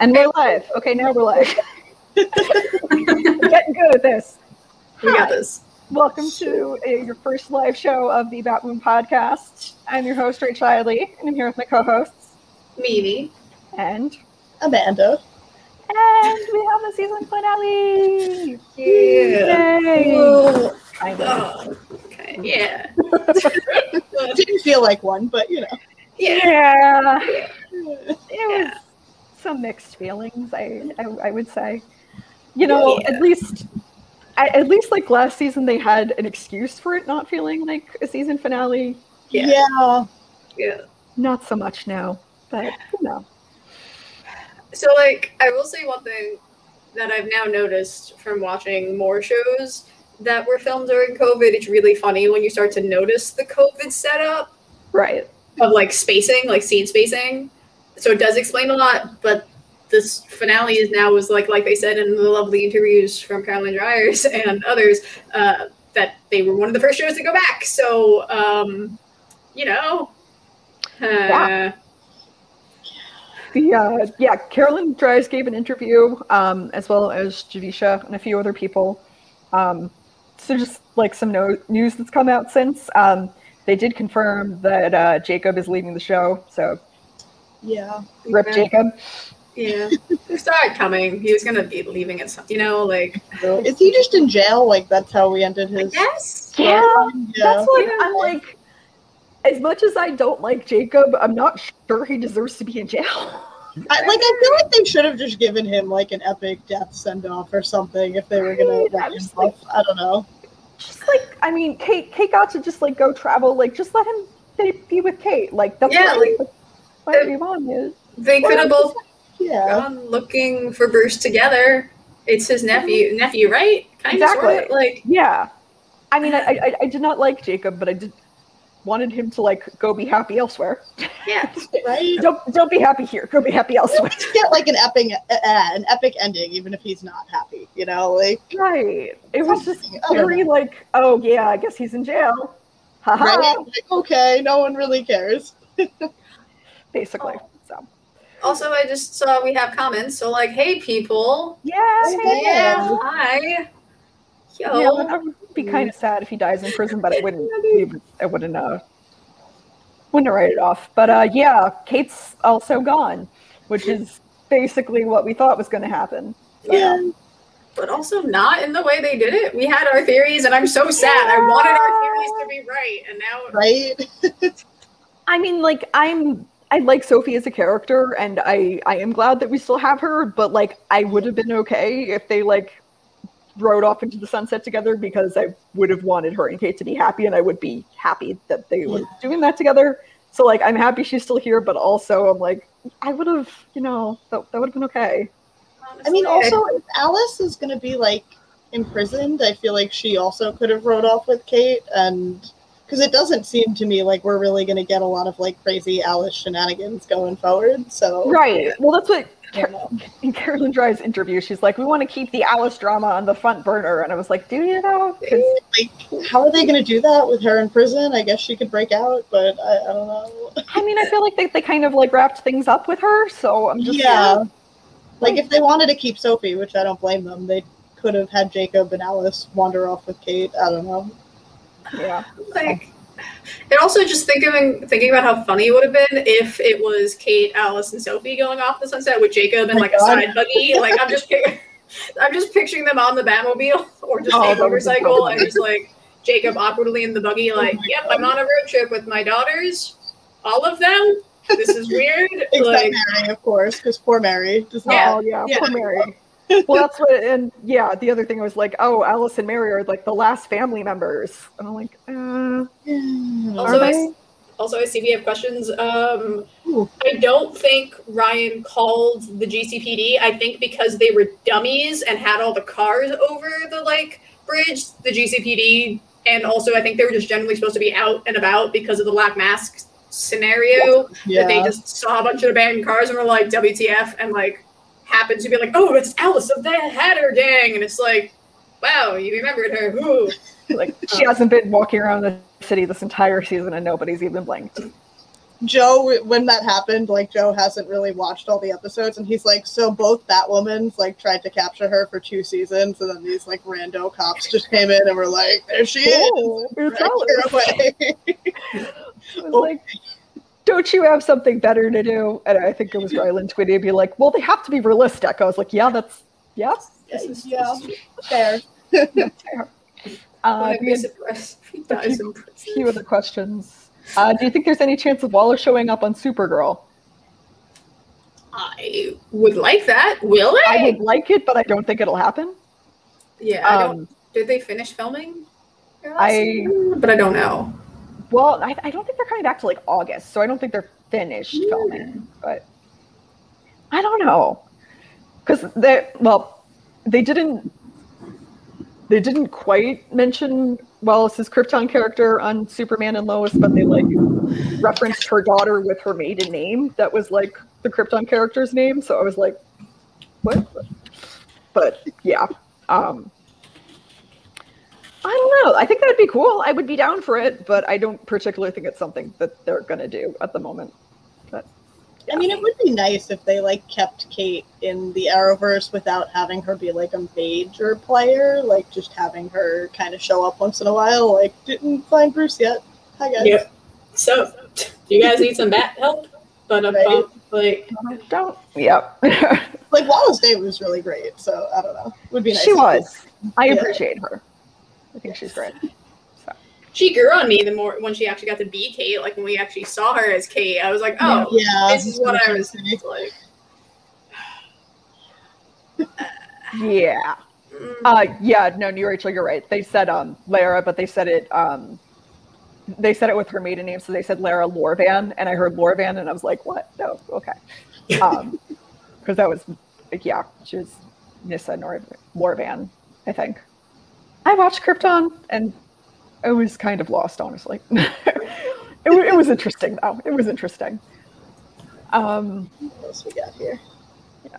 And we're live. Okay, now we're live. we're getting good at this. We got this. Welcome to uh, your first live show of the Batwoman podcast. I'm your host, Rachel Shiley, and I'm here with my co-hosts, Mimi. and Amanda. and we have the season finale. Yeah. Yay! Kind of. Oh, okay. Yeah. Didn't feel like one, but you know. Yeah. Yeah, it was Yeah. Some mixed feelings. I, I I would say, you know, Yeah. at least. At at least, like last season, they had an excuse for it not feeling like a season finale. Yeah. Yeah. Yeah. Not so much now, but you know. So, like, I will say one thing that I've now noticed from watching more shows that were filmed during COVID. It's really funny when you start to notice the COVID setup Right. of like spacing, like scene spacing. So it does explain a lot, but this finale is now was like like they said in the lovely interviews from Caroline Dries and others uh, that they were one of the first shows to go back. So um, you know, uh, Yeah. The uh, yeah, Carolyn Dries gave an interview, um, as well as Javicia and a few other people. Um, so just like some no- news that's come out since, um, they did confirm that uh, Jacob is leaving the show. So Yeah. rip Yeah. Jacob. yeah, we saw it coming. He was gonna be leaving at some, you know, like Is he just in jail? Like that's how we ended his. yes, Yeah, Yeah. that's what Yeah. I'm like. As much as I don't like Jacob, I'm not sure he deserves to be in jail. I, like I feel like they should have just given him like an epic death send off or something if they were gonna Right, wrap I'm him like- off. I don't know. just like I mean, Kate Kate got to just like go travel, like just let him be- be with Kate. Like that's Yeah, what, like- what we wanted. they could have both Yeah. gone looking for Bruce together. It's his nephew, nephew, right? Kind Exactly. of, sort of, like Yeah, I mean, I, I I did not like Jacob, but I did wanted him to like go be happy elsewhere. yeah. Right. don't don't be happy here. Go be happy elsewhere. Get like an epic, uh, an epic ending, even if he's not happy. You know, like right. It was just Something, I don't very like, oh yeah, I guess he's in jail. Haha. right? Like, okay, no one really cares. Basically. So Also, I just saw we have comments. So, like, hey, people. yeah, Yeah. Yeah. Hi. Yo. Yeah, that would be kind of sad if he dies in prison, but I wouldn't. leave- I wouldn't. Uh, wouldn't write it off. But uh, yeah, Kate's also gone, which is basically what we thought was going to happen. So, Yeah. but also not in the way they did it. We had our theories, and I'm so sad. I wanted our theories to be right, and now Right. I mean, like I'm. I like Sophie as a character, and I I am glad that we still have her. But like, I would have been okay if they like rode off into the sunset together because I would have wanted her and Kate to be happy, and I would be happy that they were doing that together. So like, I'm happy she's still here, but also I'm like, I would have, you know, that, that would have been okay. I mean, honestly, also, if Alice is going to be like imprisoned, I feel like she also could have rode off with Kate, and because it doesn't seem to me like we're really going to get a lot of like crazy Alice shenanigans going forward. So, Right. Well, that's what in Carolyn Dries' interview, she's like, we want to keep the Alice drama on the front burner, and I was like, do you know? like, how are they going to do that with her in prison? I guess she could break out, but I, I don't know. I mean, I feel like they, they kind of like wrapped things up with her, so I'm just yeah, like if they wanted to keep Sophie, which I don't blame them, they could have had Jacob and Alice wander off with Kate. I don't know. Yeah. like and also just thinking thinking about how funny it would have been if it was Kate, Alice, and Sophie going off the sunset with Jacob and oh my like a side buggy. Like I'm just I'm just picturing them on the Batmobile or just Oh, a that would be motorcycle and just like Jacob awkwardly in the buggy, oh like, my yep, God. I'm on a road trip with my daughters, all of them. This is weird. Except like, Mary, of course, because poor Mary does not. Yeah. Oh yeah, Yeah. poor Mary. Well, that's what, and yeah, the other thing was like, oh, Alice and Mary are like the last family members, and I'm like, uh, Also, are I- they? Also, I see we have questions. Um, I don't think Ryan called the GCPD. I think because they were dummies and had all the cars over the like bridge, the GCPD, and also I think they were just generally supposed to be out and about because of the black mask scenario. Yeah. That they just saw a bunch of abandoned cars and were like WTF and like happened to be like, oh, it's Alice of the Hatter Gang, and it's like, wow, you remembered her. Who? Like she uh, hasn't been walking around the city this entire season, and nobody's even blinked. Joe, when that happened, like Joe hasn't really watched all the episodes, and he's like, so both Batwoman's like tried to capture her for two seasons, and then these like rando cops just came in and were like, there she Cool. is. It's Drag her Alice. away. I was like, don't you have something better to do? And I think it was Ryland tweeting and be like, well, they have to be realistic. I was like, yeah, that's yeah. Is, yeah, fair. Uh, Wouldn't we be had he a few other questions. Uh, do you think there's any chance of Waller showing up on Supergirl? I would like that. Will they? I would like it, but I don't think it'll happen. yeah, I don't. Um, Did they finish filming? I- But I don't know. Well, I, I don't think they're coming back to like August, so I don't think they're finished Hmm. filming. But I don't know because they well, they didn't they didn't quite mention Wallis's Krypton character on Superman and Lois, but they like referenced her daughter with her maiden name that was like the Krypton character's name. So I was like, what? But yeah. Um I don't know. I think that'd be cool. I would be down for it, but I don't particularly think it's something that they're gonna do at the moment. But I mean, it would be nice if they like kept Kate in the Arrowverse without having her be like a major player, like just having her kind of show up once in a while. Like, didn't find Bruce yet. Hi guys. Yep. So, do you guys need some bat help? But um, Right. like, don't. Yep. Like Wallis Day was really great, so I don't know. Would be nice. she was. I Yeah. appreciate her. I think she's great. she grew on me the more when she actually got to be Kate. Like when we actually saw her as Kate, I was like, oh, Yeah, this is what I was like. Yeah. mm, Uh, yeah. No, New Rachel, you're right. They said um Lara, but they said it um they said it with her maiden name, so they said Lara Lorvan, and I heard Lorvan, and I was like, what? No, okay. Um, because that was yeah, she was Nissa Nor- Lorvan, I think. I watched Krypton, and I was kind of lost, honestly. it, it was interesting though. It was interesting. Um, What else we got here? Yeah.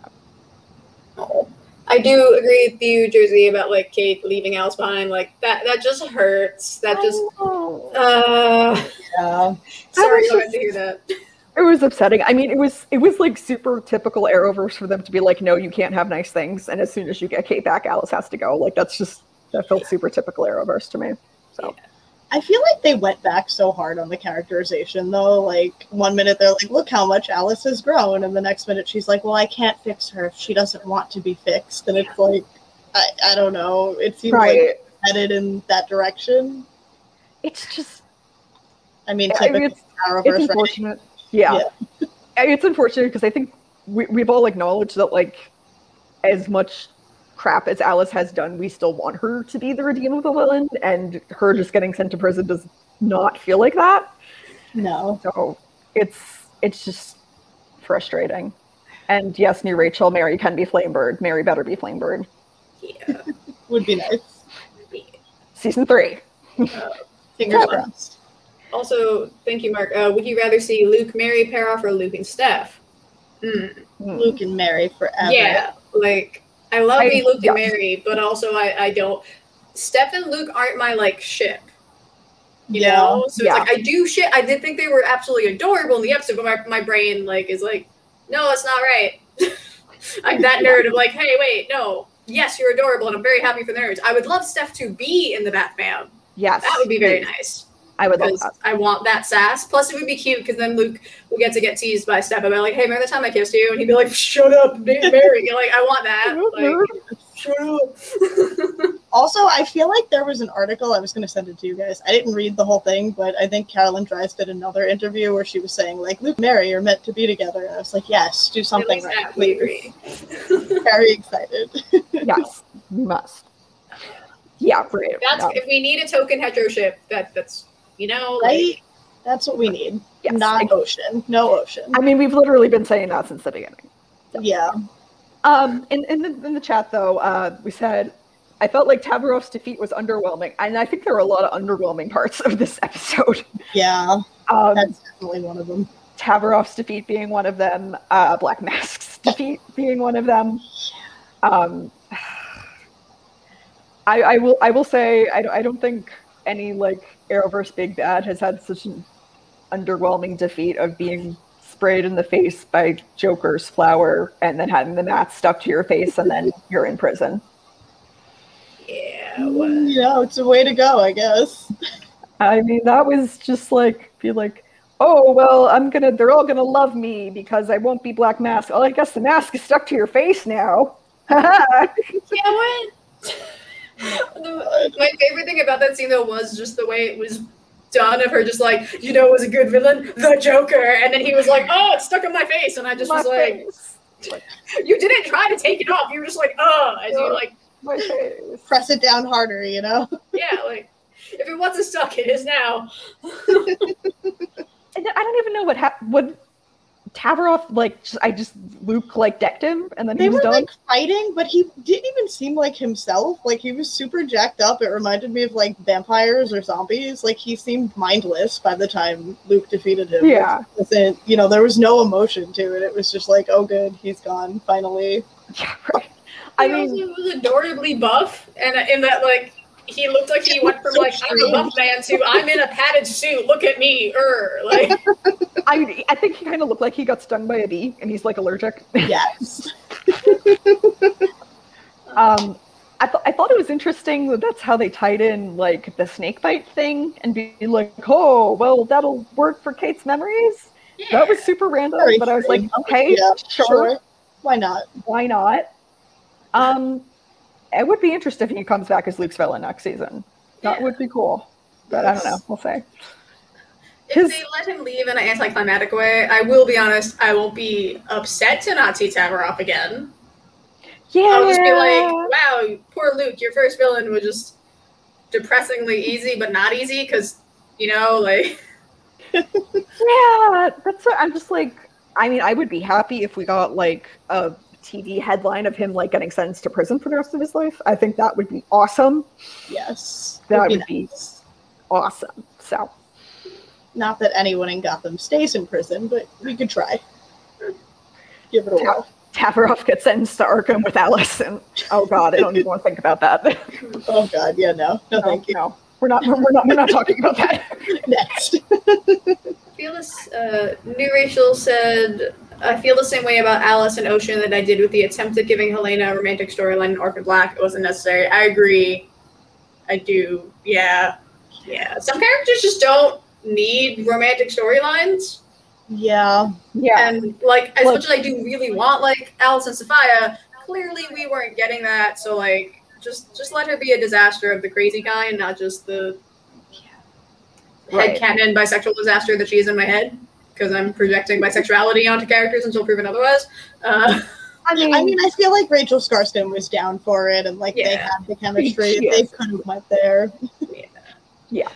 oh. I do agree with you, Jersey, about like Kate leaving Alice behind. Like that, that just hurts. That just, oh. uh, Yeah. sorry, was I had just- to hear that. It was upsetting. I mean, it was it was like super typical Arrowverse for them to be like, no, you can't have nice things, and as soon as you get Kate back, Alice has to go. Like that's just that felt super typical Arrowverse to me. So I feel like they went back so hard on the characterization though. Like one minute they're like, "Look how much Alice has grown," and the next minute she's like, "Well, I can't fix her if she doesn't want to be fixed." And it's like, I, I don't know. It seems like headed in that direction. it's just I mean, I mean, typical it's Arrowverse, it's right? unfortunate. Yeah, it's unfortunate because I think we, we've all acknowledged that like as much crap as Alice has done, we still want her to be the redeemable villain, and her just getting sent to prison does not feel like that. No. So it's it's just frustrating. And yes, new Rachel, Mary can be Flamebird. Mary better be Flamebird. Yeah. Would be nice. Season three. Fingers Yeah. crossed. Also, thank you, Mark. Uh, would you rather see Luke Mary pair off or Luke and Steph? Hmm. Luke and Mary forever. Yeah, like I love I- me Luke yeah. and Mary, but also I, I don't. Steph and Luke aren't my like ship. You Yeah. know, so Yeah. it's like I do shit. I did think they were absolutely adorable in the episode, but my, my brain like is like, no, that's not right. I'm that nerd of like, hey, wait, no, yes, you're adorable, and I'm very happy for the nerds. I would love Steph to be in the Batman. Yes. That would be very nice. I would love Because that. I want that sass. Plus, it would be cute because then Luke will get to get teased by Steph about like, "Hey, remember the time I kissed you?" And he'd be like, "Shut up, Mary." You're like, I want that. Like. Also, I feel like there was an article I was going to send it to you guys. I didn't read the whole thing, but I think Carolyn Dries did another interview where she was saying like Luke and Mary are meant to be together, and I was like, yes, do something least right. that we agree. Very excited. yes, we must. Yeah, great. That's No. if we need a token hetero ship. That that's you know like, That's what we need. Yes. Not ocean. No ocean. I mean, we've literally been saying that since the beginning. yeah. Um, in in the, in the chat though, uh, we said I felt like Tavaroff's defeat was underwhelming, and I think there were a lot of underwhelming parts of this episode. Yeah. Um, That's definitely one of them. Tavaroff's defeat being one of them, uh, Black Mask's defeat being one of them. Um, I, I will I will say I, don't- I don't think any like Arrowverse big bad has had such an underwhelming defeat of being sprayed in the face by Joker's flower and then having the mat stuck to your face and then you're in prison. Yeah. Mm, What? You know, it's a way to go, I guess. I mean, that was just like, be like, oh, well, I'm gonna, they're all gonna love me because I won't be Black Mask. Oh, I guess the mask is stuck to your face now. Yeah. What? The- My favorite thing about that scene though was just the way it was done of her just like, you know, was a good villain, the Joker, and then he was like, oh, it's stuck on my face, and I just My was like, face. you didn't try to take it off, you were just like, oh, as you like, My face. Press it down harder, you know? yeah, like, if it wasn't stuck, it is now. And I don't even know what hap- what Tavaroff like. Just, I just Luke like decked him, and then They he was were done. like fighting, but he didn't even seem like himself. Like he was super jacked up. It reminded me of like vampires or zombies. Like he seemed mindless by the time Luke defeated him. Yeah. It wasn't- you know, there was no emotion to it. It was just like, oh, good, he's gone finally. yeah, right. I He mean, he was adorably buff, and in that like he looked like he went from like I'm a buff man to I'm in a padded suit. Look at me, er, like I I think he kind of looked like he got stung by a bee, and he's like allergic. Yes. Um, I thought I thought it was interesting that that's how they tied in like the snake bite thing, and be like, oh, well, that'll work for Kate's memories. That was super random, Very but I was like, okay, Yeah, sure, sure. Why not? why not? Um, it would be interesting if he comes back as Luke's villain next season. That Yeah. would be cool, but I don't know. We'll see. If they let him leave in an anticlimactic way, I will be honest, I won't be upset to not see Tavaroff again. Yeah, I'll just be like, wow, poor Luke, your first villain was just depressingly easy, but not easy, because, you know, like, Yeah, that's what I'm just like. I mean, I would be happy if we got like a TV headline of him like getting sentenced to prison for the rest of his life. I think that would be awesome. Yes. That Would would be- nice. Awesome. So Not that anyone in Gotham stays in prison, but we could try. Give it a whirl. Tavaroff gets sentenced to Arkham with Alice, and oh god, I don't even want to think about that. Oh God, yeah, no, no, no, thank you. no, we're not. We're not. We're not talking about that. Next. feel this, uh, New Rachel said, I feel the same way about Alice and Ocean that I did with the attempt at giving Helena a romantic storyline in Orphan Black. It wasn't necessary. I agree. I do. Yeah. Yeah. Some characters just don't need romantic storylines. yeah, Yeah, And like as Look- much as I do really want like Alice and Sophia, clearly we weren't getting that. So like just just let her be a disaster of the crazy kind, not just the Right. headcanon bisexual disaster that she is in my head. Because I'm projecting bisexuality onto characters until proven otherwise. Uh, I mean, I mean, I feel like Rachel Skarsten was down for it, and like they had the chemistry. She They is. could have went there. Yeah.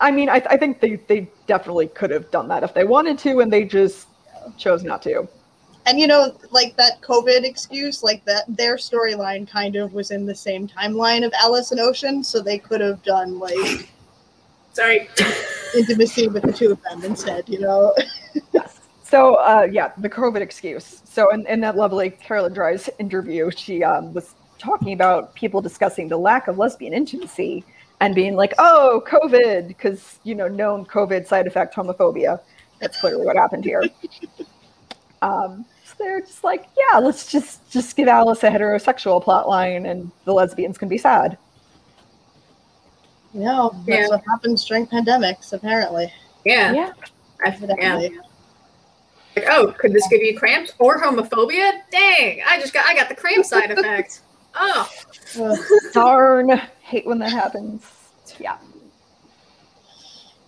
I mean, I, I think they they definitely could have done that if they wanted to, and they just chose not to. And you know, like that COVID excuse, like that their storyline kind of was in the same timeline of Alice and Ocean, so they could have done like sorry. intimacy with the two of them instead. You know. Yes. So, uh, yeah, the COVID excuse. So, in, in that lovely Carolyn Dries' interview, she um, was talking about people discussing the lack of lesbian intimacy and being like, oh, COVID, because, you know, known COVID side effect homophobia. That's clearly what happened here. Um, so they're just like, yeah, let's just just give Alice a heterosexual plot line and the lesbians can be sad. No, that's Yeah. what happens during pandemics, apparently. Yeah. Yeah. I, yeah. Evidently. Like, oh, could this give you cramps or homophobia? Dang, I just got I got the cramp side effect. Oh, Ugh. Darn. Hate when that happens. Yeah.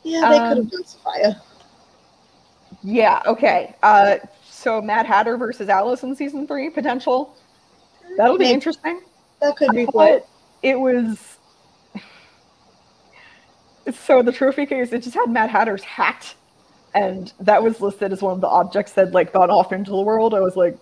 yeah, they Um, could have done Sophia. Yeah, okay. Uh, so Mad Hatter versus Alice in season three potential. That'll be Maybe. interesting. That could be I cool. it was. So the trophy case, it just had Mad Hatter's hat, and that was listed as one of the objects that like gone off into the world. I was like,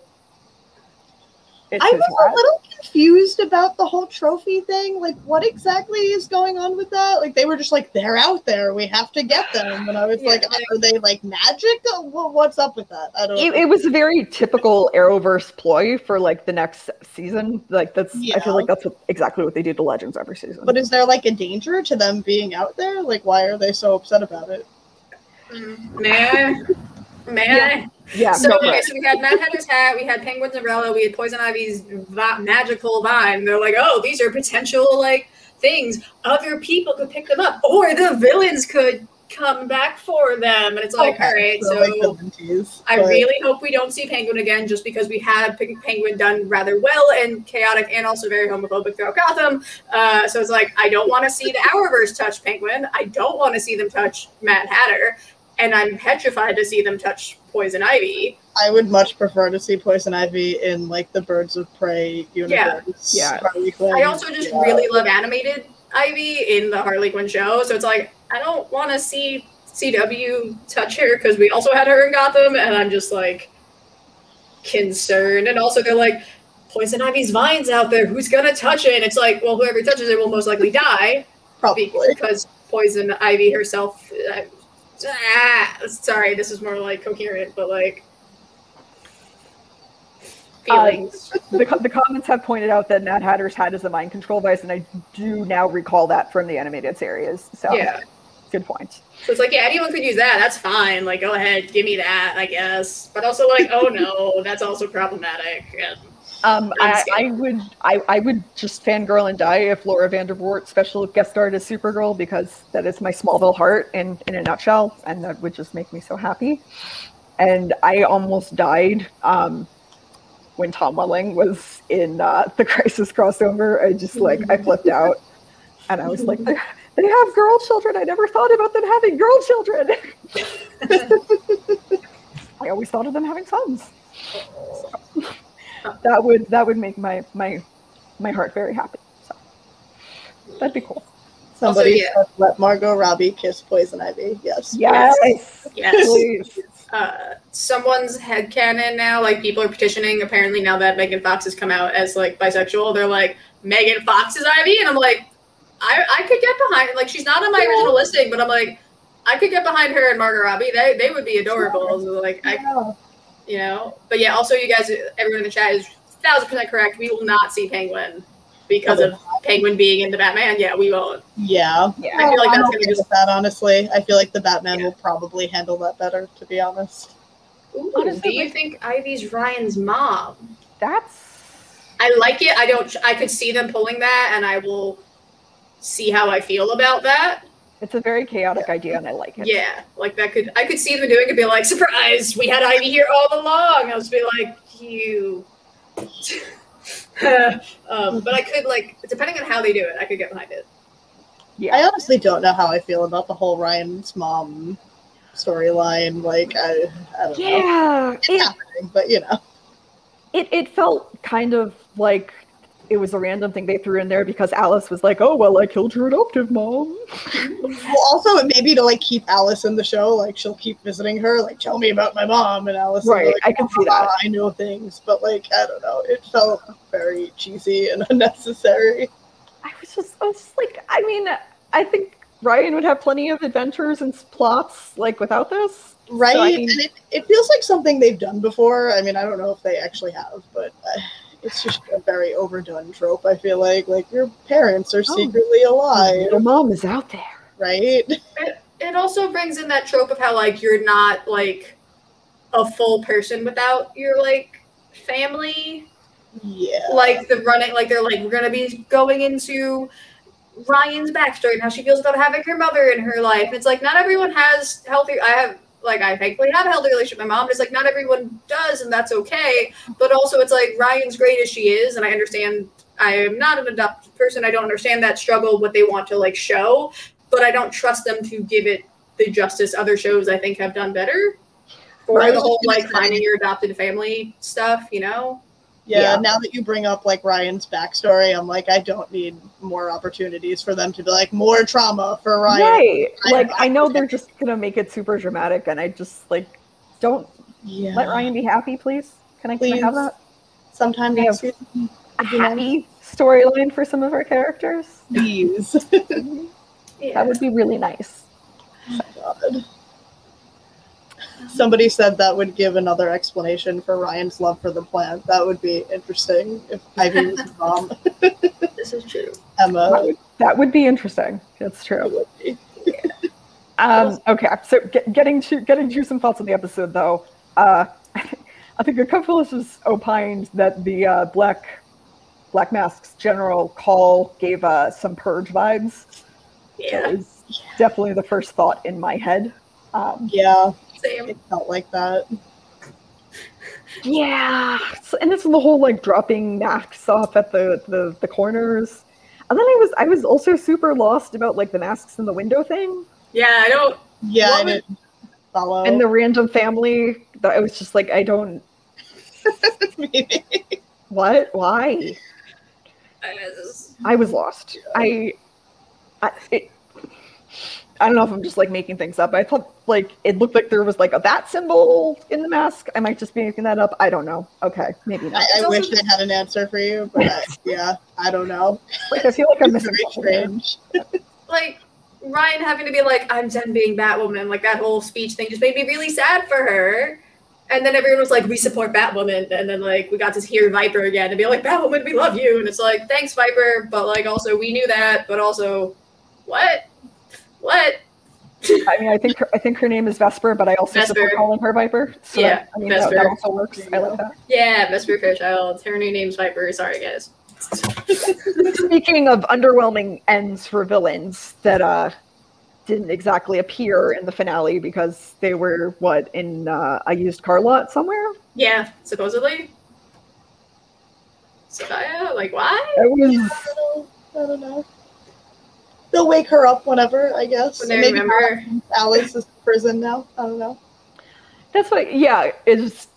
it's I was a little confused about the whole trophy thing. Like, what exactly is going on with that? Like, they were just like, they're out there. We have to get them. And I was Yeah, like, like- are they like magic? Uh, What's up with that? I don't It, know. it was a very typical Arrowverse ploy for like the next season. Like that's, Yeah. I feel like that's what, exactly what they do to Legends every season. But is there like a danger to them being out there? Like, why are they so upset about it? Mm, Man, man. Yeah, So no, okay, so we had Mad Hatter's hat, we had Penguin's umbrella, we had Poison Ivy's vi- magical vine. They're like, oh, these are potential like things. Other people could pick them up, or the villains could come back for them. And it's like, all right, so, so like I but- really hope we don't see Penguin again, just because we had Pe- Penguin done rather well and chaotic, and also very homophobic throughout Gotham. Uh, so it's like I don't want to see the Arrowverse touch Penguin. I don't want to see them touch Mad Hatter, and I'm petrified to see them touch Poison Ivy. I would much prefer to see Poison Ivy in like the Birds of Prey universe. Yeah. Quinn. I also just Yeah. really love animated Ivy in the Harley Quinn show. So it's like I don't want to see CW touch her because we also had her in Gotham, and I'm just like concerned. And also they're like, Poison Ivy's vines out there. Who's gonna touch it? And it's like, well, whoever touches it will most likely die probably. because Poison Ivy herself. Uh, Uh, ah, sorry, this is more like coherent, but like feelings. the, the comments have pointed out that Mad Hatter's hat is a mind control device, and I do now recall that from the animated series. So, yeah. good point. So it's like, yeah, anyone could use that. That's fine. Like, go ahead, give me that, I guess. But also, like, oh no, that's also problematic. And Um, I'm I, would, I, I would just fangirl and die if Laura Vandervoort special guest starred as Supergirl because that is my Smallville heart in in a nutshell, and that would just make me so happy. And I almost died um, when Tom Welling was in uh, the Crisis crossover. I just like I flipped out, and I was like, they, they have girl children. I never thought about them having girl children. I always thought of them having sons. That would that would make my my my heart very happy. So that'd be cool. Somebody yeah. said, let Margot Robbie kiss Poison Ivy. Yes. Yes, yes, please. uh, someone's headcanon now. Like, people are petitioning. Apparently, now that Megan Fox has come out as like bisexual, they're like, Megan Fox is Ivy, and I'm like, I I could get behind. Like, she's not on my Yeah. original listing, but I'm like. I could get behind her and Margot Robbie. They they would be adorable. So, like I Yeah. You know. But yeah, also you guys, everyone in the chat is thousand percent correct. We will not see Penguin because of Penguin being in the Batman. Yeah, we won't. Yeah. Yeah. I feel like I'm that's gonna just- with that. Honestly, I feel like the Batman Yeah. will probably handle that better. To be honest. Ooh, Honestly, do you think Ivy's Ryan's mom? That's I like it. I don't. I could see them pulling that, and I will see how I feel about that. It's a very chaotic idea, and I like it. Yeah, like that could. I could see them doing it. Be like, surprise! We had Ivy here all along. I was just be like, you. um, but I could like, depending on how they do it, I could get behind it. Yeah. I honestly don't know how I feel about the whole Ryan's mom storyline. Like, I, I don't know. Yeah, It's it, happening, but you know. it it felt kind of like it was a random thing they threw in there because Alice was like, "Oh well, I killed your adoptive mom." Well, also it maybe to like keep Alice in the show, like she'll keep visiting her, like tell me about my mom, and Alice. Right, like, I can see "Ah, that. I know things, but like I don't know, it felt very cheesy and unnecessary. I was just, I was just like, I mean, I think Ryan would have plenty of adventures and plots like without this. Right, So, I mean- and it, it feels like something they've done before. I mean, I don't know if they actually have, but uh, it's just a very overdone trope. I feel like like your parents are Oh. secretly alive, Your mom is out there. right? it also brings in that trope of how like you're not like a full person without your like family Yeah, like the running like they're like we're gonna be going into ryan's backstory and how she feels about having her mother in her life it's like not everyone has healthy i have like i thankfully have a healthy relationship with my mom it's like not everyone does and that's okay but also it's like ryan's great as she is and i understand i am not an adopted person i don't understand that struggle what they want to like show but I don't trust them to give it the justice other shows I think have done better. For the whole like finding your adopted family stuff, you know? Yeah, Yeah. Now that you bring up like Ryan's backstory, I'm like, I don't need more opportunities for them to be like more trauma for Ryan. Right. I- Like I know they're just gonna make it super dramatic, and I just like don't Yeah, let Ryan be happy, please. Can I, can I have that? sometime We next have- season, A Would you mind? happy storyline for some of our characters. please. Yeah. That would be really nice. Oh God. Somebody said that would give another explanation for Ryan's love for the plant. That would be interesting if Ivy was his mom. this is true. That Emma would, that would be interesting. That's true. would be. Um, okay, so get, getting to getting to some thoughts on the episode though. Uh, I think a couple of us opined that the uh, black Black Mask's general call gave uh, some purge vibes. Yeah, That was definitely the first thought in my head. Um, Yeah, same. it felt like that. yeah, and it's the whole like dropping masks off at the, the the corners. And then I was I was also super lost about like the masks in the window thing Yeah, I don't. Yeah, I didn't follow. and the random family. That I was just like I don't Maybe. what why I just- I was lost. I, I, it, I don't know if I'm just like making things up. I thought like it looked like there was like a bat symbol in the mask. I might just be making that up. I don't know. Okay, maybe not. I It's wish also- I had an answer for you, but I, uh, yeah, I don't know. Like I feel like I'm missing very strange. like Ryan having to be like, I'm done being Batwoman. Like that whole speech thing just made me really sad for her. And then everyone was like, we support Batwoman. And then like we got to hear Viper again and be like, Batwoman, we love you. And it's like, thanks, Viper. But like also we knew that, but also what? What? I mean, I think her, I think her name is Vesper, but I also support calling her Viper. So Yeah, that, I mean that, that also works. I like that. Yeah, Vesper Fairchild. Her new name's Viper. Sorry guys. Speaking of underwhelming ends for villains that uh didn't exactly appear in the finale because they were what in uh, a used car lot somewhere. Yeah, supposedly. Safiyah? Like why? It was I don't, I don't know. They'll wake her up whenever, I guess. When Maybe remember Alice is in prison now. I don't know. That's what, yeah, it's.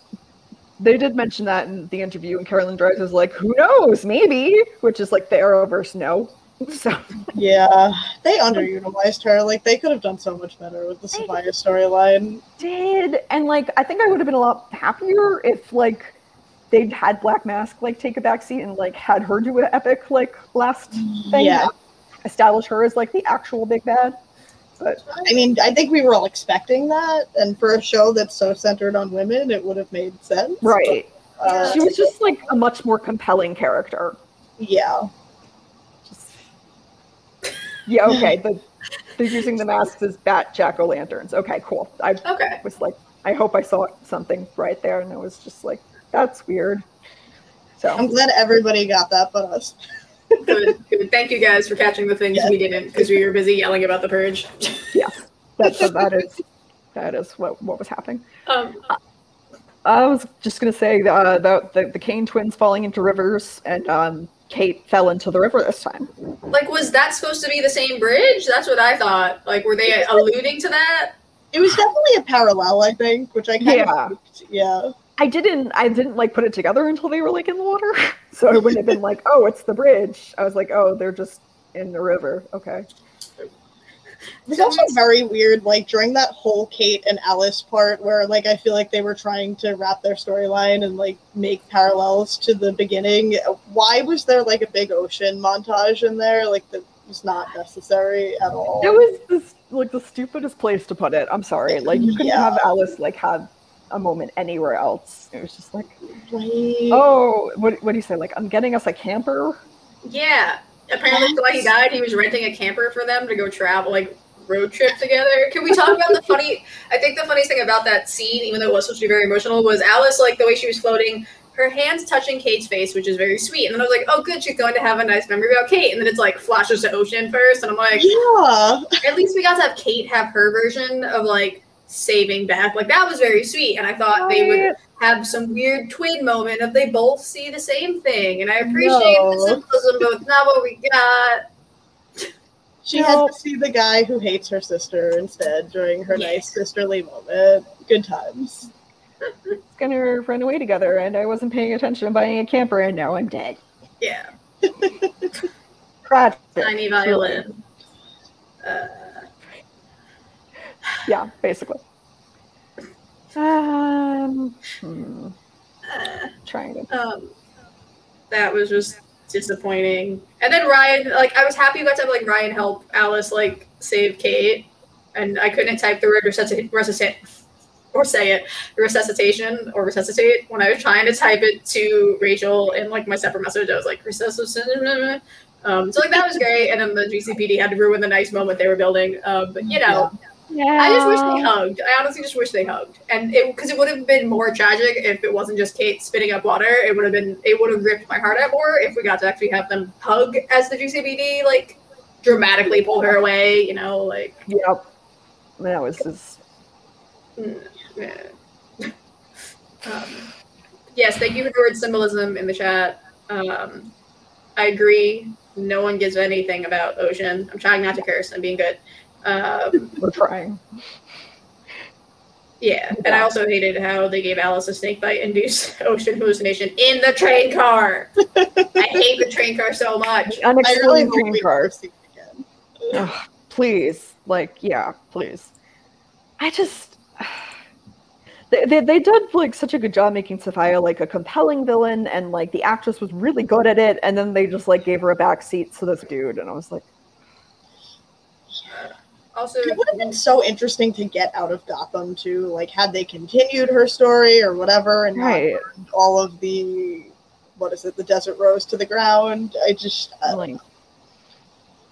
They did mention that in the interview, and Carolyn Dries was like, "Who knows? Maybe," which is like the Arrowverse no. So Yeah, they underutilized her. Like they could have done so much better with the They- storyline. did, and like I think I would have been a lot happier if like they'd had Black Mask like take a backseat and like had her do an epic like last thing, Yeah, and establish her as like the actual big bad. But I mean, I think we were all expecting that, and for a show that's so centered on women, it would have made sense. right, Uh, she was just like a much more compelling character. yeah, Just yeah, okay. The they're using the masks as bat jack o' lanterns. Okay, cool. I Okay. was like, I hope I saw something right there, and I was just like, that's weird. So I'm glad everybody got that, but us. Good, good. Thank you guys for catching the things Yeah. we didn't because we were busy yelling about the purge. yes, that so that is that is what what was happening. Um, I was just gonna say uh, the, the the Kane twins falling into rivers, and um, Kate fell into the river this time. like, was that supposed to be the same bridge? That's what I thought. Like, were they alluding to that? It was definitely a parallel, I think, which I kind Yeah. of liked. yeah. I didn't I didn't like put it together until they were like in the water, so I wouldn't have been like, oh, it's the bridge. I was like, oh, they're just in the river. Okay. It was also very weird, like during that whole Kate and Alice part, where like I feel like they were trying to wrap their storyline and like make parallels to the beginning. Why was there like a big ocean montage in there? Like that was not necessary at all. It was this, like the stupidest place to put it. I'm sorry. Like you couldn't Yeah. have Alice like have a moment anywhere else. It was just like, Right. oh, what what do you say? Like I'm getting us a camper. Yeah. Apparently, the way he died, he was renting a camper for them to go travel, like road trip together. Can we talk about the funny? I think the funniest thing about that scene, even though it was supposed to be very emotional, was Alice like the way she was floating. Her hands touching Kate's face, which is very sweet. And then I was like, "Oh, good, she's going to have a nice memory about Kate." And then it's like flashes to ocean first, and I'm like, Yeah. at least we got to have Kate have her version of like saving back. Like that was very sweet, and I thought they would have some weird twin moment of they both see the same thing. And I appreciate the symbolism, but it's not what we got. She No. had to see the guy who hates her sister instead during her Yeah. nice sisterly moment. Good times. It's gonna run away together, and I wasn't paying attention buying a camper, and now I'm dead. Yeah, tiny violin. Uh, Yeah, basically. Um, hmm, trying to. um, that was just disappointing. And then Ryan, like, I was happy you got to have like Ryan help Alice like save Kate, and I couldn't type the word resuscitate, resuscitate or say it resuscitation or resuscitate when I was trying to type it to Rachel in like my separate message. I was like resuscitation. Um, so like that was great, and then the GCPD had to ruin the nice moment they were building. Um, but you know, Yeah. I just wish they hugged. I honestly just wish they hugged, and it because it would have been more tragic if it wasn't just Kate spitting up water. It would have been it would have ripped my heart out more if we got to actually have them hug as the GCPD like dramatically pull her away. You know, like Yep. That was just mm, yeah. um, yes, thank you for the word symbolism in the chat. Um, I agree. No one gives anything about Ocean. I'm trying not to curse. I'm being good. Um, we're trying. Yeah, and I also hated how they gave Alice a snake bite induced ocean hallucination in the train car. I hate the train car so much. I really train we car. never see it again. Ugh, please, like, yeah, please. I just. They, they, they did like such a good job making Sophia like a compelling villain and like the actress was really good at it and then they just like gave her a back seat to this dude and I was like Also, It would have been so interesting to get out of Gotham too. Like, had they continued her story or whatever, and right burned all of the what is it, the Desert Rose to the ground. I just uh, like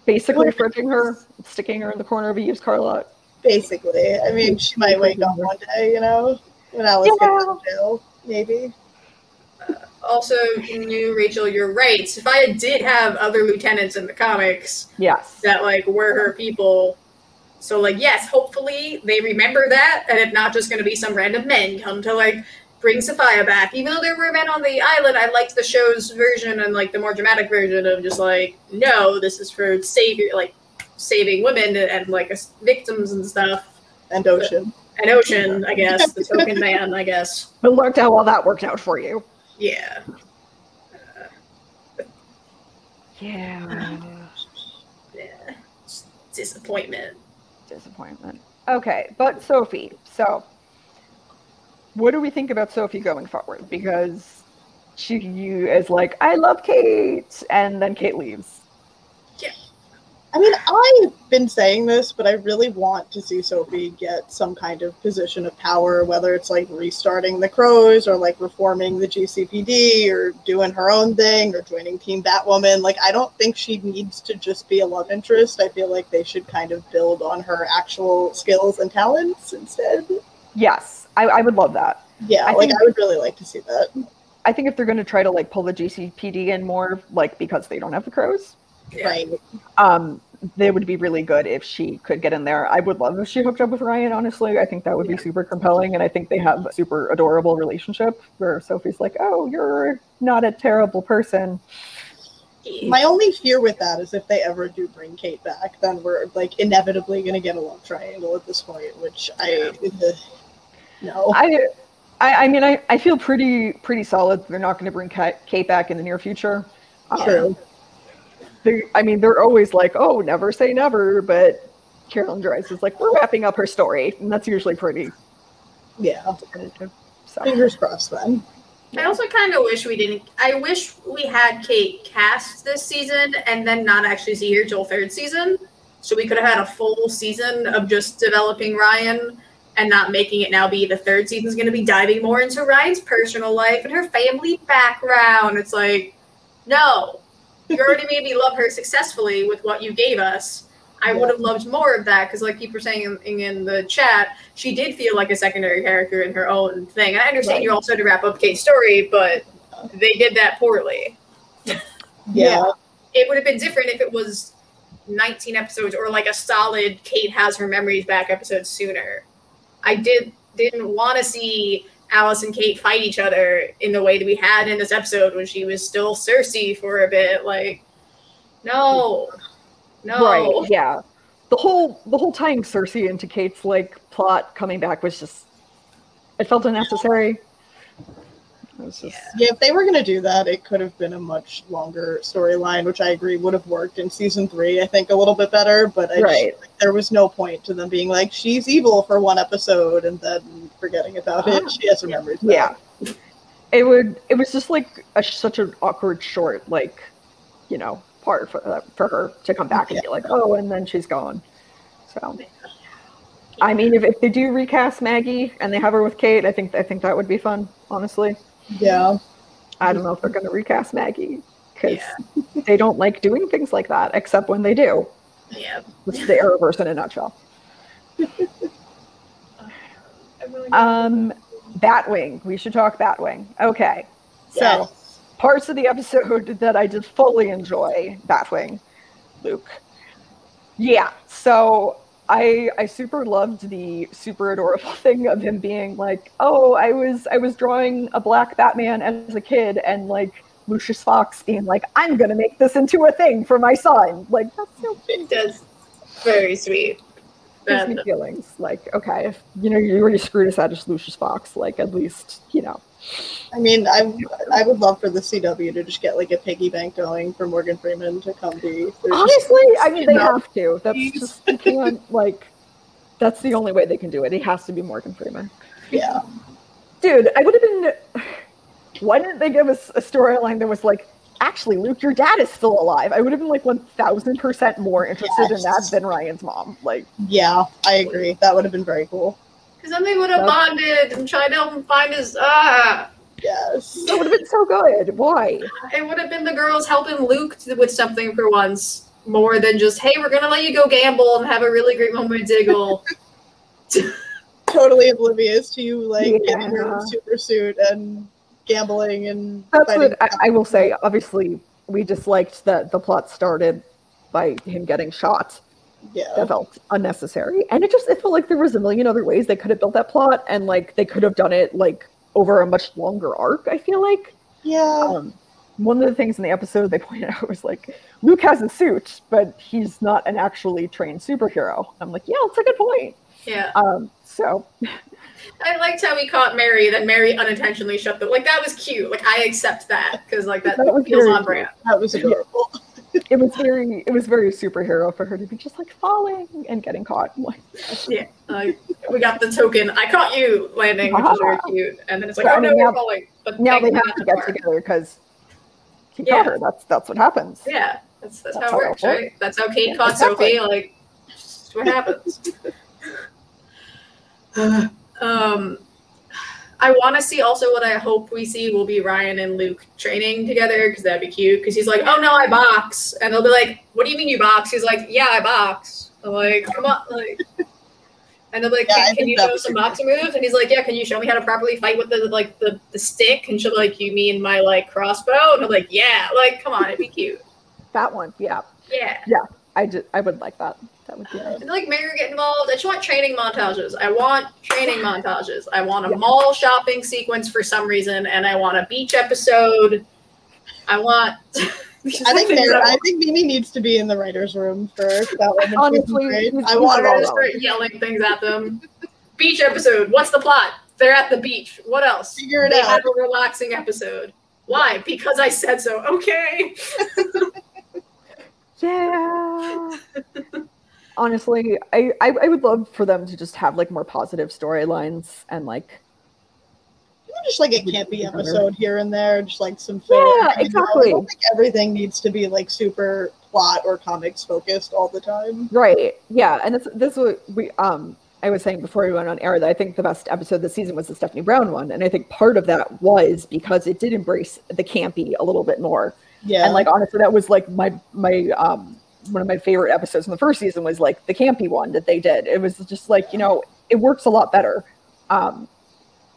basically fridging her sticking her in the corner of a used car lot basically. I mean, she might wake up one day, you know, when Alice gets out of jail, maybe. also, new Rachel, you're right. Sophia did have other lieutenants in the comics yes that like were her people. So like, yes, hopefully they remember that, and it's not just going to be some random men come to like bring Sophia back. Even though there were men on the island, I liked the show's version and like the more dramatic version of just like, no, this is for savior, like saving women and, and like victims and stuff. And Ocean. And Ocean, I guess, the token man, I guess. but worked out well that worked out for you Yeah. yeah Yeah. Disappointment. Disappointment. Okay but Sophie so what do we think about Sophie going forward? Because she is like I love Kate and then Kate leaves I mean, I've been saying this, but I really want to see Sophie get some kind of position of power, whether it's like restarting the Crows or like reforming the GCPD or doing her own thing or joining Team Batwoman. Like, I don't think she needs to just be a love interest. I feel like they should kind of build on her actual skills and talents instead. yes I, I would love that Yeah, I like think- I would really like to see that. I think if they're going to try to like pull the GCPD in more like because they don't have the crows Yeah. Right. um they would be really good if she could get in there i would love if she hooked up with ryan honestly i think that would be super compelling and i think they have a super adorable relationship where sophie's like oh you're not a terrible person My only fear with that is if they ever do bring Kate back, then we're like inevitably going to get a love triangle at this point, which I no. I, I i mean i, I feel pretty pretty solid they're not going to bring kate back in the near future Um, True. They, i mean they're always like oh never say never but carolyn dries is like we're wrapping up her story and that's usually pretty Yeah. so Fingers crossed then. I also kind of wish we didn't. I wish we had Kate cast this season and then not actually see her till third season, so we could have had a full season of just developing Ryan and not making it now be the third season's going to be diving more into Ryan's personal life and her family background. It's like, no, you already made me love her successfully with what you gave us. I would have loved more of that because, like people were saying in, in the chat, she did feel like a secondary character in her own thing. And I understand Right. you also had to wrap up Kate's story, but they did that poorly. Yeah. It would have been different if it was 19 episodes or like a solid Kate has her memories back episode sooner. I did didn't want to see Alice and Kate fight each other in the way that we had in this episode when she was still Circe for a bit. Like, no, no, Right. Yeah. The whole the whole tying Circe into Kate's like plot coming back was just it felt unnecessary. It just Yeah, if they were going to do that, it could have been a much longer storyline, which I agree would have worked in season three, I think, a little bit better. But I Right. just, like, there was no point to them being like, she's evil for one episode and then forgetting about it. She has her memories yeah. It would it was just like a, such an awkward short like you know part for uh, for her to come back and be like oh and then she's gone. So I mean if, if they do recast Maggie and they have her with Kate, I think I think that would be fun, honestly. Yeah. I don't know if they're going to recast Maggie because they don't like doing things like that, except when they do. yeah. Is the Arrowverse in a nutshell. Um, Batwing. We should talk Batwing. Okay. So Yes. parts of the episode that I did fully enjoy Batwing, Luke. Yeah. So I I super loved the super adorable thing of him being like, oh, I was I was drawing a black Batman as a kid, and like Lucius Fox being like, I'm gonna make this into a thing for my son. Like that's so It does. Very sweet. Gives me feelings. Like, okay, if you know you already screwed us out as Lucius Fox, like at least you know. I mean, I I would love for the CW to just get like a piggy bank going for Morgan Freeman to come be. Honestly, I mean they have to. That's Please. just can't like. That's the only way they can do it. He has to be Morgan Freeman. yeah. Dude, I would have been. Why didn't they give us a storyline that was like, actually, Luke, your dad is still alive? I would have been like one thousand percent more interested in that than Ryan's mom. Like, Yeah, I agree. That would have been very cool. Because then they would have Yep. bonded and tried to help him find his. Ah! Yes. that would have been so good. Why? It would have been the girls helping Luke to- with something for once, more than just, hey, we're gonna let you go gamble and have a really great moment with Diggle. Totally oblivious to you like getting Yeah. your super suit and gambling and That's what I, I will say. Obviously, we disliked that the plot started by him getting shot. yeah. That felt unnecessary, and it just it felt like there was a million other ways they could have built that plot, and like they could have done it like over a much longer arc. I feel like. Yeah. Um, one of the things in the episode they pointed out was like Luke has a suit, but he's not an actually trained superhero. I'm like, yeah, that's a good point. yeah. Um, so I liked how he caught Mary, then Mary unintentionally shut the. Like, that was cute. Like, I accept that, because, like, that, That was feels very on brand. That was adorable. it was very it was very superhero for her to be just like falling and getting caught. Like, Yeah. Like, we got the token, I caught you landing, which is very cute. And then it's like, But, oh I no, mean, you're falling. But now they have to get are. together because he Yeah. caught her. That's that's what happens. Yeah, that's, that's, That's how it how works, it works. right? That's how Kate Yeah, caught exactly. Sophie. Like, just what happens. um, I want to see also what I hope we see will be Ryan and Luke training together because that'd be cute. Because he's like, "Oh no, I box," and they'll be like, "What do you mean you box?" He's like, "Yeah, I box." I'm like, "Come on!" Like, and they'll be like, Yeah, "Can, can you show some be boxing moves?" And he's like, "Yeah, can you show me how to properly fight with the like the, the stick?" And she'll be like, "You mean my like crossbow?" And I'm like, "Yeah." Like, come on, it'd be cute. That one, yeah. yeah. Yeah. I just I would like that. That would be nice. And like Mary get involved. I just want training montages. I want training montages. I want a Yeah. mall shopping sequence for some reason, and I want a beach episode. I want. I think Mary, I think Mimi needs to be in the writers' room for that one. Honestly, I want I'm all her. gonna start yelling things at them. Beach episode. What's the plot? They're at the beach. What else? Figure it they out. have a relaxing episode. Why? Because I said so. Okay. Yeah. Honestly, I, I I would love for them to just have like more positive storylines and like Just like a campy episode here and there, just like some filler. Yeah, exactly. I don't think everything needs to be like super plot or comics focused all the time. right. Yeah, and this this what we um I was saying before we went on air that I think the best episode this season was the Stephanie Brown one, and I think part of that was because it did embrace the campy a little bit more. Yeah. And like honestly, that was like my my um one of my favorite episodes in the first season was like the campy one that they did. It was just like you know it works a lot better. Um,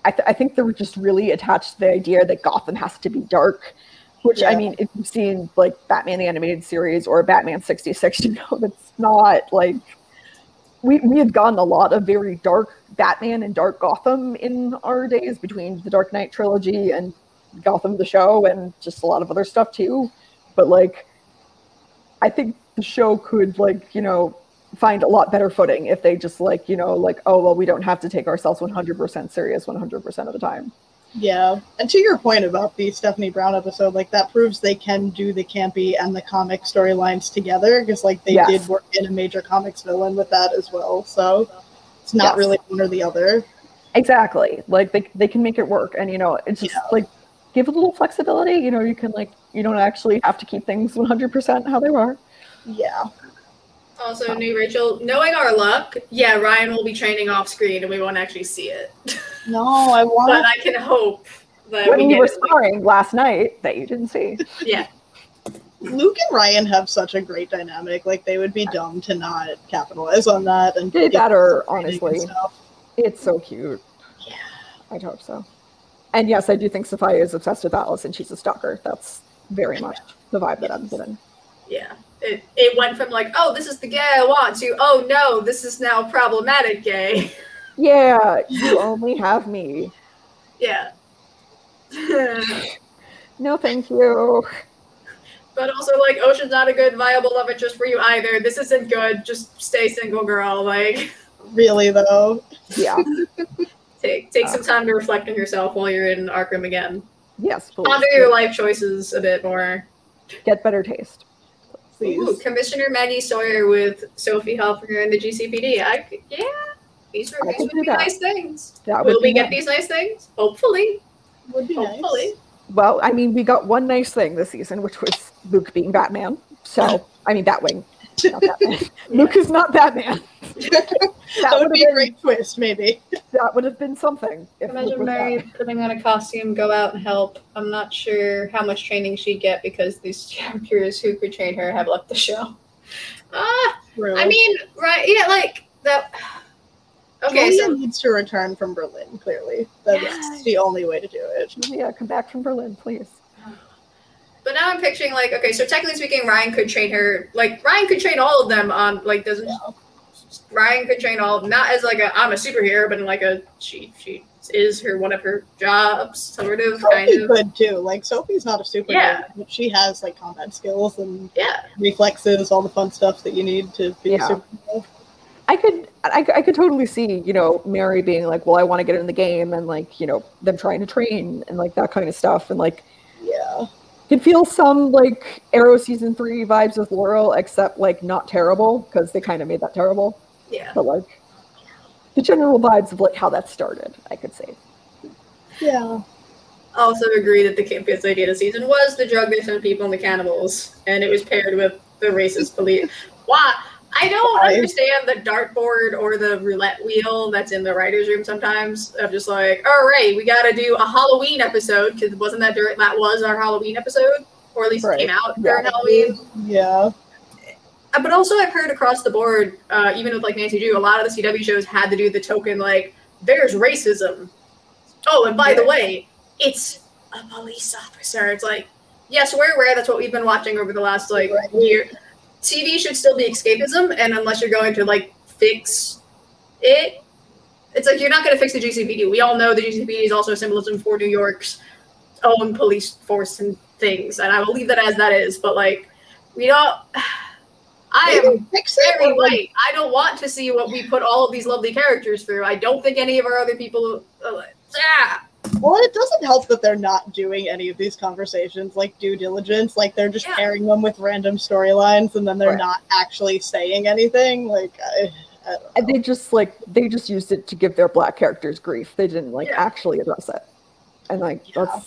I, th- I think they were just really attached to the idea that Gotham has to be dark. Which I mean, if you've seen like Batman the animated series or Batman sixty six, you know that's not like we we had gotten a lot of very dark Batman and dark Gotham in our days between the Dark Knight trilogy and Gotham the show and just a lot of other stuff too. But like I think the show could like, you know, find a lot better footing if they just like, you know, like, oh well we don't have to take ourselves 100% serious 100% of the time. Yeah. And to your point about the Stephanie Brown episode, like that proves they can do the campy and the comic storylines together because like they Yes. did work in a major comics villain with that as well. So it's not Yes. really one or the other. Exactly. Like they they can make it work and you know, it's just Yeah. like give a little flexibility, you know, you can like you don't actually have to keep things 100% how they are. Yeah. Also, new Rachel, knowing our luck, yeah, Ryan will be training off screen and we won't actually see it. No, I but want I can hope that when we we get were it. sparring last night that you didn't see. Yeah. Luke and Ryan have such a great dynamic. Like they would be dumb to not capitalize on that and They get better, some training and honestly. It's so cute. Yeah. I'd hope so. And yes, I do think Safiyah is obsessed with Alice and she's a stalker. That's very much the vibe that I'm getting. Yeah. It, it went from like, oh, this is the gay I want to, oh no, this is now problematic gay. Yeah, you only have me. yeah. No, thank you. but also like Ocean's not a good viable love interest for you either. This isn't good. Just stay single, girl. Like Really though. Yeah. take take some time to reflect on yourself while you're in Arkham again. Yes, please. Ponder your life choices a bit more. Get better taste. Please. Ooh, Commissioner Maggie Sawyer with Sophie Helfinger and the GCPD. I yeah, these, are, I these would be that. nice things. That Will we be get these nice things? Hopefully. Would be Hopefully. nice. Well, I mean, we got one nice thing this season, which was Luke being Batman. So, I mean, Batwing. Not Luke is not Batman. That That would would be a great twist, maybe. that would have been something. If Luke Imagine Mary Batman. putting on a costume, go out and help. I'm not sure how much training she'd get because these characters who could train her have left the show. Ah, True. I mean, right? Yeah, like that. Okay, Julia so needs to return from Berlin. Clearly, that's Yes. the only way to do it. Yeah, come back from Berlin, please. But now I'm picturing like, okay, so technically speaking, Ryan could train her. Like Ryan could train all of them on like doesn't Ryan could train all of them not as like a I'm a superhero, but in like a she she is her one of her jobs, sort of kind Sophie of. could too. Like Sophie's not a superhero, Yeah. but she has like combat skills and Yeah, reflexes, all the fun stuff that you need to be Yeah. a superhero. I could, I, I could totally see, you know, Mary being like, well, I want to get in the game and like, you know, them trying to train and like that kind of stuff. And like, Yeah. Could feel some like Arrow season three vibes with Laurel, except like not terrible because they kind of made that terrible. yeah. But like the general vibes of like how that started, I could say. Yeah. Also agree that the campiest idea of the season was the drug they sent people and the cannibals, and it was paired with the racist police. Why? I don't Why? understand the dartboard or the roulette wheel that's in the writers' room sometimes. Of just like, all right, we got to do a Halloween episode because wasn't that during that was our Halloween episode, or at least Right. it came out Yeah. during Halloween. Yeah. Uh, But also, I've heard across the board, uh, even with like Nancy Drew, a lot of the CW shows had to do the token like, "There's racism." Oh, and by the way, it's a police officer. It's like, yes, we're aware. That's what we've been watching over the last like Right. year. TV should still be escapism, and unless you're going to like fix it, it's like you're not going to fix the GCPD. We all know the GCPD is also a symbolism for New York's own police force and things, and I will leave that as that is. But like, we don't. I am Maybe fix it very white. I don't want to see what we put all of these lovely characters through. I don't think any of our other people. Uh, ah, Well, it doesn't help that they're not doing any of these conversations like due diligence. Like they're just Yeah. pairing them with random storylines, and then they're Right. not actually saying anything. Like, I, I don't And they just like they just used it to give their black characters grief. They didn't like Yeah. actually address it. And like Yeah. that's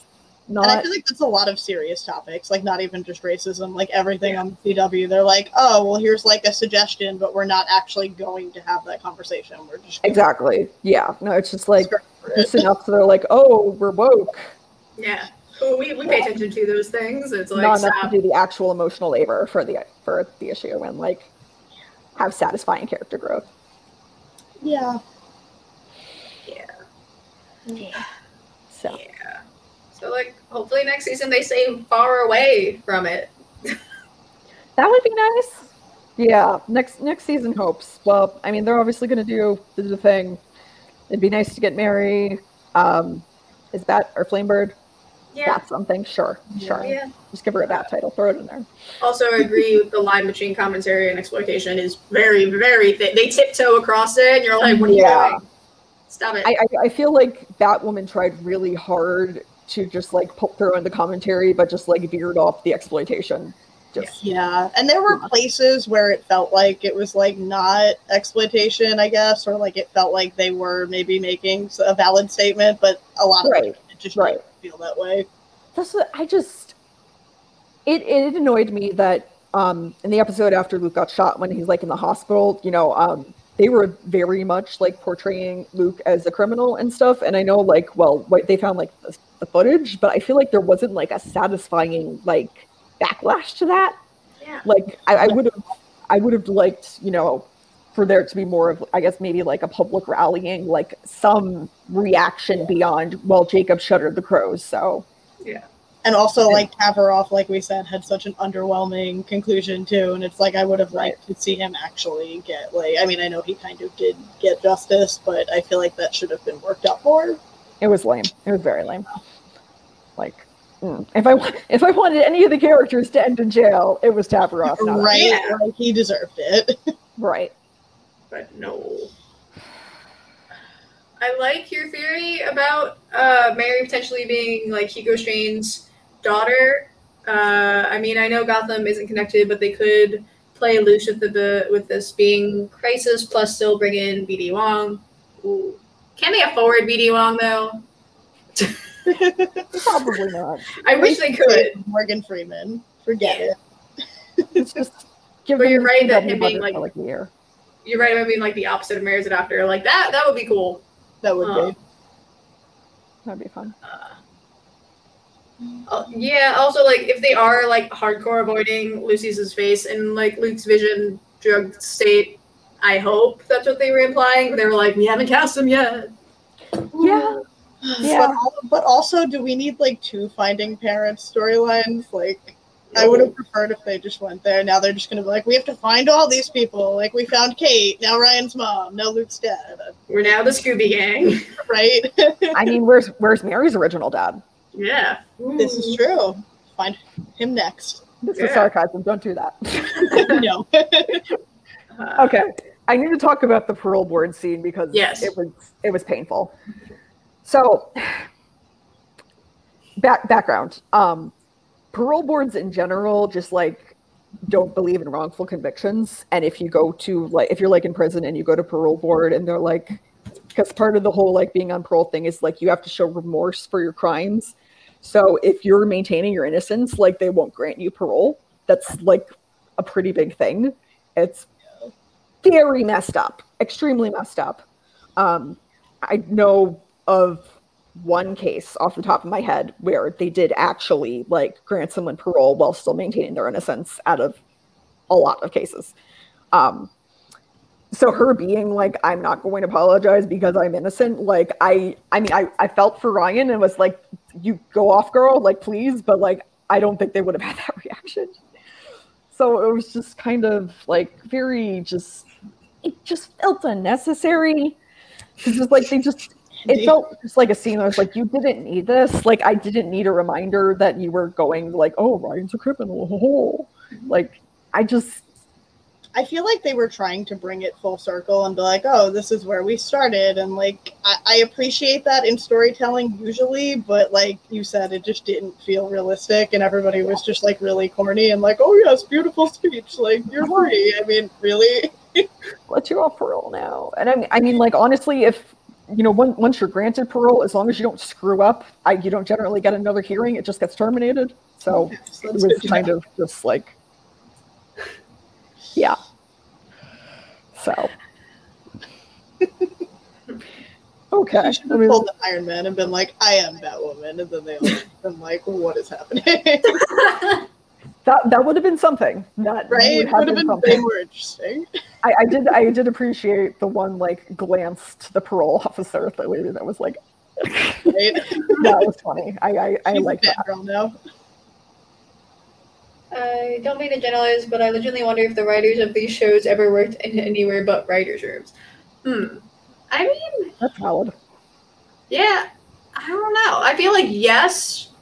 and I feel like that's a lot of serious topics. Like not even just racism. Like everything Yeah. on CW, they're like, oh, well, here's like a suggestion, but we're not actually going to have that conversation. We're just gonna exactly. Yeah. No, it's just like skirt over just enough so they're like, oh, we're woke. yeah. Well, we, we pay attention to those things. It's like not enough stop. to do the actual emotional labor for the for the issue and like have satisfying character growth. Yeah. Yeah. So Yeah. So like, hopefully next season they stay far away from it. that would be nice. Yeah, next next season hopes. Well, I mean, they're obviously going to do the, the thing. It'd be nice to get Mary. Um, is Bat or Flamebird? Yeah. Bat something? Sure, sure. Yeah. Just give her a bat title. Throw it in there. Also, I agree with the line between commentary and exploitation is very, very thin. They tiptoe across it, and you're like, "What are Yeah. you doing? Stop it!" I, I I feel like Batwoman tried really hard to just like throw in the commentary, but just like veered off the exploitation. Just Yeah, and there were places where it felt like it was like not exploitation, I guess, or like it felt like they were maybe making a valid statement, but a lot of Right, it just right. didn't feel that way. that's what I just it it annoyed me that um in the episode after Luke got shot when he's like in the hospital, you know, um they were very much like portraying Luke as a criminal and stuff. And I know like well what they found like the, the footage, but I feel like there wasn't like a satisfying like backlash to that. Yeah. Like I, I would have, I would have liked, you know, for there to be more of, I guess maybe like a public rallying, like some reaction beyond. Well, Jacob shuttered the crows, so yeah. And also, like Tavaroff, like we said, had such an underwhelming conclusion too. And it's like I would have liked to see him actually get like. I mean, I know he kind of did get justice, but I feel like that should have been worked out more. it was lame. It was very lame. Like. If I if I wanted any of the characters to end in jail, it was Tavaroff. not right? Yeah. Like he deserved it. Right. but no. I like your theory about uh, Mary potentially being like Hugo Strange's daughter. Uh, I mean, I know Gotham isn't connected, but they could play loose with the with this being Crisis plus still bring in BD Wong. Ooh. Can they afford BD Wong though? Probably not. I wish they could. Morgan Freeman, forget it. It's just give But you're right that CW him being, like- for, like a year. You're right about being like the opposite of Mary's a doctor. Like that, that would be cool. That would Oh. be. That'd be fun. Uh, uh, yeah. Also, like if they are like hardcore avoiding Lucius's face and like Luke's vision drug state, I hope that's what they were implying. They were like, we haven't cast him yet. Yeah. Yeah. But, but also, do we need like two finding parents storylines? Like, I would have preferred if they just went there. Now they're just going to be like, we have to find all these people. Like, we found Kate. Now Ryan's mom. Now Luke's dad. We're now the Scooby Gang. Right? I mean, where's where's Mary's original dad? yeah. this is true. Find him next. This is sarcasm. Don't do that. no. Uh, okay, I need to talk about the parole board scene because Yes. it was it was painful. So, back background. Um, parole boards in general just like don't believe in wrongful convictions, and if you go to like if you're like in prison and you go to parole board and they're like because part of the whole like being on parole thing is like you have to show remorse for your crimes. So if you're maintaining your innocence, like they won't grant you parole. That's like a pretty big thing. It's very messed up, extremely messed up. Um, I know of one case off the top of my head where they did actually like grant someone parole while still maintaining their innocence out of a lot of cases. Um, so her being like, I'm not going to apologize because I'm innocent. Like I, I mean, I, I felt for Ryan and was like, you go off girl, like, please. But like, I don't think they would have had that reaction. So it was just kind of like very just, it just felt unnecessary. It's just like they just, it felt just like a scene. I was like, you didn't need this. Like I didn't need a reminder that you were going like, oh, Ryan's a criminal. Like I just, I feel like they were trying to bring it full circle and be like, oh, this is where we started. And like, I, I appreciate that in storytelling usually, but like you said, it just didn't feel realistic. And everybody was just like really corny and like, oh, yes, beautiful speech. Like, you're free. I mean, really? let you off parole now. And I mean, I mean, like honestly, if you know, one, once you're granted parole, as long as you don't screw up, I, you don't generally get another hearing. It just gets terminated. So So it was kind know. of just like, yeah. So. Okay. You should I have mean, pulled the Iron Man and been like, I am Batwoman. And then they all been like, what is happening? that that would have been something. That right? would have would have been been way something. more interesting. I, I did I did appreciate the one like glance to the parole officer, the lady that was like, Right? that was funny. I I, I like that. girl now. I don't mean to generalize, but I legitimately wonder if the writers of these shows ever worked in anywhere but writers' rooms. Hmm. I mean, That's valid. yeah, I don't know. I feel like yes,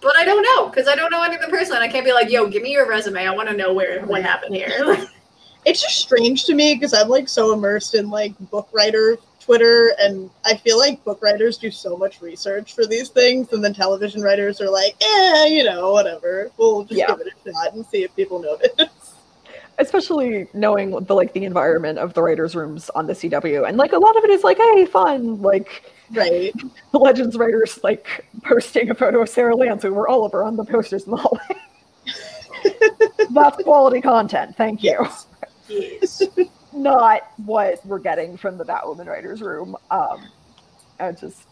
but I don't know because I don't know any of the person. I can't be like, "Yo, give me your resume. I want to know where what happened here." It's just strange to me because I'm like so immersed in like book writer Twitter, and I feel like book writers do so much research for these things, and then television writers are like, eh, you know, whatever. We'll just Yeah. give it a shot and see if people notice. especially knowing the like the environment of the writers' rooms on the CW, and like a lot of it is like, hey, fun, like right? the Legends writers like posting a photo of Sara Lance who were all over Oliver on the posters in the hallway. That's quality content. Thank you. yes. Not what we're getting from the Batwoman writers' room. Um, I just,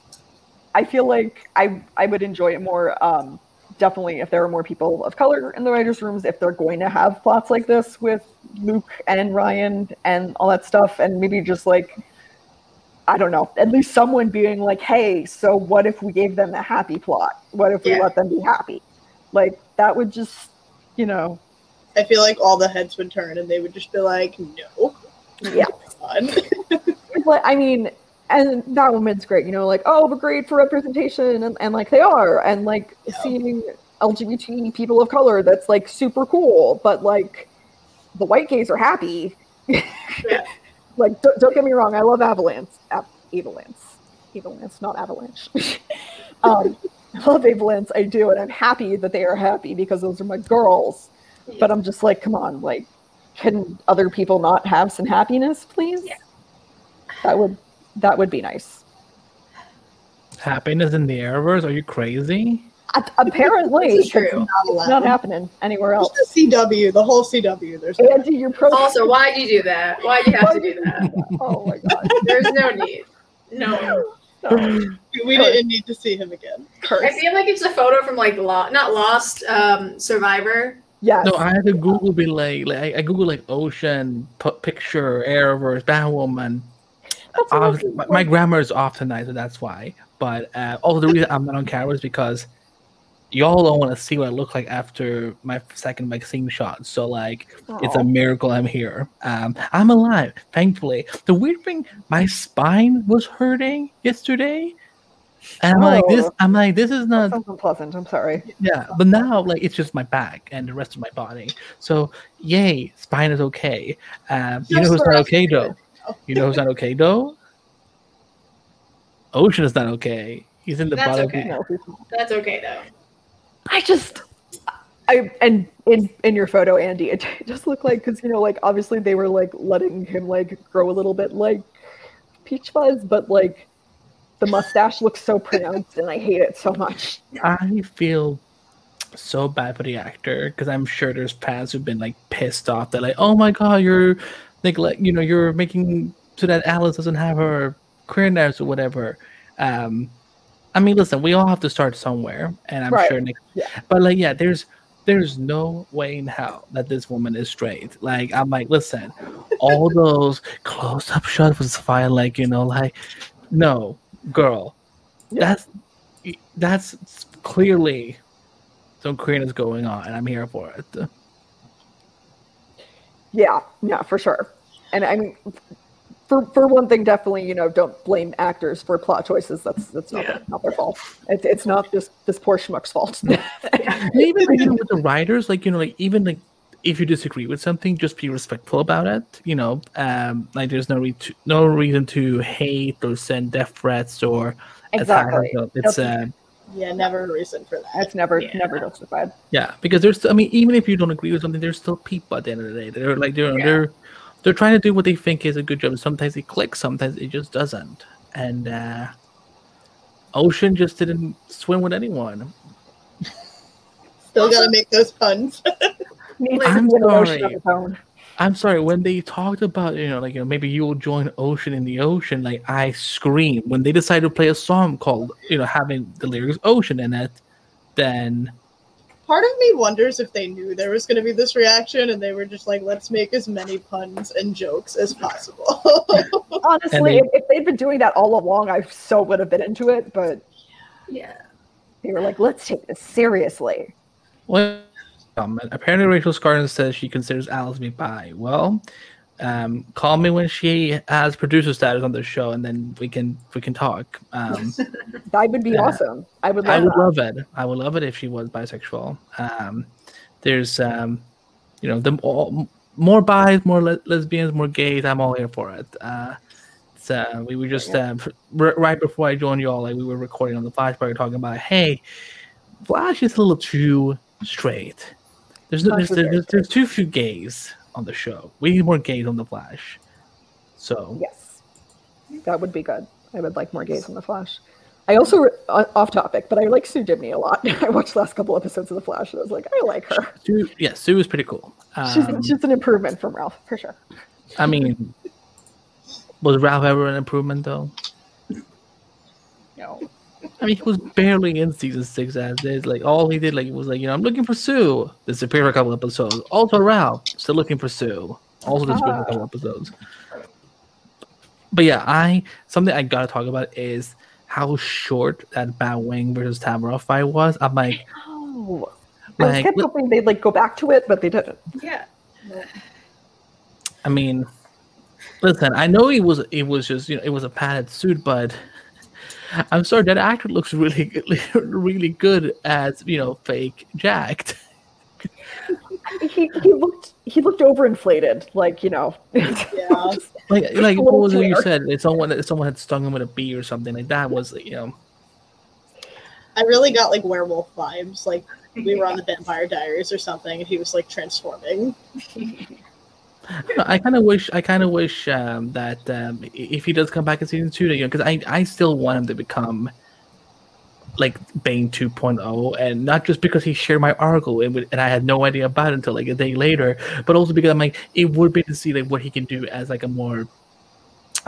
I feel like I I would enjoy it more. Um, definitely if there are more people of color in the writers' rooms, if they're going to have plots like this with Luke and Ryan and all that stuff, and maybe just like I don't know, at least someone being like, hey, so what if we gave them a happy plot? What if we Yeah. let them be happy? Like that would just, you know, I feel like all the heads would turn and they would just be like, no. yeah. But I mean, and that woman's great, you know, like, oh, but great for representation, and, and like they are, and like Yeah. seeing LGBT people of color, that's like super cool. But like, the white gays are happy. Yeah. like, don't, don't get me wrong, I love Avalanche, Av- Avalanche, Avalanche, not Avalanche. um, I love Avalanche, I do, and I'm happy that they are happy because those are my girls. But I'm just like, come on, like, can other people not have some happiness, please? Yeah. That would that would be nice. Happiness in the Arrowverse? Are you crazy? A- apparently, This is 'cause true. Not it's allowed. not happening anywhere else. Just the CW, the whole CW. There's no Andy, you're pro. Also, why'd you do that? Why'd you have to do that? Oh my god. There's no need. No. No. we didn't need to see him again. I Curse. feel like it's a photo from like Lost, not Lost, um, Survivor. Yeah. No, I had to Google be like, like I, I Google like ocean p- picture Arrowverse Batwoman. That's Uh, my, my grammar is off tonight, so that's why. But uh, also the reason I'm not on camera is because y'all don't want to see what I look like after my second vaccine shot. So like, it's a miracle I'm here. Um, I'm alive, thankfully. The weird thing, my spine was hurting yesterday, and I'm like this. Oh. I'm like this is not Sounds unpleasant. I'm sorry. yeah, but now like it's just my back and the rest of my body. So yay, spine is okay. Um, you know who's not okay though? You know who's not okay though? Ocean is not okay. He's in the That's bottom. okay. That's okay though. I just, I and in in your photo, Andy, it just looked like because you know, like obviously they were like letting him like grow a little bit like Peach Fuzz, but like the mustache looks so pronounced, and I hate it so much. I feel so bad for the actor because I'm sure there's fans who've been like pissed off. They're like, "Oh my god, you're like, like you know, you're making so that Alice doesn't have her queerness or whatever." Um, I mean, listen, we all have to start somewhere, and I'm Right. sure Nick. Yeah. But like, yeah, there's there's no way in hell that this woman is straight. Like, I'm like, listen, all those close-up shots was fine. Like, you know, like, no, girl, Yeah. that's that's clearly some queerness going on, and I'm here for it. Yeah, yeah, for sure. And I mean, for for one thing, definitely, you know, don't blame actors for plot choices. That's that's not, Yeah. not their fault. It's it's not this this poor schmuck's fault. And even you know, with the writers, like you know, like even like if you disagree with something, just be respectful about it. You know, um, like there's no re- to, no reason to hate or send death threats or exactly. So It's uh, Yeah, never a reason for that. It's never Yeah. never justified. yeah, because there's I mean, even if you don't agree with something, there's still people at the end of the day. They're like they're Yeah. they're they're trying to do what they think is a good job. Sometimes it clicks, sometimes it just doesn't. And uh Ocean just didn't swim with anyone. Still gotta make those puns. I'm to be an ocean sorry. of its own. I'm sorry, when they talked about, you know, like, you know, maybe you'll join Ocean in the ocean, like, I scream When they decided to play a song called, you know, having the lyrics Ocean in it, then, Part of me wonders if they knew there was going to be this reaction and they were just like, let's make as many puns and jokes as possible. Honestly, they- if, if they'd been doing that all along, I so would have been into it. But Yeah. they were like, "Let's take this seriously." well, um, apparently Rachel Skarsten says she considers Alice to be bi. Well, um, call me when she has producer status on the show, and then we can we can talk. Um, That would be Yeah. awesome. I would love I would that. love it. I would love it if she was bisexual. Um, there's, um, you know, the all, more bis, more le- lesbians, more gays. I'm all here for it. Uh, it's, uh, we were just uh, r- right before I joined y'all, like we were recording on the Flash, we were talking about, hey, Flash is a little too straight. There's no, Flash there's, there's, there's too few gays on the show. We need more gays on the Flash. So Yes, that would be good. I would like more gays on the Flash. I also uh, off topic, but I like Sue Dibney a lot. I watched the last couple episodes of the Flash, and I was like, I like her. Sue, yeah, Sue is pretty cool. She's Um, she's an improvement from Ralph for sure. I mean, was Ralph ever an improvement though? No, I mean, he was barely in season six as is. Like all he did, like was like, you know, I'm looking for Sue. Disappeared for a couple episodes. Also Ralph, still looking for Sue. Also disappeared for a couple ah. episodes. But yeah, I something I gotta talk about is how short that Batwing versus Tamara fight was. I'm like, Oh, I was like kept hoping they'd like go back to it, but they didn't. Yeah. I mean, listen, I know it was it was just you know it was a padded suit, but I'm sorry that actor looks really really good as you know fake jacked. He he looked he looked overinflated, like you know. Yeah. Like like what was it you said? It's someone that someone had stung him with a bee or something like that. Was you know I really got like werewolf vibes. Like we were on the Vampire Diaries or something, and he was like transforming. I kind of wish I kind of wish um, that um, if he does come back in season two, because I I still want him to become like Bane 2.0, and not just because he shared my article and, and I had no idea about it until like a day later, but also because I'm like it would be to see like what he can do as like a more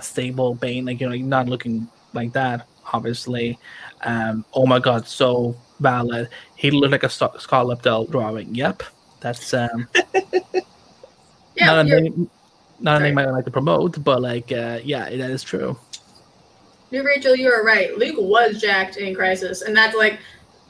stable Bane, like you know, like, not looking like that, obviously. Um, oh my God, so valid. He looked like a Scott Scott drawing. Yep, that's um Yeah. not a name, not a name I like to promote, but like, uh, yeah, that is true. New Rachel, you are right. Luke was jacked in Crisis, and that's like,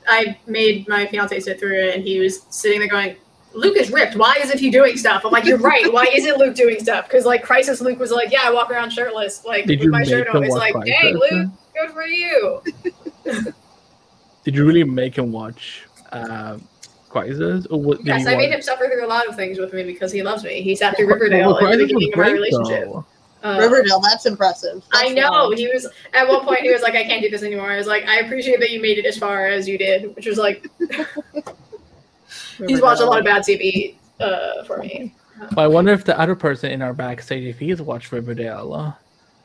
I made my fiance sit through it, and he was sitting there going, "Luke is ripped. Why isn't he doing stuff?" I'm like, "You're right. Why isn't Luke doing stuff?" Because like Crisis, Luke was like, "Yeah, I walk around shirtless, like Did with my shirt on." It's like, "Dang, Luke, good for you." Did you really make him watch uh, Crisis, or what? Yes, I he made him suffer through a lot of things with me because he loves me. He sat through Well, Riverdale at the Crisis was beginning of our relationship. though. Uh, Riverdale, that's impressive. I know. wild. He was at one point. He was like, "I can't do this anymore." I was like, "I appreciate that you made it as far as you did," which was like, he's watched a lot of bad TV uh, for me. But I wonder if the other person in our backstage, if he's watched Riverdale.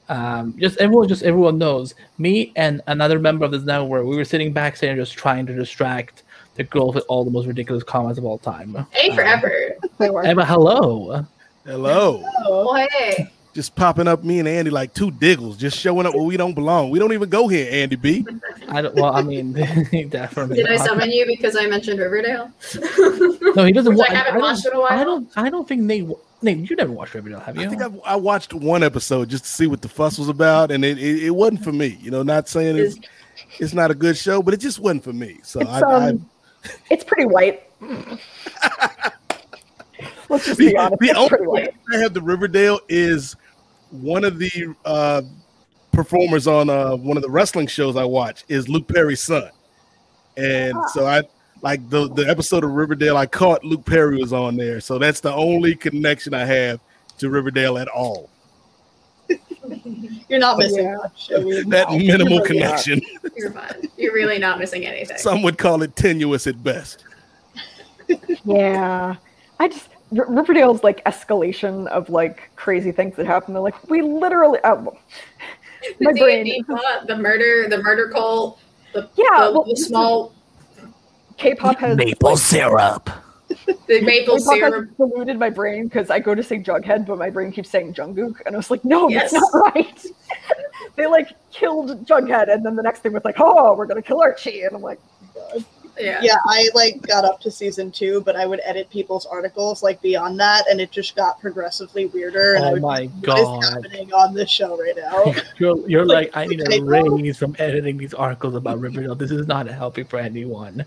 Um, just everyone, just everyone knows. Me and another member of this network, we were sitting backstage and just trying to distract the girls with all the most ridiculous comments of all time. A for Um, effort. They. Emma, hello. Hello. Oh, hey, Just popping up me and Andy like two diggles, just showing up where we don't belong. We don't even go here, Andy B. I don't. Well, I mean, definitely. did I summon you because I mentioned Riverdale? No, he doesn't. Which wa- I haven't don't- watched in a while. I don't. I don't think Nate. Nate, you never watched Riverdale, have you? I think I, I watched one episode just to see what the fuss was about, and it, it, it wasn't for me. You know, not saying it's, it's not a good show, but it just wasn't for me. So It's I, I um, it's pretty white. Let's just The- be honest. the It's only- pretty white. I have the Riverdale is one of the uh, performers on uh, one of the wrestling shows I watch is Luke Perry's son, and so I like the the episode of Riverdale I caught Luke Perry was on there, so that's the only connection I have to Riverdale at all. you're not missing Yeah. much. I mean, That no. minimal really not. connection. You're fine. You're really not missing anything. Some would call it tenuous at best. Yeah, I just R- Riverdale's like escalation of like crazy things that happen. They're like, we literally. Oh, the my D&D brain. plot, the murder, the murder cult, the, Yeah, the, well, the small, K-pop has Maple like, syrup. the maple K-pop syrup. polluted my brain because I go to say Jughead, but my brain keeps saying Jungkook, and I was like, no, Yes. that's not right. they like killed Jughead, and then the next thing was like, oh, we're gonna kill Archie, and I'm like, Yeah. Yeah, I like got up to season two, but I would edit people's articles like beyond that, and it just got progressively weirder. And I Oh would my be like, what is happening on this show right now? You're, you're like, I need a Typo? raise from editing these articles about Riverdale. This is not helping for anyone.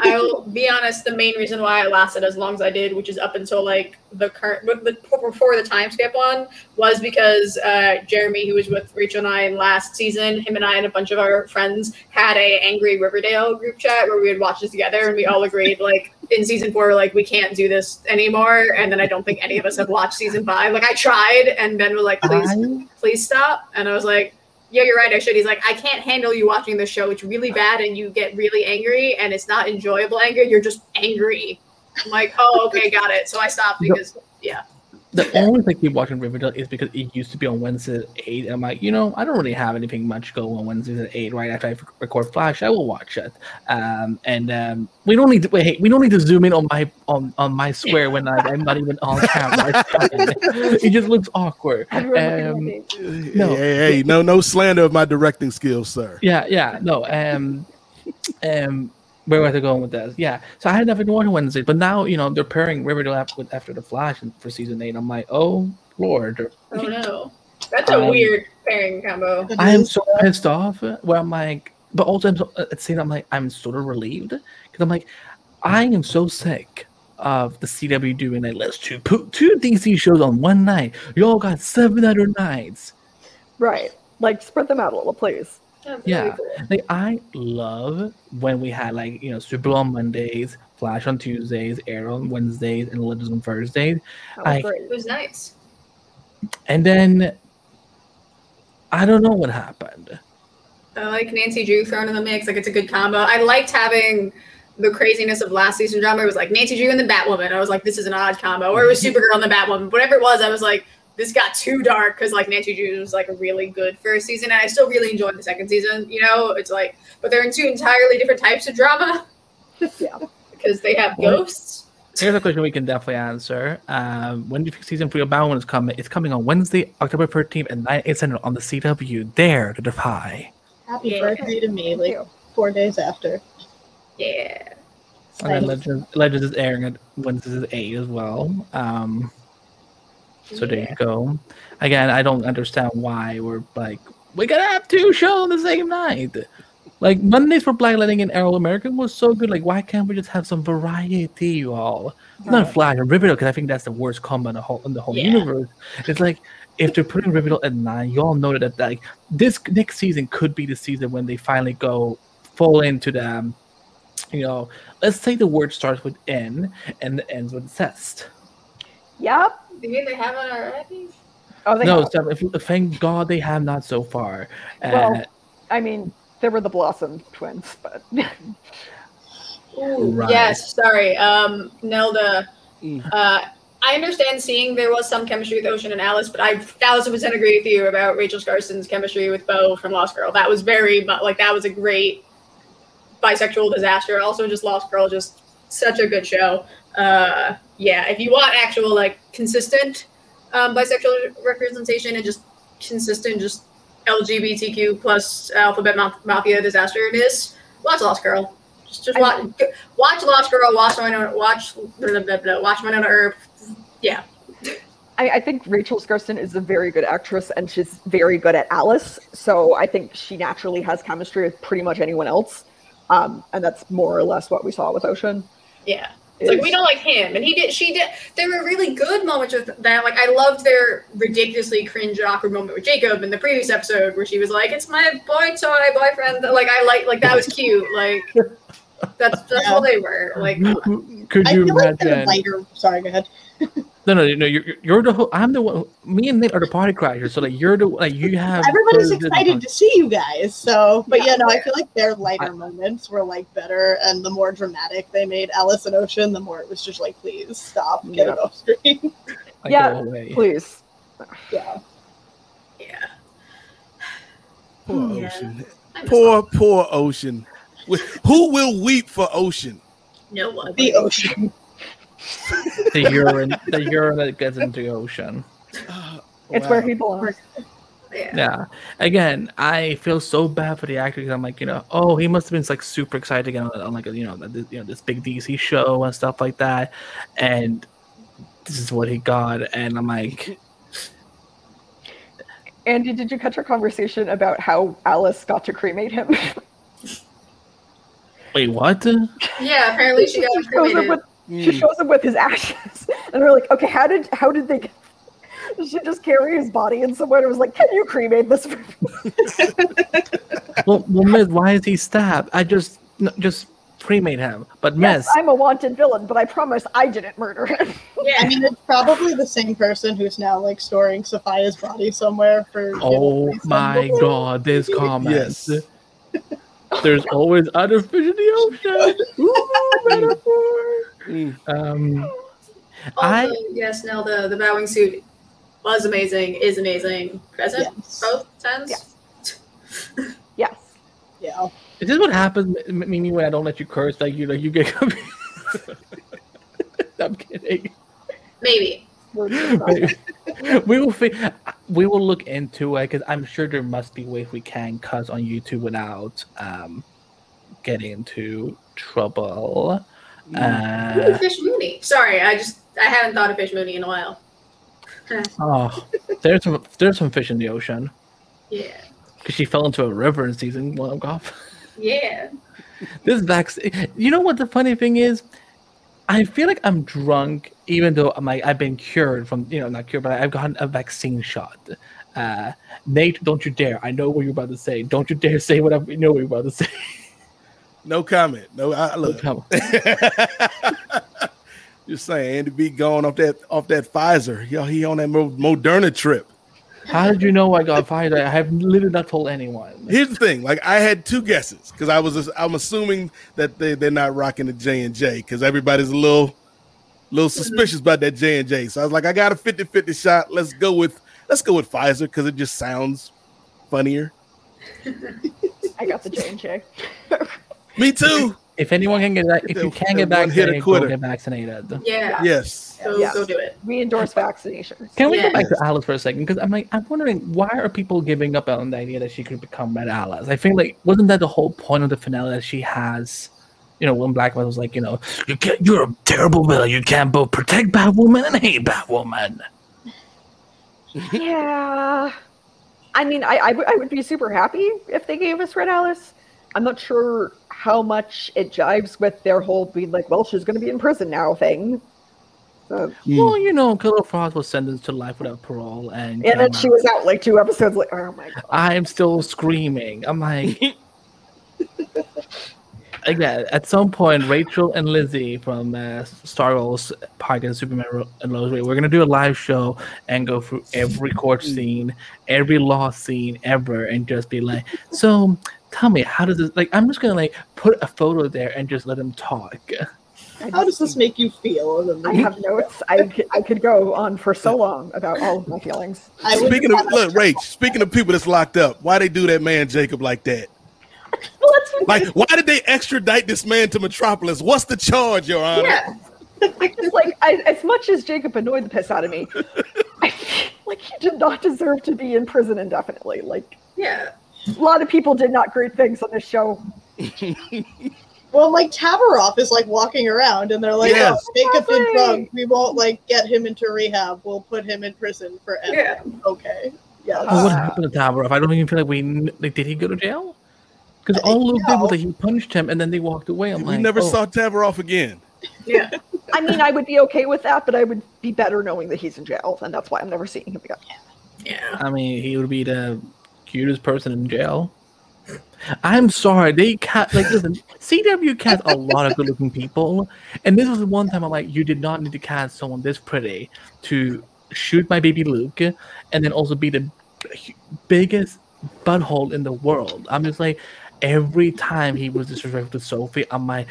I'll be honest. The main reason why I lasted as long as I did, which is up until like the current, before the time skip on, was because uh, Jeremy, who was with Rachel and I in last season, him and I and a bunch of our friends had a angry Riverdale group chat where we would watch this together, and we all agreed like in season four, like we can't do this anymore. And then I don't think any of us have watched season five. Like I tried, and Ben was like, please, please stop. And I was like, yeah, you're right. I should. He's like, I can't handle you watching this show. It's really bad, and you get really angry, and it's not enjoyable anger. You're just angry. I'm like, oh, okay, got it. So I stopped because, yeah, the only reason I keep watching Riverdale is because it used to be on Wednesdays at eight. I'm like, you know, I don't really have anything much go on Wednesdays at eight. Right after I record Flash, I will watch it. Um, and um, we don't need to wait. We don't need to zoom in on my on on my square when I, I'm not even on camera. it just looks awkward. Um, no, hey, hey, no, no slander of my directing skills, sir. Yeah, yeah, no. Um, um where was I going with this? Yeah, so I had nothing to watch on Wednesday, but now you know they're pairing Riverdale after, with after the Flash for season eight. I'm like, oh lord. Oh no, that's a um, weird pairing combo. I am so pissed off. Where I'm like, but also I'm so, at the same I'm like, I'm sort of relieved because I'm like, I am so sick of the CW doing like let's two put two DC shows on one night. You all got seven other nights. Right, like spread them out a little, please yeah, cool. like I love when we had like you know Super on Mondays, Flash on Tuesdays, Arrow on Wednesdays, and Legends on Thursdays. Like, it was nice. And then I don't know what happened. I like Nancy Drew thrown in the mix. Like it's a good combo. I liked having the craziness of last season drama. It was like Nancy Drew and the Batwoman. I was like, this is an odd combo. Or it was Supergirl and the Batwoman. Whatever it was, I was like, this got too dark because like Nancy Drew was like a really good first season, and I still really enjoyed the second season. You know, it's like, but they're in two entirely different types of drama. yeah, because they have ghosts. Here's a question we can definitely answer. Um, when do you think season three of Batwoman is coming? It's coming on Wednesday, October 13th at 9 8 Central on the CW. Dare to defy. Happy yeah. birthday to me, like four days after. Yeah. And then Legends, Legends is airing at Wednesdays at 8 as well. Um, so there you go. Again, I don't understand why we're like we gotta have two shows on the same night. Like Mondays for Black Lightning and All American was so good. Like why can't we just have some variety, you all? Not Flash or Riverdale because I think that's the worst combo in the whole in the whole yeah. universe. It's like if they're putting Riverdale at nine, you all know that like this next season could be the season when they finally go full into the, um, you know, let's say the word starts with N and ends with cest. Yep. You mean they haven't already? Oh, they no. So, if, thank God they have not so far. Well, uh, I mean, there were the Blossom twins, but. Ooh, right. Yes, sorry, um, Nelda. Mm. Uh, I understand seeing there was some chemistry with Ocean and Alice, but I thousand percent agree with you about Rachel Skarsten's chemistry with Bo from Lost Girl. That was very like that was a great bisexual disaster. Also, just Lost Girl, just such a good show. Uh, yeah, if you want actual like consistent um, bisexual representation and just consistent just LGBTQ plus alphabet mafia disasterness, watch Lost Girl. Just, just watch, watch Lost Girl. Watch Wynonna. Watch blah, blah, blah, watch Wynonna Earp. Yeah. I, I, think Rachel Skarsten is a very good actress and she's very good at Alice. So I think she naturally has chemistry with pretty much anyone else. Um, and that's more or less what we saw with Ocean. Yeah. It's like we don't like him, and he did. She did. There were really good moments with that. Like I loved their ridiculously cringe, awkward moment with Jacob in the previous episode, where she was like, "It's my boy toy boyfriend." Like I like, like that was cute. Like that's that's yeah. all they were. Like, could you imagine? Like lighter. Sorry, go ahead. No, no, no. You're, you're the. I'm the one. Me and Nate are the party crashers. So like, you're the like you have. Everybody's excited to see you guys. So, but yeah, yeah no, I feel like their lighter I, moments were like better, and the more dramatic they made Alice and Ocean, the more it was just like, please stop, get yeah. it off screen. yeah, please. Yeah. Yeah. Poor yeah. Ocean. Poor, poor Ocean. Who will weep for Ocean? No one. The Ocean the urine, the urine that gets into the ocean. it's wow. where he belongs. Yeah. yeah. Again, I feel so bad for the actor because I'm like, you know, oh, he must have been like super excited again on, on like you know, this, you know, this big DC show and stuff like that, and this is what he got, and I'm like. Andy, did you catch our conversation about how Alice got to cremate him? Wait, what? Yeah, apparently she got cremated. With, Mm. She shows him with his ashes, and we're like, okay, how did how did they? Get, she just carry his body in somewhere. It was like, can you cremate this? well, well, Miss, why is he stabbed? I just just cremate him. But yes, Miss, I'm a wanted villain, but I promise I didn't murder him. yeah, I mean, it's probably the same person who's now like storing Safiyah's body somewhere for. Oh my god, this comment. Yes. There's always other fish in the ocean. Ooh, metaphor. Mm. Um, Also, I- yes, now the the bowing suit was amazing, is amazing. Present, Yes. both sense. Yes. Yes. Yeah. Is this what happens, M- Mimi, when I don't let you curse? Like you, like you get. I'm kidding. Maybe. We're just we will fi- we will look into it because I'm sure there must be ways we can cut on YouTube without um, getting into trouble. Ooh, Uh, Fish Mooney. Sorry, I just I haven't thought of Fish Mooney in a while. oh, there's some there's some fish in the ocean Yeah. because she fell into a river in season one of golf. Yeah. this vaccine. You know what the funny thing is? I feel like I'm drunk, even though I'm like I've been cured from you know not cured, but I've gotten a vaccine shot. Uh, Nate, don't you dare! I know what you're about to say. Don't you dare say what I know what you're about to say. No comment. No, I, look. Come- Just saying, Andy B going off that off that Pfizer. Yo, he on that Moderna trip. How did you know I got fired? I have literally not told anyone. Here's the thing: like I had two guesses because I was I'm assuming that they they're not rocking the J and J because everybody's a little little suspicious about that J and J. So I was like, I got a 50-50 shot. Let's go with let's go with Pfizer because it just sounds funnier. I got the J and J. Me too. If anyone can get that, if you can get One hitter vaccinated, go get vaccinated. Yeah. Yes. Go, Yes. go do it. We endorse vaccinations. Can we Yeah. go back to Alice for a second? Because I'm like, I'm wondering why are people giving up on the idea that she could become Red Alice? I think like wasn't that the whole point of the finale that she has, you know, when Black Widow was like, you know, you can't, you're a terrible villain. You can't both protect Batwoman and hate Batwoman. Yeah. I mean, I, I, w- I would be super happy if they gave us Red Alice. I'm not sure how much it jives with their whole being like, well, she's going to be in prison now thing. So, Hmm. Well, you know, Killer Frost was sentenced to life without parole, and and then came she was out like two episodes like, oh my god. I'm still screaming. I'm like, again, at some point, Rachel and Lizzie from uh, Star Wars Park and Superman and Lois we're gonna do a live show and go through every court scene, every law scene ever, and just be like, so. Tell me, how does this like? I'm just gonna like put a photo there and just let them talk. I How does this make you feel? I have notes. I, I could go on for so long about all of my feelings. I would Speaking of look, Rach. Speaking of people that's locked up, why they do that man Jacob like that? Well, Like, why did they extradite this man to Metropolis? What's the charge, Your Honor? Yeah. It's like I, as much as Jacob annoyed the piss out of me, I feel like he did not deserve to be in prison indefinitely. Like Yeah. A lot of people did not great things on this show. Well, like Tavaroff is like walking around, and they're like, Yes. "Oh, Jacob did Exactly. drugs. We won't like get him into rehab. We'll put him in prison forever." Yeah. Okay. Yes. Oh, what happened to Tavaroff? I don't even feel like we like. Did he go to jail? Because all Luke did was that he punched him and then they walked away. I'm like, We like, never oh. saw Tavaroff again. Yeah. I mean, I would be okay with that, but I would be better knowing that he's in jail, and that's why I'm never seeing him again. Yeah. I mean, he would be the cutest person in jail. I'm sorry, they cast like listen. CW cast a lot of good-looking people, and this was the one time I'm like, you did not need to cast someone this pretty to shoot my baby Luke, and then also be the biggest butthole in the world. I'm just like, every time he was disrespectful to Sophie, I'm like,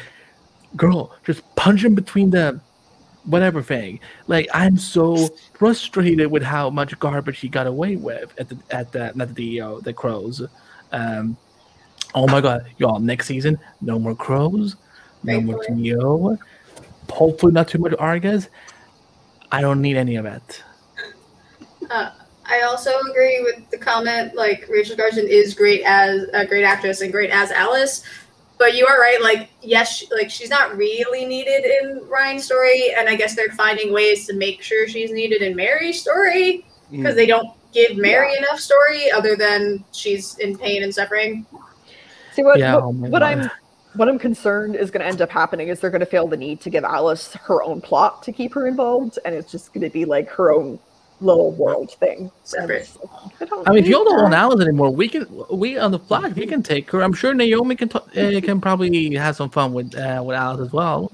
girl, just punch him between the whatever thing. Like I'm so frustrated with how much garbage he got away with at the at the not the DEO, the crows. Um oh my god, y'all, next season, no more crows, no more. DEO. Hopefully not too much Argas. I don't need any of it. I also agree with the comment. Like Rachel Skarsten is great as a great actress and great as Alice, but you are right. Like yes, she, like she's not really needed in Ryan's story, and I guess they're finding ways to make sure she's needed in Mary's story mm. because they don't give Mary enough story other than she's in pain and suffering. See what Yeah, what, oh what I'm what I'm concerned is going to end up happening is they're going to feel the need to give Alice her own plot to keep her involved, and it's just going to be like her own little world thing. Separate. I, don't I mean, if y'all don't want. Alice anymore, we can we on the flag we can take her. I'm sure Naomi can t- uh, can probably have some fun with uh, with Alice as well.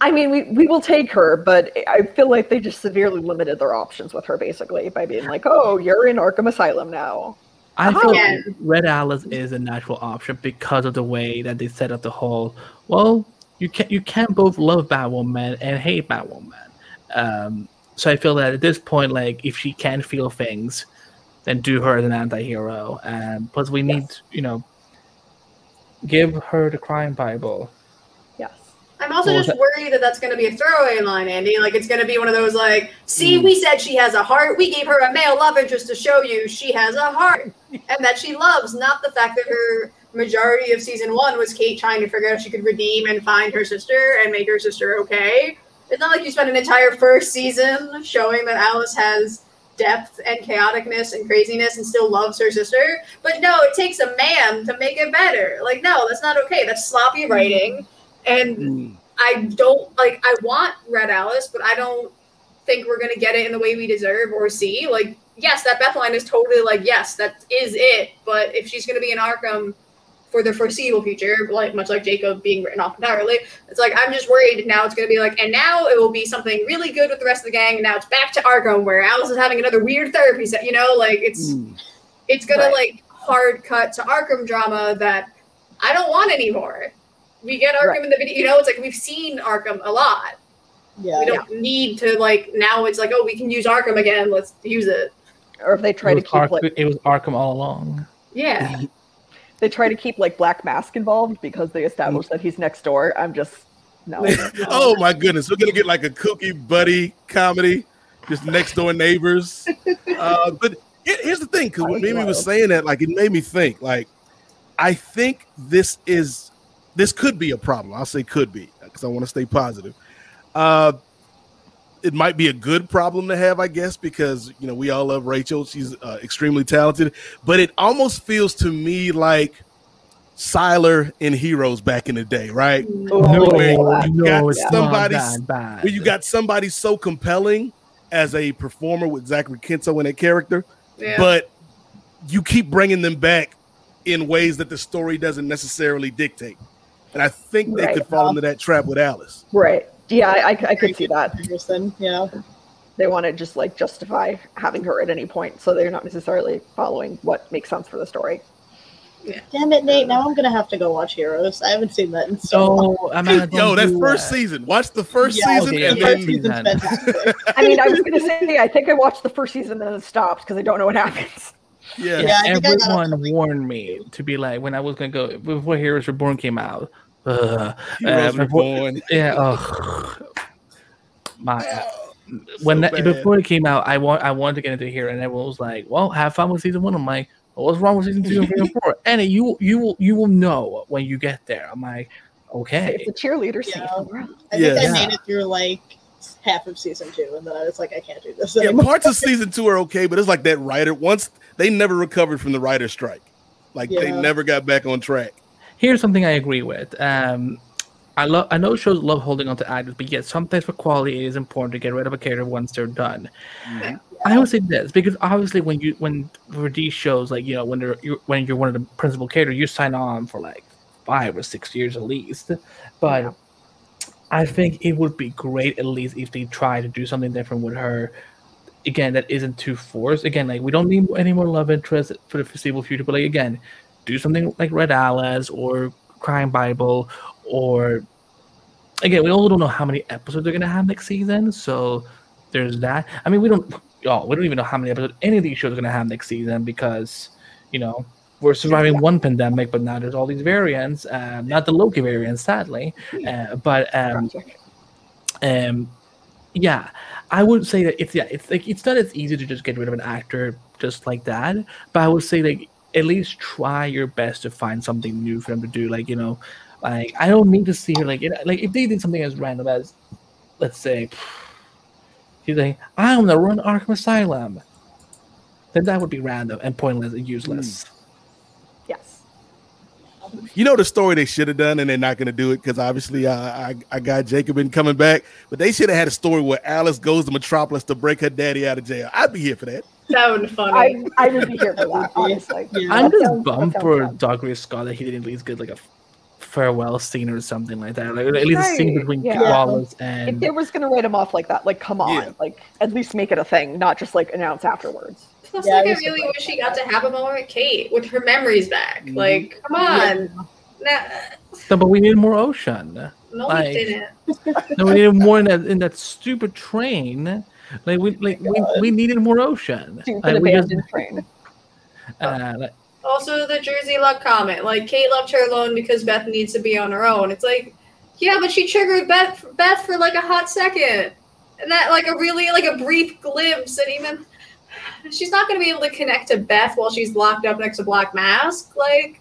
I mean, we, we will take her, but I feel like they just severely limited their options with her, basically, by being like, "Oh, you're in Arkham Asylum now." I feel Yeah. Red Alice is a natural option because of the way that they set up the whole. Well, you can't you can't both love Batwoman and hate Batwoman, Um, so I feel that at this point, like if she can feel things, then do her as an anti-hero. Um, plus, we need you know give her the crime bible. Yes. I'm also Well, just that- worried that that's going to be a throwaway line, Andy. Like it's going to be one of those like, see, Mm. we said she has a heart. We gave her a male love interest to show you she has a heart and that she loves, not the fact that her majority of season one was Kate trying to figure out if she could redeem and find her sister and make her sister okay. It's not like you spent an entire first season showing that Alice has depth and chaoticness and craziness and still loves her sister. But no, it takes a man to make it better. Like, no, that's not okay. That's sloppy writing. And Mm. I don't like I want Red Alice, but I don't think we're gonna get it in the way we deserve or see. Like, yes, that Beth line is totally like, yes, that is it. But if she's gonna be in Arkham for the foreseeable future, like much like Jacob being written off entirely, it's like I'm just worried now it's gonna be like, and now it will be something really good with the rest of the gang, and now it's back to Arkham where Alice is having another weird therapy set, you know, like it's Mm. it's gonna Right. like hard cut to Arkham drama that I don't want anymore. We get Arkham Right. in the video, you know, it's like we've seen Arkham a lot. Yeah. We don't need to like now it's like, oh, we can use Arkham again, let's use it. Or if they try to keep Ark- like it was Arkham all along. Yeah. They try to keep like Black Mask involved because they established that he's next door. I'm just no. oh my goodness, we're gonna get like a kooky buddy comedy, just next door neighbors. Uh, but here- here's the thing, because when Mimi was saying that, like it made me think. Like, I think this is this could be a problem. I'll say could be because I want to stay positive. Uh, it might be a good problem to have, I guess, because you know we all love Rachel. She's uh, extremely talented, but it almost feels to me like Sylar in Heroes back in the day, right? Oh, no, way. no, You got it's somebody- not bad. where you got somebody so compelling as a performer with Zachary Quinto in that character, Yeah. but you keep bringing them back in ways that the story doesn't necessarily dictate. And I think they Right. could fall into that trap with Alice. right. Yeah, I, I, I could see that. Anderson, yeah. They want to just like justify having her at any point, so they're not necessarily following what makes sense for the story. Yeah. Damn it, Nate. Now I'm gonna have to go watch Heroes. I haven't seen that in so oh, long. So, Amanda, Yo, that first that. season. Watch the first Yeah, season okay, and the yeah. then fantastic. I mean, I was going to say, I think I watched the first season and then stopped because I don't know what happens. yeah. Yeah, I I everyone warned me to be like when I was gonna go before Heroes Reborn came out. Uh, Heroes before- yeah, oh, my uh, when So that, before it came out, I want I wanted to get into here, and everyone was like, "Well, have fun with season one." I'm like, well, "What's wrong with season two and three and four? And you you will you will know when you get there. I'm like, "Okay." It's a cheerleader scene. Yeah. I think Yeah. I made it through like half of season two, and then I was like, I can't do this Yeah, parts of season two are okay, but it's like that writer once they never recovered from the writer strike. Like they never got back on track. Here's something I agree with. Um, I love. I know shows love holding on to actors, but yet sometimes for quality, it is important to get rid of a character once they're done. I would say this because obviously, when you when for these shows, like you know, when they're you're, when you're one of the principal characters, you sign on for like five or six years at least. But Yeah. I think it would be great at least if they try to do something different with her. Again, that isn't too forced. Again, like we don't need any more love interest for the foreseeable future. But like again, do something like Red Alice or Crime Bible or again, we also don't know how many episodes they're gonna have next season. So there's that. I mean, we don't. Oh, we don't even know how many episodes any of these shows are gonna have next season because you know we're surviving one pandemic, but now there's all these variants. Um, not the Loki variant, sadly, uh, but um, um, yeah, I would say that it's yeah, it's like it's not as easy to just get rid of an actor just like that. But I would say like at least try your best to find something new for them to do. Like you know, like I don't need to see her like know, like if they did something as random as let's say she's like I'm gonna run Arkham Asylum, then that would be random and pointless and hmm. useless. Yes. You know the story they should have done, and they're not going to do it because obviously uh, I I got Jacob in coming back, but they should have had a story where Alice goes to Metropolis to break her daddy out of jail. I'd be here for that. that would be funny. I, I would be here for That would that, be- honestly. yeah. I'm That just sounds- bummed for fun. Dougray Scott that he didn't at least get like a farewell scene or something like that. Like at least a scene between yeah. Wallis If and they was gonna write him off like that, like come on, Yeah. like at least make it a thing, not just like announce afterwards. Plus, Yeah, like, I I really surprised wish she got to have a moment with Kate with her memories back. Mhm. Like, come on. Nah, No, but we need more ocean. No, Like- we didn't. No, we needed more in that in that stupid train. Like we like we, we needed more ocean. Stupid Like, we just, abandoned train. uh, like, Also, the Jersey Luck comment, like Kate left her alone because Beth needs to be on her own. It's like, yeah, but she triggered Beth, Beth for like a hot second, and that like a really like a brief glimpse, and even she's not going to be able to connect to Beth while she's locked up next to Black Mask. Like,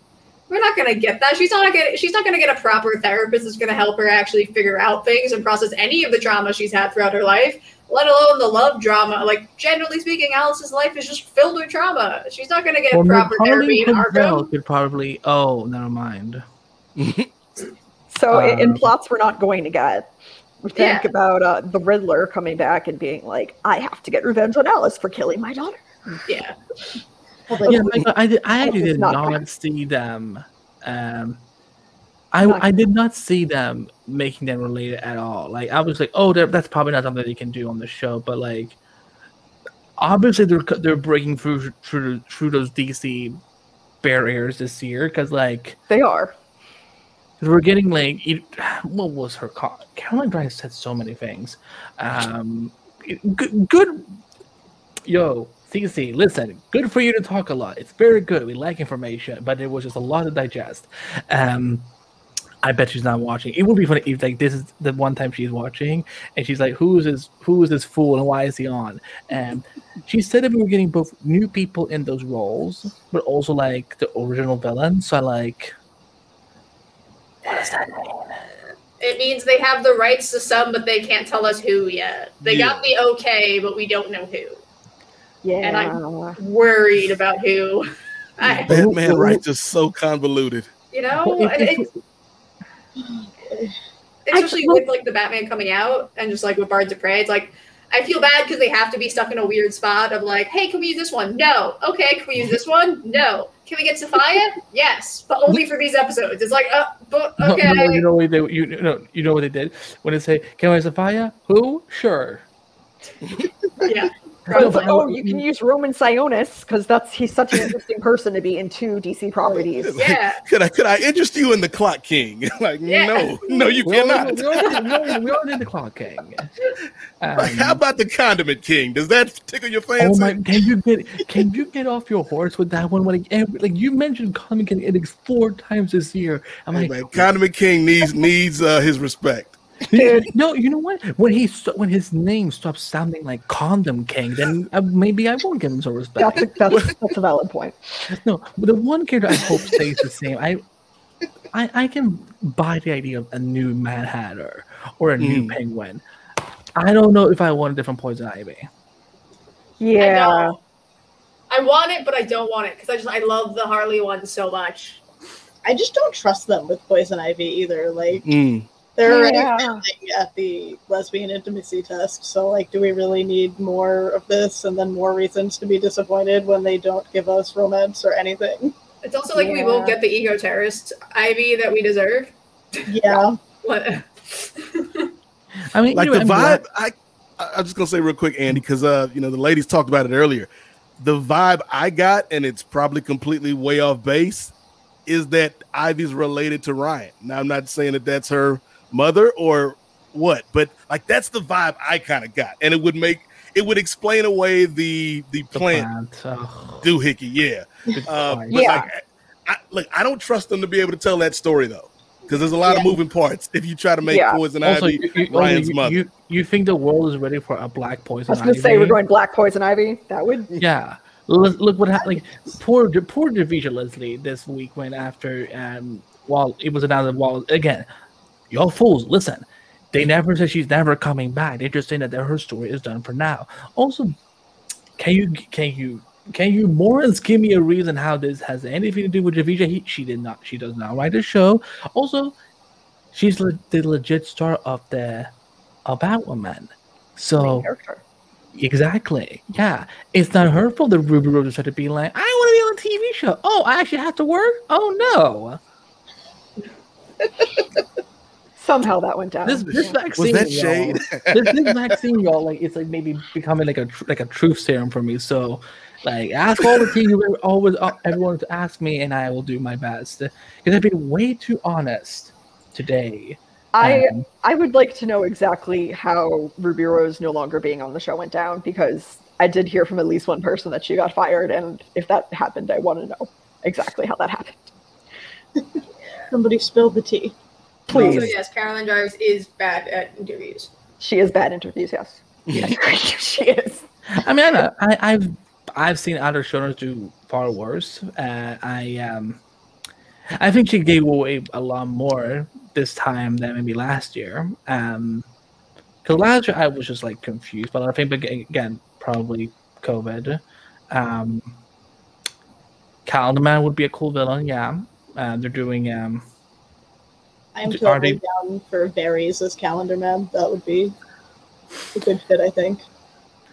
we're not going to get that. She's not going. She's not going to get a proper therapist that's going to help her actually figure out things and process any of the trauma she's had throughout her life. Let alone the love drama. Like generally speaking, Alice's life is just filled with trauma. She's not going to get well, proper therapy in Napoleon Pizzelle Arkham. could probably. Oh, never mind. So in, in Um, plots we're not going to get. We think Yeah. about uh, the Riddler coming back and being like, "I have to get revenge on Alice for killing my daughter." Yeah. Well, then- Yeah, I, I, did, I actually did not not, see them. Um, I I did not see them making them related at all. Like I was like, oh, that's probably not something they can do on the show. But like, obviously they're they're breaking through through through those DC barriers this year because like They are. We're getting like it, what was her call? Caroline Bryant said so many things. Um, good, good. Yo, CC, listen, good for you to talk a lot. It's very good. We like information, but it was just a lot to digest. Um, I bet she's not watching. It would be funny if like this is the one time she's watching and she's like, "Who's this? Who is this fool? And why is he on?" And she said that we were getting both new people in those roles, but also like the original villain. So I like, what does that mean? It means they have the rights to some, but they can't tell us who yet. They Yeah. got the okay, but we don't know who. Yeah. And I'm- Worried about who. I, Batman rights are so convoluted. you know, Well, if- and if- it, especially with like the Batman coming out and just like with Birds of Prey, it's like I feel bad because they have to be stuck in a weird spot of like, hey, can we use this one? No. Okay, can we use this one? No. Can we get Safiyah? Yes, but only for these episodes. It's like, uh, but okay. no, you know what they you know you know what they did when they say "Can I have Safiyah?" Who? Sure. yeah. But like, but oh, you can use Roman Sionis because that's he's such an interesting person to be in two DC properties. Yeah. Could I could I interest you in the Clock King? like, Yeah. no, no, you We already, cannot. we, already, we, already, we already did the Clock King. Um, Like, how about the Condiment King? Does that tickle your fancy? oh my! Can you get can you get off your horse with that one? When it, every, like you mentioned, Condiment King it four times this year. I'm Hey, like, man, Condiment King needs needs uh, his respect. Dude. no, you know what? When he st- when his name stops sounding like Condom King, then uh, maybe I won't give him some respect. That's a, that's, that's a valid point. No, but the one character I hope stays the same. I, I, I can buy the idea of a new Mad Hatter or a new Mm. Penguin. I don't know if I want a different Poison Ivy. I Yeah. know. I want it, but I don't want it because I just I love the Harley one so much. I just don't trust them with Poison Ivy either. Like Mm. They're already Yeah. failing at the lesbian intimacy test. So like, do we really need more of this and then more reasons to be disappointed when they don't give us romance or anything? It's also like we won't get the eco terrorist Ivy that we deserve. Yeah. What? I mean, like you know, the I mean, vibe. I I- I'm just gonna say real quick, Andy, because uh, you know the ladies talked about it earlier. The vibe I got, and it's probably completely way off base, is that Ivy's related to Ryan. Now I'm not saying that that's her mother or what, but like that's the vibe I kind of got, and it would make it would explain away the the the plant plant. ugh, doohickey. Yeah, good uh, but Yeah. like, I, look, I don't trust them to be able to tell that story though, because there's a lot of moving parts. If you try to make Yeah. Poison Also, Ivy you, you, Ryan's you, mother, you, you think the world is ready for a black poison? I poison was gonna say we're going Black Poison Ivy. That would Yeah. Look, look what happened. Like poor, poor Javicia Leslie this week went after um while it was another that while again, y'all fools, listen. They never said she's never coming back. They're just saying that her story is done for now. Also, can you can you can you more or less give me a reason how this has anything to do with Javicia? He, she did not. She does not write the show. Also, she's le- the legit star of the of Batwoman. So. Exactly. Yeah. It's not her fault that Ruby Rose decided to be like, I want to be on a TV show. Oh, I actually have to work? Oh Somehow that went down. This this Yeah. vaccine. was that shade? this, this vaccine, y'all, like it's like maybe becoming like a like a truth serum for me. So like ask all the things you always uh, everyone to ask me and I will do my best. Because I've been way too honest today I Um, I would like to know exactly how Ruby Rose no longer being on the show went down because I did hear from at least one person that she got fired, and if that happened, I want to know exactly how that happened. Somebody spilled the tea. Please, So yes, Caroline Dries is bad at interviews. she is bad interviews. Yes, yes. she is. I mean, I, know, I, I've I've seen other showrunners do far worse. Uh, I um, I think she gave away a lot more this time than maybe last year. Um, because last year I was just like confused, but I think aga- again probably COVID. Um, Calendar Man would be a cool villain. Yeah, uh, they're doing um. I'm totally they- down for Barry's as Calendar Man. That would be a good fit, I think.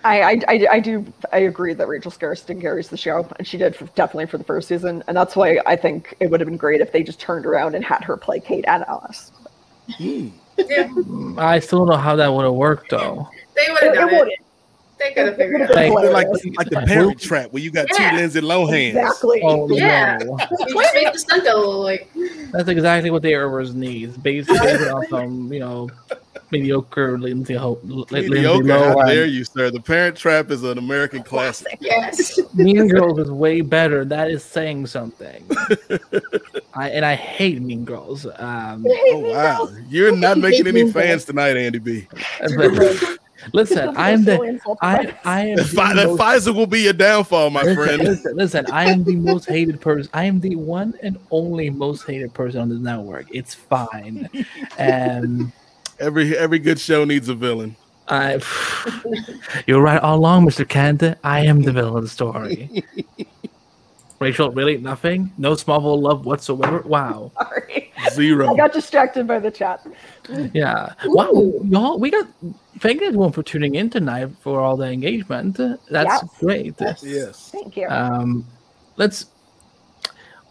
I, I, I, I do I agree that Rachel Skarsten carries the show, and she did for, definitely for the first season, and that's why I think it would have been great if they just turned around and had her play Kate and Alice. Hmm. Yeah, I still don't know how that would have worked though. they would have done it it. wouldn't. They could have figured it It out. Like- like like the Parent Trap, where you got Yeah. two Lindsay Lohan. exactly. Oh Yeah. no. Just make the stunt double like That's exactly what the Arrowverse needs. Based, based on some, you know, mediocre Lindsay Ho- Lindsay Mediocre. How Lohan. dare you, sir? The Parent Trap is an American classic. yes. Mean Girls is way better. That is saying something. I and I hate Mean Girls. Um, Oh wow, you're not making any Mean fans tonight, Andy B. but- listen, I'm the I I am the Fi- that most- Pfizer will be your downfall, my listen, friend. Listen, listen, I am the most hated person. I am the one and only most hated person on this network. It's fine. Um, Every every good show needs a villain. I, you're right all along, Mr. Kent. I am the villain of the story. Rachel, really nothing? No Smallville love whatsoever? Wow. Sorry. Zero. I Zero. got distracted by the chat. Yeah. Wow. Y'all, we got thank you everyone for tuning in tonight for all the engagement. That's Yes. great. Yes. Yes. Thank you. Um, let's.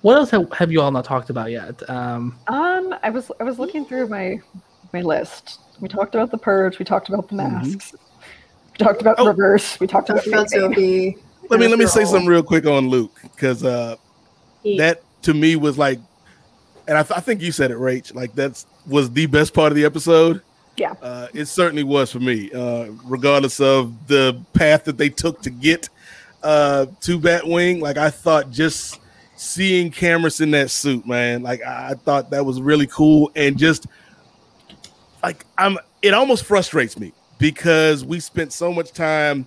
What else have, have you all not talked about yet? Um, Um, I was I was looking through my my list. We talked about the purge. We talked about the Mhm. masks. We talked about Oh. reverse. We talked about Talked about Mating. Let me let me say something real quick on Luke because uh, that to me was like, and I, th- I think you said it, Rach. Like that's was the best part of the episode. Yeah. Uh, it certainly was for me, uh, regardless of the path that they took to get uh, to Batwing. Like I thought, just seeing Camrus in that suit, man, like I, I thought that was really cool, and just like I'm, it almost frustrates me because we spent so much time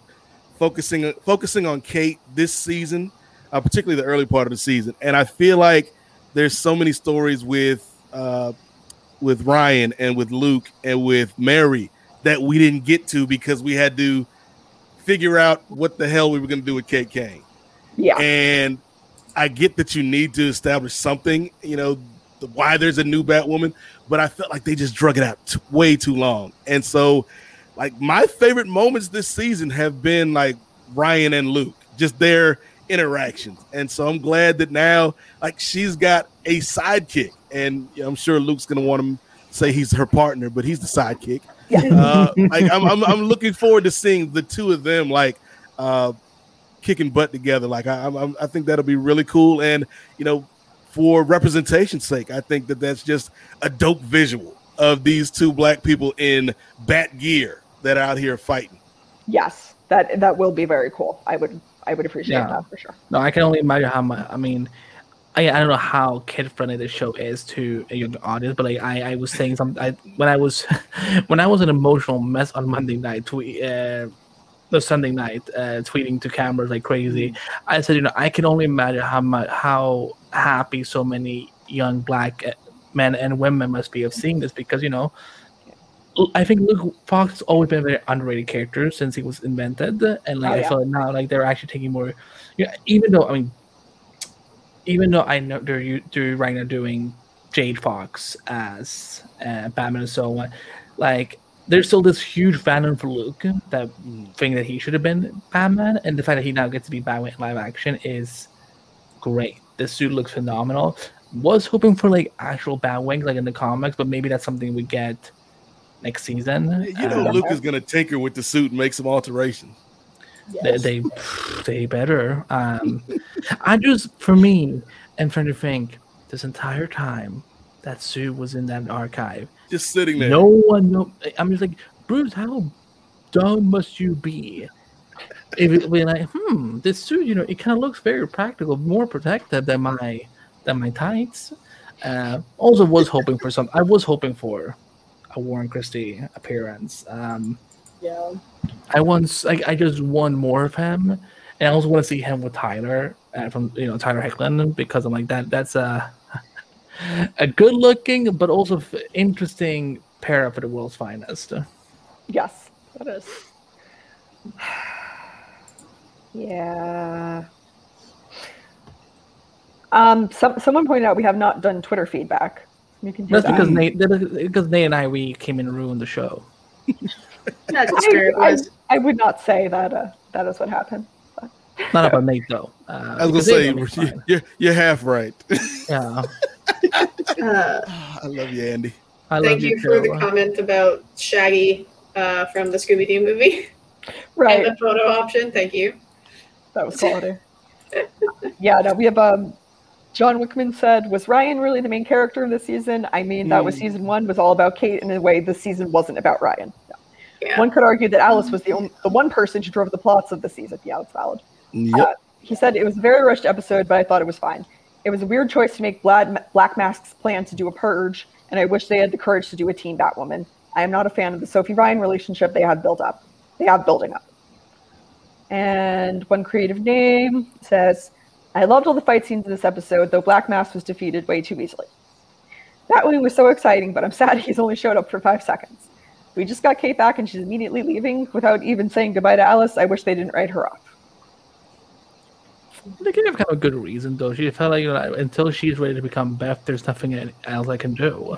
focusing focusing on Kate this season, uh, particularly the early part of the season, and I feel like there's so many stories with uh, with Ryan and with Luke and with Mary that we didn't get to because we had to figure out what the hell we were going to do with Kate Kane. Yeah. And I get that you need to establish something, you know, the, why there's a new Batwoman, but I felt like they just drug it out t- way too long. And so, like, my favorite moments this season have been like Ryan and Luke, just their interactions. And so I'm glad that now, like, she's got a sidekick. And I'm sure Luke's going to want to say he's her partner, but he's the sidekick. Yeah. Uh, like, I'm, I'm, I'm looking forward to seeing the two of them, like, uh, kicking butt together. Like I, I'm, I think that'll be really cool. And you know, for representation's sake, I think that that's just a dope visual of these two black people in bat gear that are out here fighting. Yes. That that will be very cool. I would I would appreciate Yeah. that for sure. no, I can only imagine how much. I mean, I, I don't know how kid friendly the show is to a young audience, but like I, I was saying some I, when I was when I was an emotional mess on Monday night, tweet, uh, the Sunday night, uh, tweeting to Camrus like crazy. I said, you know, I can only imagine how much how happy so many young black uh, men and women must be of seeing this because you know. I think Luke Fox has always been a very underrated character since he was invented, and like Oh, I feel like now like they're actually taking more. Yeah, even though I mean, even though I know they're they're right now doing Jace Fox as uh, Batman and so on, like there's still this huge fandom for Luke that thing that he should have been Batman, and the fact that he now gets to be Batman in live action is great. The suit looks phenomenal. Was hoping for like actual Batwing like in the comics, but maybe that's something we get next season. You know, Um, Luke is gonna tinker with the suit and make some alterations. they, Yes. they they better. Um, I just for me, I'm trying to think this entire time that suit was in that archive. Just sitting there. No one no, I'm just like Bruce. How dumb must you be? If it be like, hmm, this suit, you know, it kind of looks very practical, more protective than my than my tights. Uh, also, was hoping for some. I was hoping for a Warren Christie appearance. Um, Yeah. I once, I, I just want more of him, and I also want to see him with Tyler uh, from you know Tyler Hoechlin because I'm like that. That's a a good looking but also f- interesting pair for the world's finest. Yes, that is. yeah. Um, some, someone pointed out we have not done Twitter feedback. You can do That's that. because Nate, that is- because Nate and I we came in and ruined the show. That's I, true. It I, was. I would not say that uh, that is what happened. Not about Nate though. Uh, I was gonna say Nate was you're, you're, you're half right. yeah. Uh, I love you, Andy. I love thank you for the too. comment about Shaggy uh, from the Scooby Doo movie Right. and the photo option. Thank you. That was quality. yeah, no, we have um John Wickman said, was Ryan really the main character of the season? I mean, that was Hmm. season one was all about Kate in a way this season wasn't about Ryan. No. Yeah. One could argue that Alice was the only, the one person who drove the plots of the season. Yeah, it's valid. Yep. He said it was a very rushed episode, but I thought it was fine. It was a weird choice to make Black, Black Mask's plan to do a purge, and I wish they had the courage to do a teen Batwoman. I am not a fan of the Sophie Ryan relationship they have built up. They have building up. And one creative name says, I loved all the fight scenes in this episode, though Black Mask was defeated way too easily. Batwing was so exciting, but I'm sad he's only showed up for five seconds. We just got Kate back and she's immediately leaving without even saying goodbye to Alice. I wish they didn't write her off. They can have kind of a good reason though. She felt like you know, until she's ready to become Beth, there's nothing else I can do.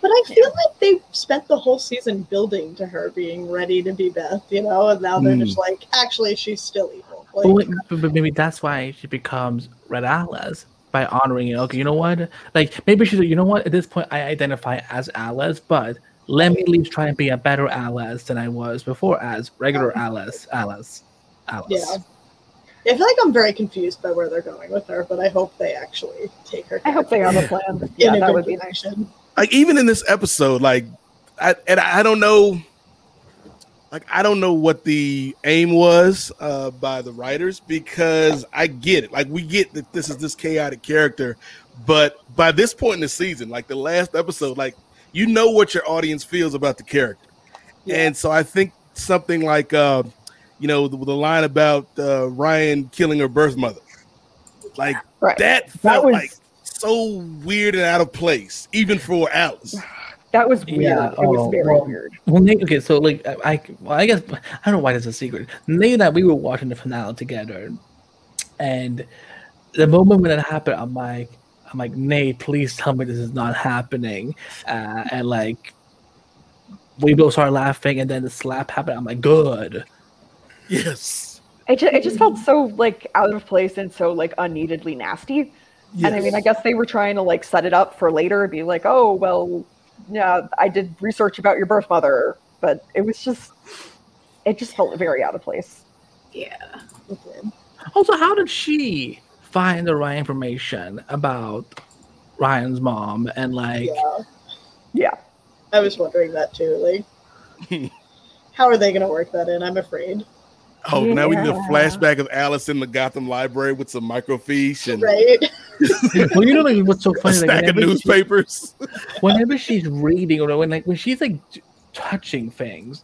But I feel like they spent the whole season building to her being ready to be Beth, you know, and now they're Hmm. just like, actually, she's still evil. But, Like, wait, but, but maybe that's why she becomes Red Alice by honoring it. Okay, you know what? Like maybe she's like, you know what? At this point, I identify as Alice, but let me at least try and be a better Alice than I was before as regular Alice. Alice. Alice. yeah. I feel like I'm very confused by where they're going with her, but I hope they actually take her. I hope they have a plan. Yeah, that would be nice. like even in this episode, like I and I don't know, like I don't know what the aim was uh, by the writers because I get it. Like we get that this is this chaotic character, but by this point in the season, like the last episode, like you know what your audience feels about the character, and so I think something like uh, you know the, the line about uh, Ryan killing her birth mother, like Right. that felt was- like so weird and out of place, even for Alice. That was weird. Yeah, it was oh, very well, weird. Well, Nate, okay, so like I, I, well, I guess I don't know why this is a secret. Nate and I, we were watching the finale together, and the moment when it happened, I'm like, I'm like, Nate, please tell me this is not happening, uh, and like, we both started laughing, and then the slap happened. I'm like, good. Yes. It just, it just felt so like out of place and so like unneededly nasty. And I mean, I guess they were trying to like set it up for later and be like, oh, well, yeah, I did research about your birth mother, but it was just, it just felt very out of place. Yeah. Also, how did she find the right information about Ryan's mom and like? Yeah, Yeah. I was wondering that too. Like, how are they going to work that in? I'm afraid. Oh, now we need a flashback of Alice in the Gotham Library with some microfiche and Right? well, you know, like what's so a funny? Like, stack of whenever she- newspapers. whenever she's reading or when like when she's like t- touching things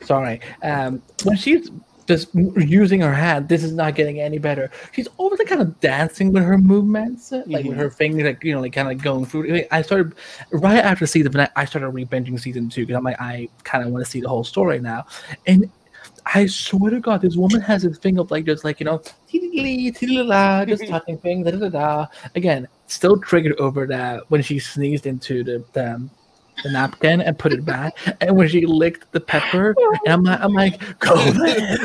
sorry um when she's just using her hand this is not getting any better she's always like kind of dancing with her movements like with Mhm. her fingers like you know like kind of going through i started right after season finale, i started re-binging season two because i'm like i kind of want to see the whole story now and I swear to God, this woman has this thing of like just like you know, tiddly, tiddly, just touching things, da, da, da, da. Again, still triggered over that when she sneezed into the, the the napkin and put it back, and when she licked the pepper, and I'm like, I'm like, go there.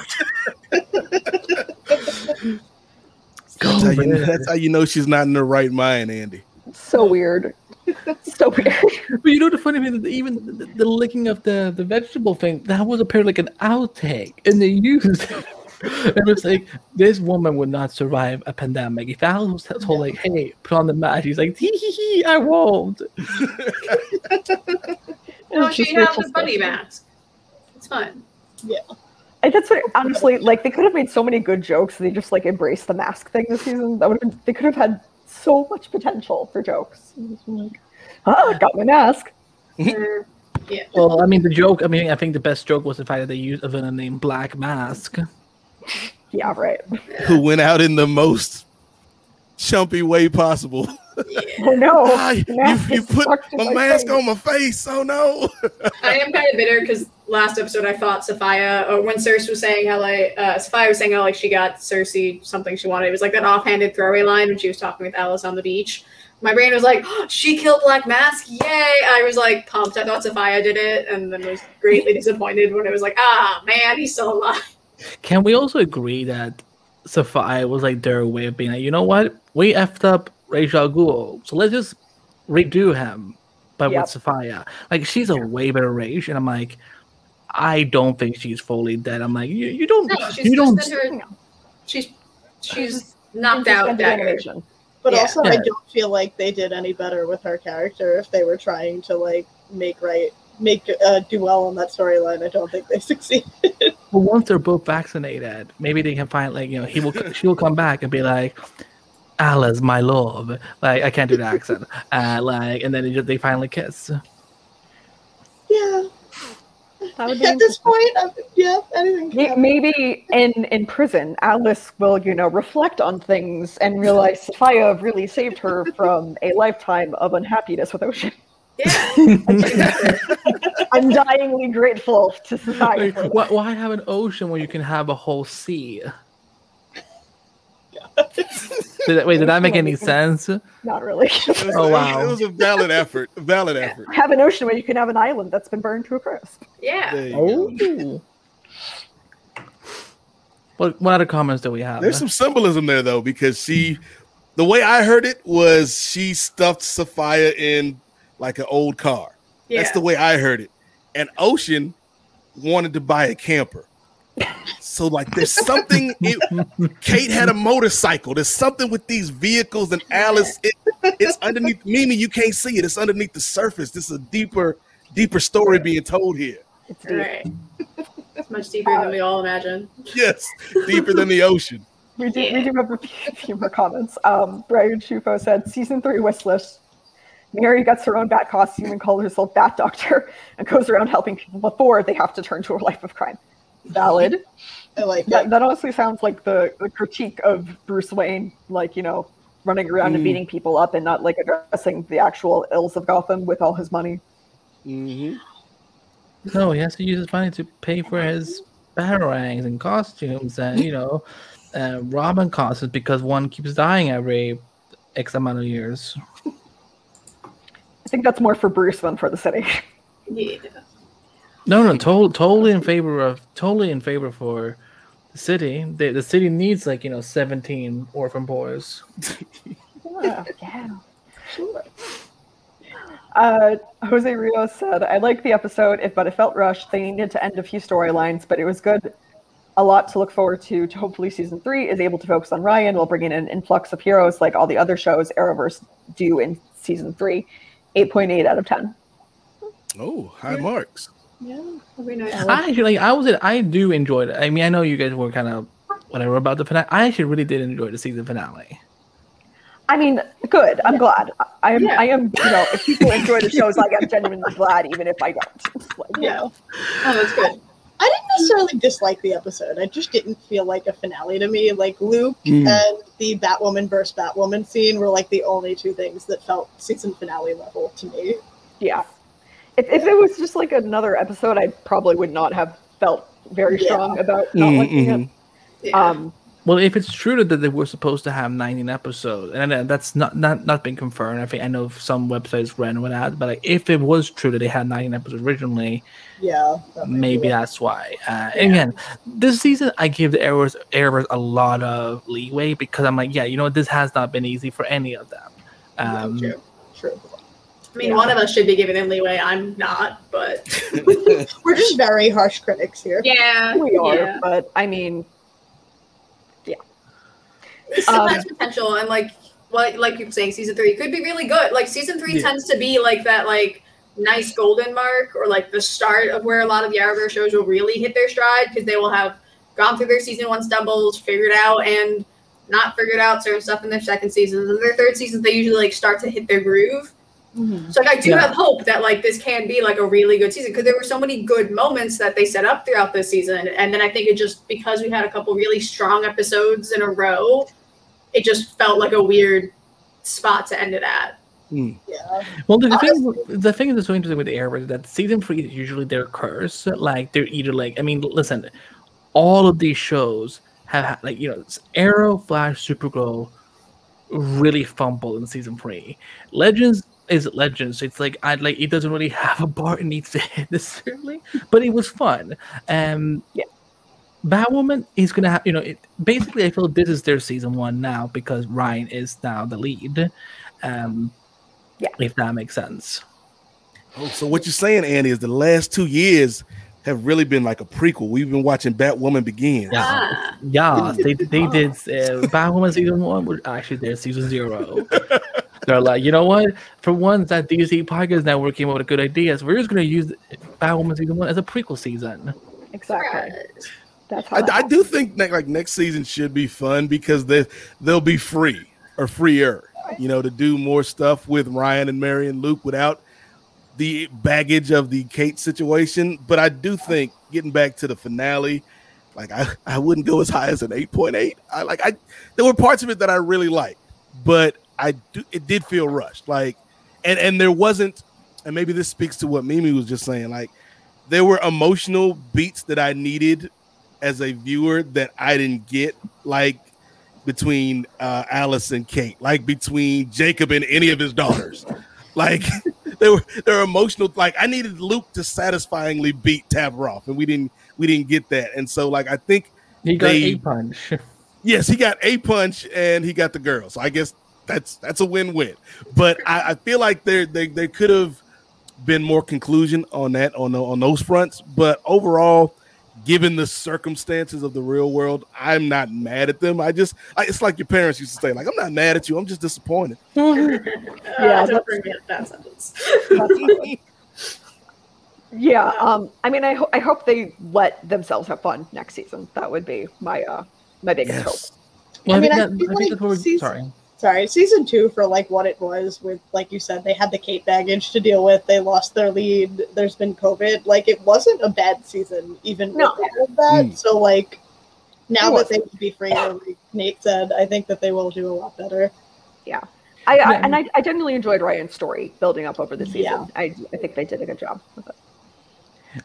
That's how, you know, that's how you know she's not in the right mind, Andy. So weird. so weird. But you know the funny thing, that even the, the licking of the the vegetable thing, that was apparently like an outtake, and they used. it was like this woman would not survive a pandemic. If Alice was told like, "Hey, put on the mask," she's like, "Hee hee hee, I won't." No, she just had Rachel the bunny mask. It's fine. I that's what honestly like they could have made so many good jokes. They just like embraced the mask thing this season. That would have been they could have had so much potential for jokes. It's like, ah, got my mask. Yeah. Well, I mean, the joke. I mean, I think the best joke was the fact that they used a villain named Black Mask. Yeah, right. Who went out in the most chumpy way possible. yeah. Oh no, Ah, you, you put stuck my my mask face. on my face. Oh no. I am kind of bitter because last episode I thought Safiyah, or when Circe was saying how like uh, Safiyah was saying how like she got Circe something she wanted. It was like that offhanded throwaway line when she was talking with Alice on the beach. My brain was like, oh, she killed Black Mask, yay! I was like pumped. I thought Safiyah did it, and then was greatly disappointed when it was like, ah man, he's still alive. Can we also agree that Safiyah was like their way of being like, you know what? We effed up Ra's al Ghul, so let's just redo him, but Yep. with Safiyah. Like she's a way better Rage, and I'm like, I don't think she's fully dead. I'm like, you, you don't, No, she's you don't. just in her. She's she's knocked out Suspended dagger. animation. But Yeah. also, I don't feel like they did any better with her character if they were trying to like make right, make uh, do well on that storyline. I don't think they succeeded. But once they're both vaccinated, maybe they can find like you know he will she will come back and be like, Alice, my love. Like I can't do the accent. Uh, like and then they, just, they finally kiss. yeah, That would be at this point, I'm, yeah, anything. Can happen. Maybe in in prison, Alice will, you know, reflect on things and realize Safiyah really saved her from a lifetime of unhappiness with Ocean. Yeah. Undyingly grateful to Safiyah. Like, for that. why, why have an ocean when you can have a whole sea? Did wait, did that make any sense? Not really. It was, Oh, wow. it was a valid effort. A valid effort. have an ocean where you can have an island that's been burned to a crisp. Yeah. There you oh. go. Oh. What what other comments do we have? There's some symbolism there though, because she, the way I heard it was she stuffed Safiyah in like an old car. Yeah. That's the way I heard it. And Ocean wanted to buy a camper. So like there's something it, Kate had a motorcycle. There's something with these vehicles and Alice it, it's underneath Mimi, you can't see it. It's underneath the surface. This is a deeper, deeper story being told here. It's deep. Right. It's much deeper than we all imagine. Yes, deeper than the ocean. We do, we do have a few, few more comments. Um, Brian Shufo said, season three wish list. Mary gets her own bat costume and calls herself Bat Doctor and goes around helping people before they have to turn to a life of crime. Valid. I like That, it. that honestly sounds like the, the critique of Bruce Wayne, like, you know, running around and Mm. beating people up and not like addressing the actual ills of Gotham with all his money. hmm No, he has to use his money to pay for his batarangs and costumes and you know, uh, Robin costumes because one keeps dying every X amount of years. I think that's more for Bruce than for the city. Yeah. No, no, to- totally in favor of totally in favor for the city. The, the city needs like you know seventeen orphan boys. yeah. yeah. Sure. Uh, Jose Rios said, I liked the episode, if, but it felt rushed. They needed to end a few storylines, but it was good. A lot to look forward to. To hopefully, season three is able to focus on Ryan while bringing in an influx of heroes like all the other shows Arrowverse do in season three. 8.8 out of 10. Oh, high marks. Yeah. That'd be nice. I actually like. I was. I do enjoy it. I mean, I know you guys were kind of whatever about the finale. I actually really did enjoy the season finale. I mean, good. I'm glad. I am. Yeah. I am. You know, if people enjoy the shows, like I'm genuinely glad, even if I don't. Like, Yeah. Oh, that's good. I didn't necessarily dislike the episode. I just didn't feel like a finale to me. Like Luke Mm. and the Batwoman versus Batwoman scene were like the only two things that felt season finale level to me. Yeah. If, if it was just like another episode, I probably would not have felt very Yeah. strong about not Mm, liking it. Yeah. Um, Well, if it's true that they were supposed to have 19 episodes, and that's not not not been confirmed. I think I know some websites ran with that, but like, if it was true that they had 19 episodes originally, Yeah. that maybe that's why. Uh, and Again, this season I give the errors errors a lot of leeway because I'm like, yeah, you know, this has not been easy for any of them. Yeah, Um, true. True. I mean, one of us should be giving them leeway. I'm not, but We're just very harsh critics here. yeah, we are, yeah. but I mean, yeah, still Um, has potential, and like like like you were saying, season three could be really good. Like season three Yeah. tends to be like that like nice golden mark or like the start of where a lot of the Arrowverse shows will really hit their stride because they will have gone through their season one stumbles, figured out and not figured out certain stuff in their second seasons. And their third seasons, they usually like start to hit their groove. Mm-hmm. So like I do Yeah. have hope that like this can be like a really good season because there were so many good moments that they set up throughout this season, and then I think it just because we had a couple really strong episodes in a row, it just felt like a weird spot to end it at. Hmm. Yeah. Well, the, the thing, the thing that's so interesting with the Arrow is that season three is usually their curse. Like they're either like, I mean, listen, all of these shows have like you know, Arrow, Flash, Supergirl, really fumble in season three. Legends is Legends. It's like I like it doesn't really have a bar it needs to hit necessarily, but it was fun. Um, Yeah. Batwoman is gonna have you know it, basically I feel this is their season one now because Ryan is now the lead. Um, Yeah. if that makes sense. Oh, so what you're saying, Andy, is the last two years have really been like a prequel. We've been watching Batwoman begin. Yeah. Ah. Yeah, they they did uh, Batwoman season one. was Actually, they're season zero. They're like, you know what? For once, that DC podcast network came up with a good idea. So we're just gonna use Batwoman season one as a prequel season. Exactly. That's how I, that I do think that like next season should be fun because they they'll be free or freer, you know, to do more stuff with Ryan and Mary and Luke without the baggage of the Kate situation. But I do think getting back to the finale, like I, I wouldn't go as high as an 8.8. I like I there were parts of it that I really liked, but I do it did feel rushed. Like and and there wasn't and maybe this speaks to what Mimi was just saying, like there were emotional beats that I needed as a viewer that I didn't get, like between uh, Alice and Kate, like between Jacob and any of his daughters. Like they were they're emotional. Like I needed Luke to satisfyingly beat Tavaroff, and we didn't we didn't get that. And so like I think He got They- a punch. yes, he got a punch and he got the girl. So I guess that's that's a win-win. But I, I feel like there they there could have been more conclusion on that on the, on those fronts. But overall, given the circumstances of the real world, I'm not mad at them. I just I, it's like your parents used to say, like I'm not mad at you. I'm just disappointed. Uh, Yeah, don't that's- forget that sentence. Yeah, um, I mean, I, ho- I hope they let themselves have fun next season. That would be my uh my biggest hope. Well, I, I mean, think I that, I think like that's what we're season- sorry. Sorry, season two for like what it was with, like you said, they had the Kate baggage to deal with. They lost their lead. There's been COVID. Like it wasn't a bad season, even No. with all of that. Mm. So like now that they can be free, like Nate said, I think that they will do a lot better. I, I and I, I genuinely enjoyed Ryan's story building up over the season. Yeah. I I think they did a good job with it.